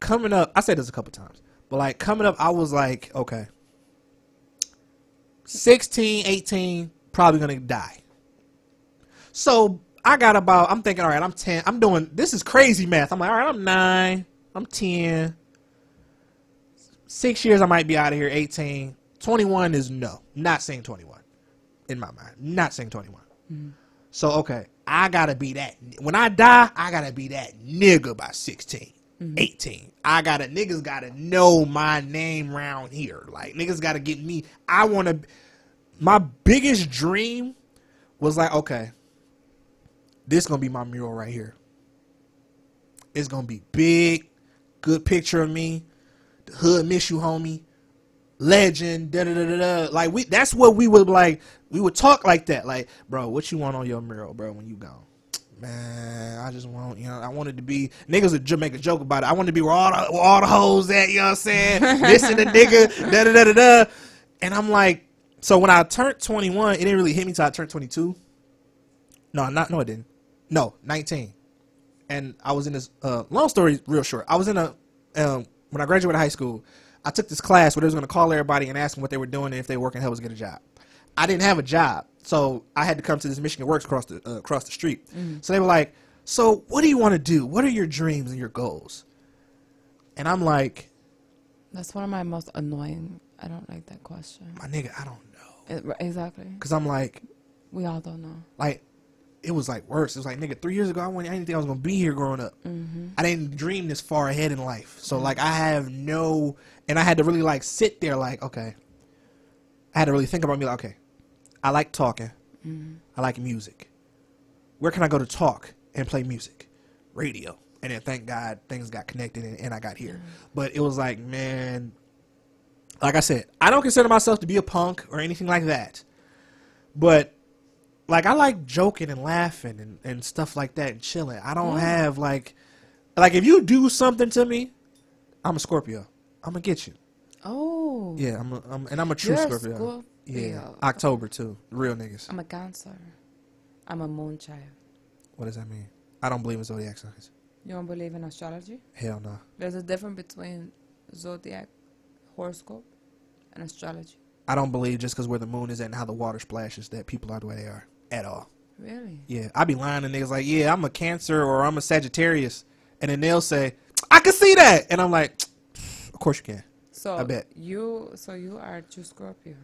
coming up. I said this a couple times, but like coming up, I was like, okay, 16, 18, probably gonna die. So I got about, I'm thinking, all right, I'm 10. I'm doing, this is crazy math. I'm like, all right, I'm 9. I'm 10. Six years, I might be out of here. 18. 21 is no. Not saying 21 in my mind. Not saying 21. Mm-hmm. So, okay, I got to be that. When I die, I got to be that nigga by 16. Mm-hmm. 18. I gotta niggas gotta know my name round here. Like niggas gotta get me. I wanna my biggest dream was like, okay, this gonna be my mural right here. It's gonna be big, good picture of me. The hood miss you, homie. Legend, da da da da. Like we, that's what we would like. We would talk like that. Like, bro, what you want on your mural, bro? When you gone, man, I just want, you know, I wanted to be. Niggas would make a joke about it. I wanted to be where all the where all the hoes at. You know what I'm saying? this and the nigga, da da da da da. And I'm like, so when I turned 21, it didn't really hit me till I turned 22. No, not no, it didn't. No, 19. And I was in this. Uh, long story, real short. I was in a um, when I graduated high school. I took this class where they was going to call everybody and ask them what they were doing and if they were working, help us get a job. I didn't have a job, so I had to come to this Michigan Works across the uh, across the street. Mm-hmm. So they were like, "So what do you want to do? What are your dreams and your goals?" And I'm like, That's one of my most annoying. I don't like that question. "My nigga, I don't know," It, exactly. because I'm like, We all don't know. like it was like worse. It was like nigga, three years ago I I didn't think I was gonna be here growing up. Mm-hmm. I didn't dream this far ahead in life. So mm-hmm. like I have no, and I had to really like sit there like okay. I had to really think about me like okay, I like talking, I like music. Where can I go to talk and play music? Radio. And then thank God things got connected and, and I got here. But it was like man, like I said, I don't consider myself to be a punk or anything like that. But like I like joking and laughing and, and stuff like that and chilling. I don't have like like if you do something to me, I'm a Scorpio. I'm gonna get you. Oh. Yeah, I'm, a, I'm and I'm a true You're a Scorpio. Yeah, October too. Real niggas. I'm a Cancer. I'm a moon child. What does that mean? I don't believe in zodiac signs. You don't believe in astrology? Hell no. There's a difference between zodiac, horoscope, and astrology. I don't believe just because where the moon is at and how the water splashes that people are the way they are at all. Really? Yeah, I'd be lying to niggas like, yeah, I'm a Cancer or I'm a Sagittarius, and then they'll say, I can see that, and I'm like, of course you can. So I bet. you, so you are true Scorpio.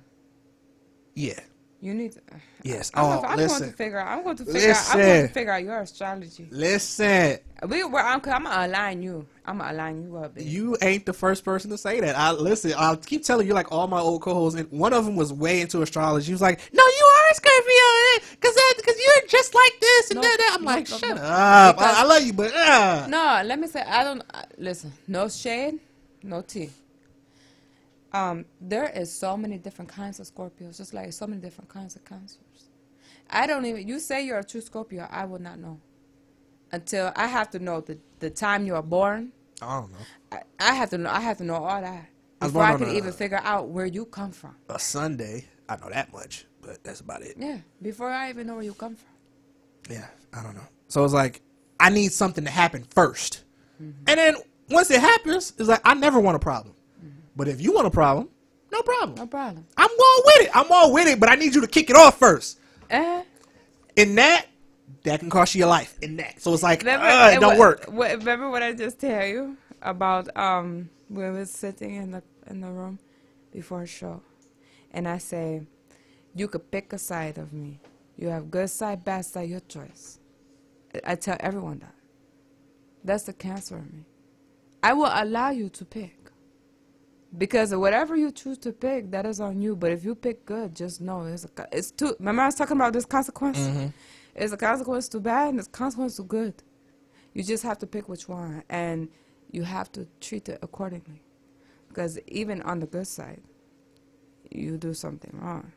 Yeah. You need. To, Yes. I'm, Oh, I'm going listen. to figure out. I'm going to figure out. I'm going to figure out your astrology. Listen, We, we're, I'm, I'm gonna align you. I'm gonna align you up. you ain't the first person to say that. I listen. I'll keep telling you, like all my old co-hosts, and one of them was way into astrology. He was like, "No, you are a Scorpio, because because you're just like this and No, that." that." I'm no, like, no, "Shut up! I, I love you, but uh. No, let me say. I don't uh, listen. No shade, no tea. Um, there is so many different kinds of Scorpios, just like so many different kinds of cancers. I don't even. You say you're a true Scorpio, I would not know until I have to know the the time you are born. I don't know. I, I have to know. I have to know all that before I could a- even figure out where you come from. A Sunday, I know that much, but that's about it. Yeah, before I even know where you come from. Yeah, I don't know. So it's like I need something to happen 1st and then once it happens, it's like I never want a problem. But if you want a problem, no problem. No problem. I'm all with it. I'm all with it, but I need you to kick it off first. Eh. In that, that can cost you your life. In that, so it's like Remember, uh, it uh, don't work. remember what I just tell you about um when we was sitting in the in the room before a show, and I say, you could pick a side of me. You have good side, bad side, your choice. I- I tell everyone that. That's the cancer in me. I will allow you to pick. Because whatever you choose to pick, that is on you. But if you pick good, just know it's a, it's too. Remember I was talking about this consequence. Mm-hmm. It's a consequence to bad and it's a consequence to good. You just have to pick which one, and you have to treat it accordingly. Because even on the good side, you do something wrong,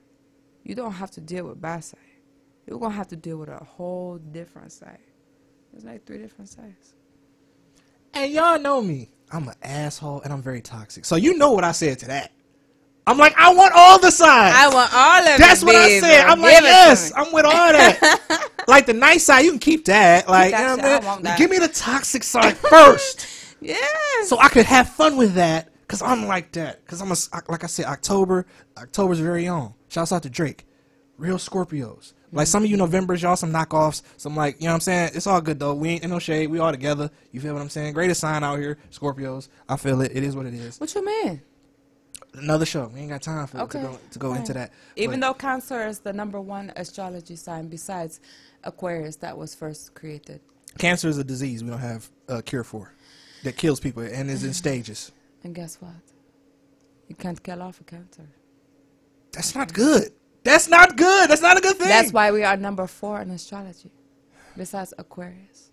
you don't have to deal with bad side. You're gonna have to deal with a whole different side. There's like three different sides. And y'all know me. I'm an asshole and I'm very toxic. So you know what I said to that. I'm like, I want all the sides. I want all of it. That's it. what I said. I'm like, Give to yes. I'm with all that. like the nice side, you can keep that. Like, you know what I mean? Give me the toxic side first, yeah. so I could have fun with that. Cause I'm like that. Cause I'm a, like I said, October. October's very own. Shouts out to Drake. Real Scorpios. Like some of you Novembers, y'all some knockoffs. Some like, you know what I'm saying? It's all good though. We ain't in no shade. We all together. You feel what I'm saying? Greatest sign out here, Scorpios. I feel it. It is what it is. what you mean? Another show. We ain't got time for Okay. to go to go fine. into that. Even But- though Cancer is the number one astrology sign besides Aquarius that was first created. cancer is a disease we don't have a cure for that kills people and is in stages. And guess what? You can't kill off a cancer. That's not good. That's not good. That's not a good thing. That's why we are number four in astrology, besides Aquarius.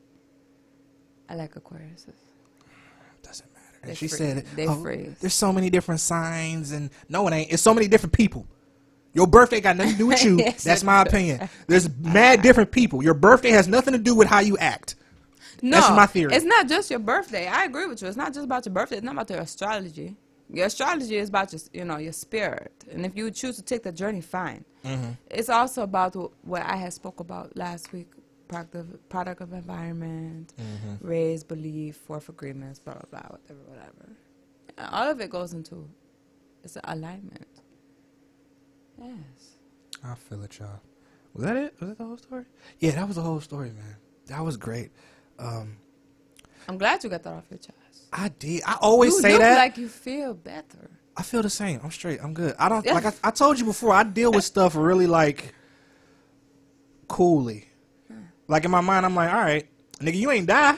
I like Aquarius. doesn't matter. They And she free- said, it, they oh, freeze. "There's so many different signs, and no, it ain't. It's so many different people. Your birthday got nothing to do with you. Yes, That's my opinion. There's mad different people. Your birthday has nothing to do with how you act. No, That's my theory. It's not just your birthday. I agree with you. It's not just about your birthday. It's not about your astrology. Your astrology is about your, you know, your spirit. And if you choose to take the journey, fine. Mm-hmm. It's also about what I had spoke about last week: product of, product of environment, Mm-hmm. raise, belief, fourth agreements, blah blah blah, whatever, whatever. And all of it goes into it's an alignment. Yes. I feel it, y'all. Was that it? Was that the whole story? Yeah, that was the whole story, man. That was great. Um, I'm glad you got that off your chest. I did. I always say that. you say look that. like you feel better. I feel the same. I'm straight. I'm good. I don't like I, I told you before. I deal with stuff really like coolly. Like in my mind, I'm like, all right, nigga, you ain't die.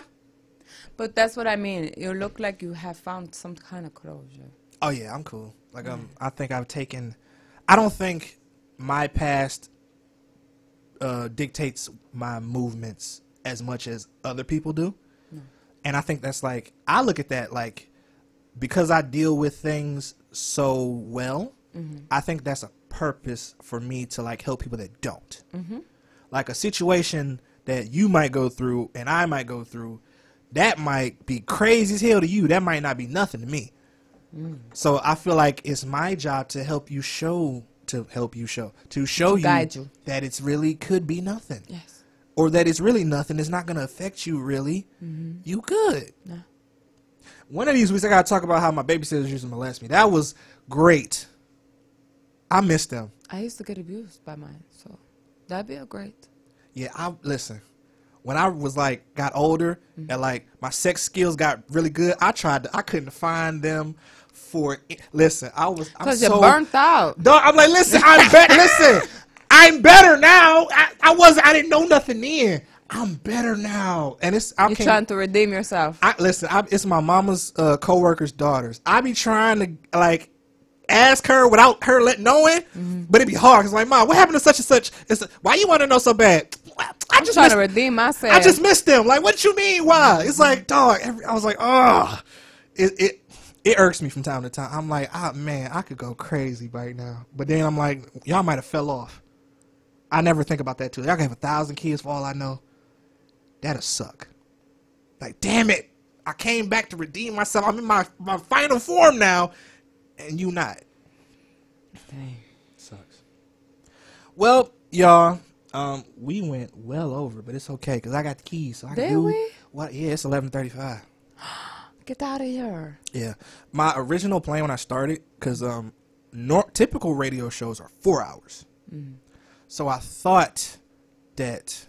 But that's what I mean. You look like you have found some kind of closure. Oh yeah, I'm cool. Like um, I think I've taken. I don't think my past uh, dictates my movements as much as other people do, and I think that's like I look at that like because I deal with things so well. Mm-hmm. I think that's a purpose for me to like help people that don't. Mm-hmm. Like a situation that you might go through and I might go through, that might be crazy as hell to you. That might not be nothing to me. Mm. So I feel like it's my job to help you show to help you show to show To you, you. that it's really could be nothing Yes. Or that it's really nothing. It's not going to affect you really. Mm-hmm. You good. Yeah. One of these weeks I got to talk about how my babysitters used to molest me. That was great. I miss them. I used to get abused by mine, so that'd be a great. Yeah, I listen. When I was like got older mm-hmm. and like my sex skills got really good, I tried. To, I couldn't find them for. Listen, I was. I'm Because so, you're burnt out. Dog, I'm like, listen, I'm back. listen, I'm better now. I, I wasn't. I didn't know nothing then. I'm better now, and it's. I You're trying to redeem yourself. I listen. I, it's my mama's uh, coworkers' daughters. I be trying to like ask her without her let knowing, Mm-hmm. but it'd be hard. Cause like, mom, what happened to such and such? It's why you want to know so bad? I I'm just trying missed, to redeem myself. I just missed them. Like, what you mean? Why? It's like, dog. Every, I was like, oh, it, it. it irks me from time to time. I'm like, ah, man, I could go crazy right now. But then I'm like, y'all might have fell off. I never think about that too. Y'all can have a thousand kids for all I know. That'll suck. Like, damn it. I came back to redeem myself. I'm in my, my final form now. And you not. Dang. Sucks. Well, y'all, um, we went well over, but it's okay because I got the keys. So I can Did do we? what? Yeah, it's eleven thirty-five. Get out of here. Yeah, my original plan when I started, because um, nor- typical radio shows are four hours. So I thought that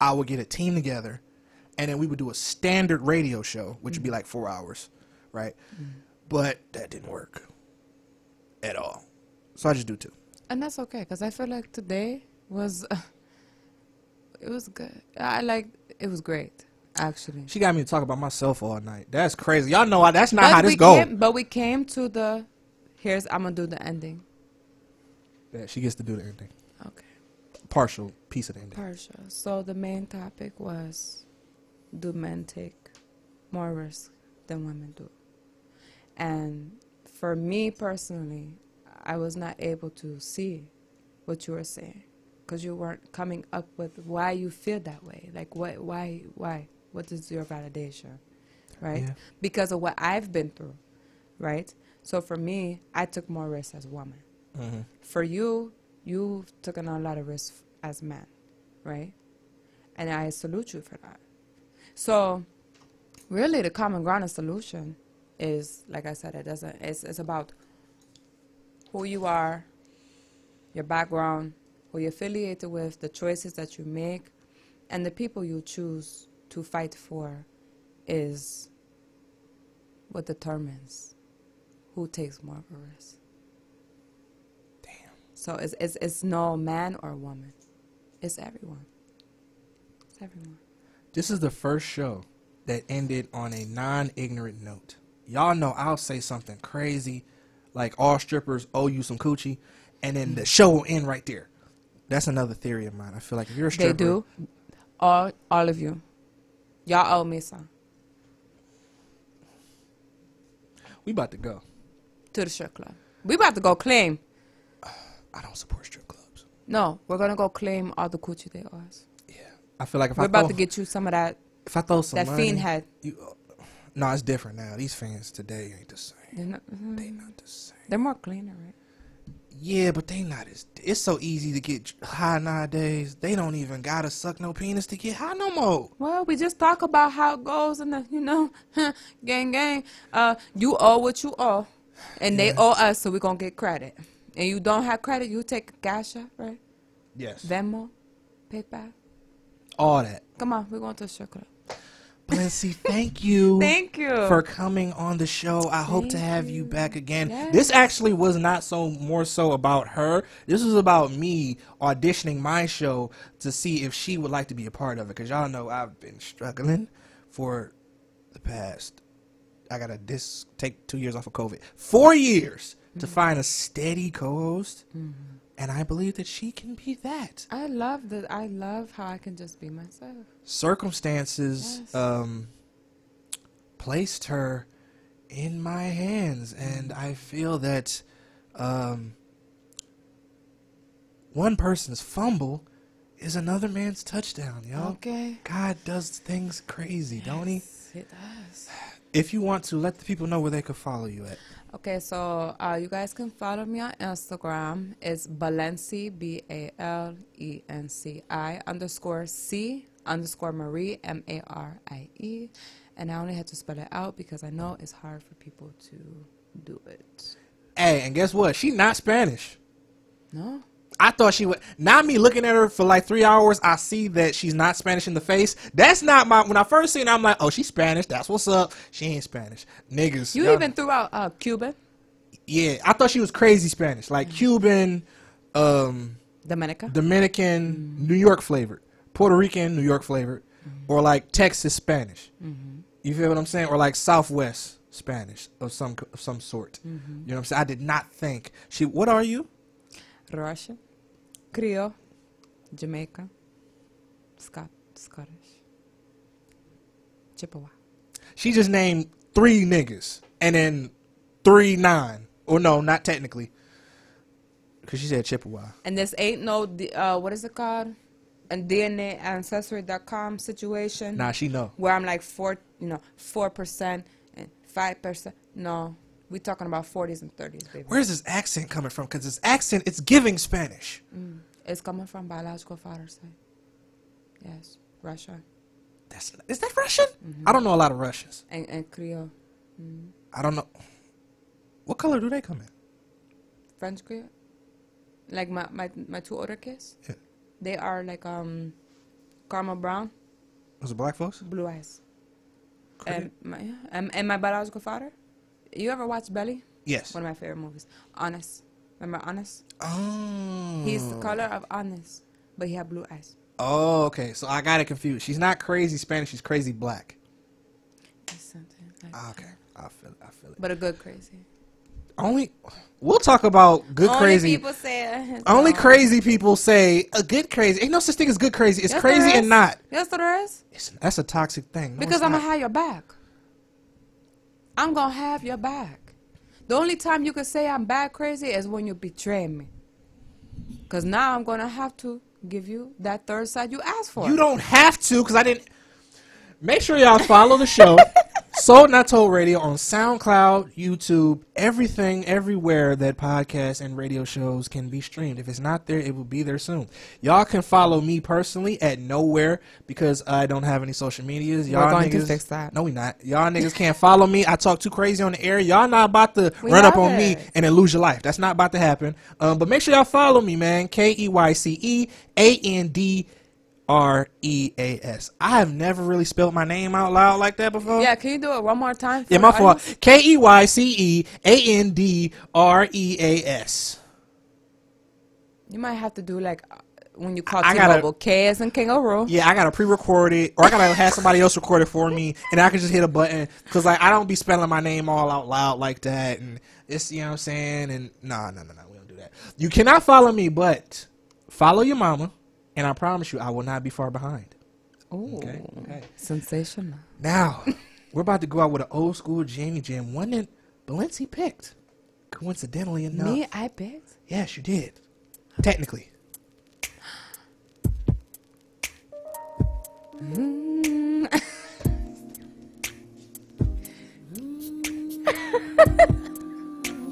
I would get a team together, and then we would do a standard radio show, which would be mm-hmm. like four hours, right? Mm-hmm. But that didn't work at all. So I just do two. And that's okay, because I feel like today was, it was good. I like, it was great, actually. She got me to talk about myself all night. That's crazy. Y'all know I, that's not But how this goes. but we came to the, here's, I'm going to do the ending. Yeah, she gets to do the ending. Okay. Partial piece of the ending. Partial. So the main topic was do men take more risk than women do? And for me personally, I was not able to see what you were saying because you weren't coming up with why you feel that way. Like what why why what is your validation? Right? Yeah. Because of what I've been through, right? So for me, I took more risks as a woman Mm-hmm. for you, you've taken a lot of risks as men, right? And I salute you for that. So, really, the common ground and solution is, like I said, it doesn't. It's it's about who you are, your background, who you're affiliated with, the choices that you make, and the people you choose to fight for, is what determines who takes more of a risk. So it's, it's, it's no man or woman. It's everyone. It's everyone. This is the first show that ended on a non-ignorant note. Y'all know I'll say something crazy, like all strippers owe you some coochie, and then the show will end right there. That's another theory of mine. I feel like if you're a stripper, They do. All, all of you. Y'all owe me some. we about to go. To the strip club. We about to go claim. I don't support strip clubs. No, we're going to go claim all the coochie they owe us. Yeah, I feel like if I We're I about throw, to get you some of that. if I throw some that money, fiend had. You, no, it's different now. These fans today ain't the same. They're, not, mhm. They not the same. They're more cleaner, right? Yeah, but they not as. It's so easy to get high nowadays. They don't even gotta suck no penis to get high no more. Well, we just talk about how it goes and the, you know, gang, gang. Uh, you owe what you owe, and they owe us, so we're gonna get credit. And you don't have credit, you take cash right? Yes. Venmo, PayPal. All that. Come on, we're going to the strip club. Thank you. Thank you. for coming on the show. I hope to have you you. back again. Yes. This actually was not so more so about her. This was about me auditioning my show to see if she would like to be a part of it. Cause y'all know I've been struggling for the past. I gotta dis take two years off of COVID. Four years to Mm-hmm. find a steady co-host, and I believe that she can be that. I love that. I love how I can just be myself. circumstances Yes. um, placed her in my hands, and I feel that um, one person's fumble is another man's touchdown, yo. Okay. God does things crazy, don't he? It does. If you want to, let the people know where they could follow you at. Okay, so uh, you guys can follow me on Instagram. It's Balenci, B A L E N C I underscore C underscore Marie, M A R I E. And I only had to spell it out because I know it's hard for people to do it. Hey, and guess what? She not Spanish. No? I thought she would. Not me looking at her for like three hours. I see that she's not Spanish in the face. That's not my. When I first seen her, I'm like, oh, she's Spanish. That's what's up. She ain't Spanish, niggas. You even threw out uh, Cuban, Yeah, I thought she was crazy Spanish, like mm. Cuban, um, Dominica. Dominican, mm. New York flavored, Puerto Rican, New York flavored, mm-hmm. or like Texas Spanish. Mm-hmm. You feel what I'm saying? Or like Southwest Spanish of some of some sort. Mm-hmm. You know what I'm saying? I did not think she. What are you? Russian, Creole, Jamaica, Scot- Scottish, Chippewa. She just named three niggas, and then three nine. Or no, not technically. Because she said Chippewa. And this ain't no, uh, what is it called? A DNA ancestry.com situation. Nah, she know. Where I'm like four, you know, four percent and five percent. No, we talking about forties and thirties, baby. Where's this accent coming from? Because this accent, it's giving Spanish. Mm. It's coming from biological father's side. Yes, Russia That's is that Russian? Mm-hmm. I don't know a lot of Russians. and, and Creole, mm. I don't know. What color do they come in? French Creole. Like my, my my two older kids, Yeah. they are like um, caramel brown, Was it black folks? blue eyes. And my and, and my biological father. You ever watch Belly? Yes. One of my favorite movies. Honest. Remember Honest? Oh. He's the color of Honest, but he had blue eyes. Oh, okay. So I got it confused. She's not crazy Spanish. She's crazy black. It's something like Ah, Okay. I feel. It. I feel it. But a good crazy. Only. We'll talk about good Only crazy. people say it. Only No. crazy people say a good crazy. Ain't no such thing as good crazy. It's Yes, crazy and not. Yes, there is. It's, that's a toxic thing. No, Because I'm not. gonna have your back. I'm gonna have your back. The only time you can say I'm bad crazy is when you betray me. Cause now I'm gonna have to give you that third side you asked for. You don't have to, because I didn't. Make sure y'all follow the show, Sold Not Told Radio, on SoundCloud, YouTube, everything, everywhere that podcasts and radio shows can be streamed. If it's not there, it will be there soon. Y'all can follow me personally at nowhere because I don't have any social medias. Y'all going to fix that. No, we not. Y'all niggas can't follow me. I talk too crazy on the air. Y'all not about to We run up on me and then lose your life. That's not about to happen. Um, but make sure y'all follow me, man. K E Y C E A N D R E A S. I have never really spelled my name out loud like that before. Yeah, can you do it one more time? Yeah, my fault. K E Y C E A N D R E A S. You might have to do like uh, when you call I T-Mobile, K as in kangaroo. Yeah, I gotta pre-record it, or I gotta have somebody else record it for me, and I can just hit a button because like I don't be spelling my name all out loud like that, and it's you know what I'm saying, and no, no, no, no, we don't do that. You cannot follow me, but follow your mama, and I promise you, I will not be far behind. Ooh, Okay, okay. sensational. Now we're about to go out with an old school Jamie Jam, one that Balenci picked. Coincidentally enough, Me, I picked. yes, you did. Technically. Mm.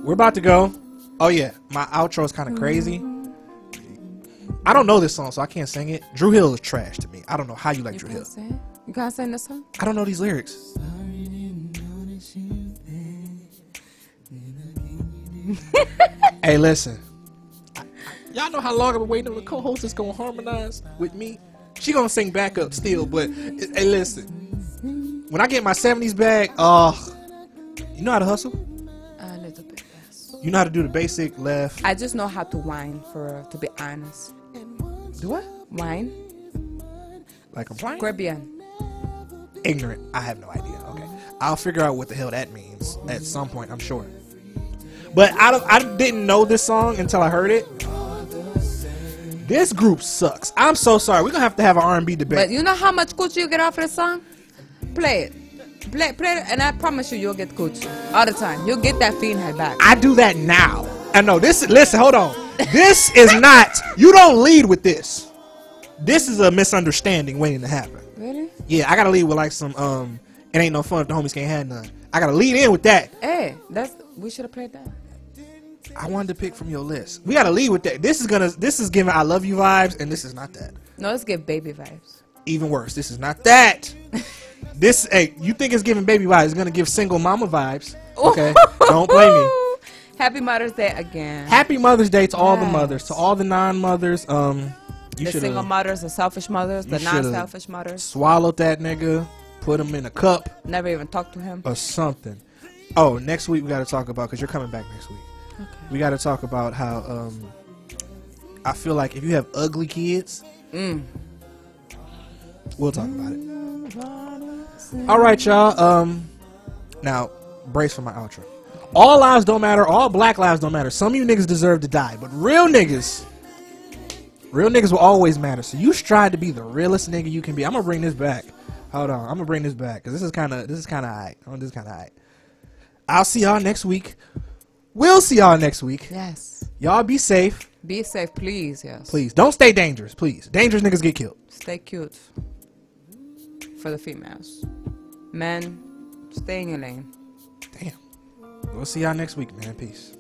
We're about to go. Oh yeah, my outro is kind of crazy. I don't know this song, so I can't sing it. Dru Hill is trash to me. I don't know how you like You Dru Hill. sing. You can't sing the song. I don't know these lyrics. hey, listen. I- I- Y'all know how long I've been waiting on the co-host that's gonna harmonize with me. She gonna sing backup still, but hey, listen. When I get my '70s back, uh, you know how to hustle. A little bit, yes. You know how to do the basic left. I just know how to whine, for to be honest. Do what? Whine, Like I'm playing? Caribbean. ignorant. I have no idea. Okay, I'll figure out what the hell that means at some point. I'm sure. But I don't, I didn't know this song until I heard it. This group sucks. I'm so sorry. We're gonna have to have an R&B debate. But you know how much coochie you get off of the song? Play it. Play, play it, and I promise you, you'll get coochie all the time. You'll get that fiend head back. I do that now. I know this. Listen, hold on. This is not. You don't lead with this. This is a misunderstanding waiting to happen. Really? Yeah, I gotta lead with like some. Um, it ain't no fun if the homies can't have none. I gotta lead in with that. Hey, that's we should have played that. I wanted to pick from your list. We gotta lead with that. This is gonna. This is giving I love you vibes, and this is not that. No, let's give baby vibes. Even worse, this is not that. this, hey, you think it's giving baby vibes? It's gonna give single mama vibes. Okay, don't blame me. Happy Mother's Day again. Happy Mother's Day to all the mothers, to all the non-mothers. Um, you the single mothers, the selfish mothers, the non-selfish mothers. swallowed that nigga, put him in a cup Never even talked to him. or something. Oh, next week we got to talk about because you're coming back next week. We got to talk about how um, I feel like if you have ugly kids, Mm. we'll talk about it. All right, y'all. Um, now brace for my outro. All lives don't matter. All black lives don't matter. Some of you niggas deserve to die, but real niggas, real niggas will always matter. So you strive to be the realest nigga you can be. I'm gonna bring this back. Hold on, I'm gonna bring this back because this is kind of this is kind of alright. Oh, This is kind of alright. I'll see y'all next week. We'll see y'all next week. Yes. Y'all be safe. Be safe, please. Yes. Please don't stay dangerous. Please, dangerous niggas get killed. Stay cute. For the females. Men, stay in your lane. We'll see y'all next week, man. Peace.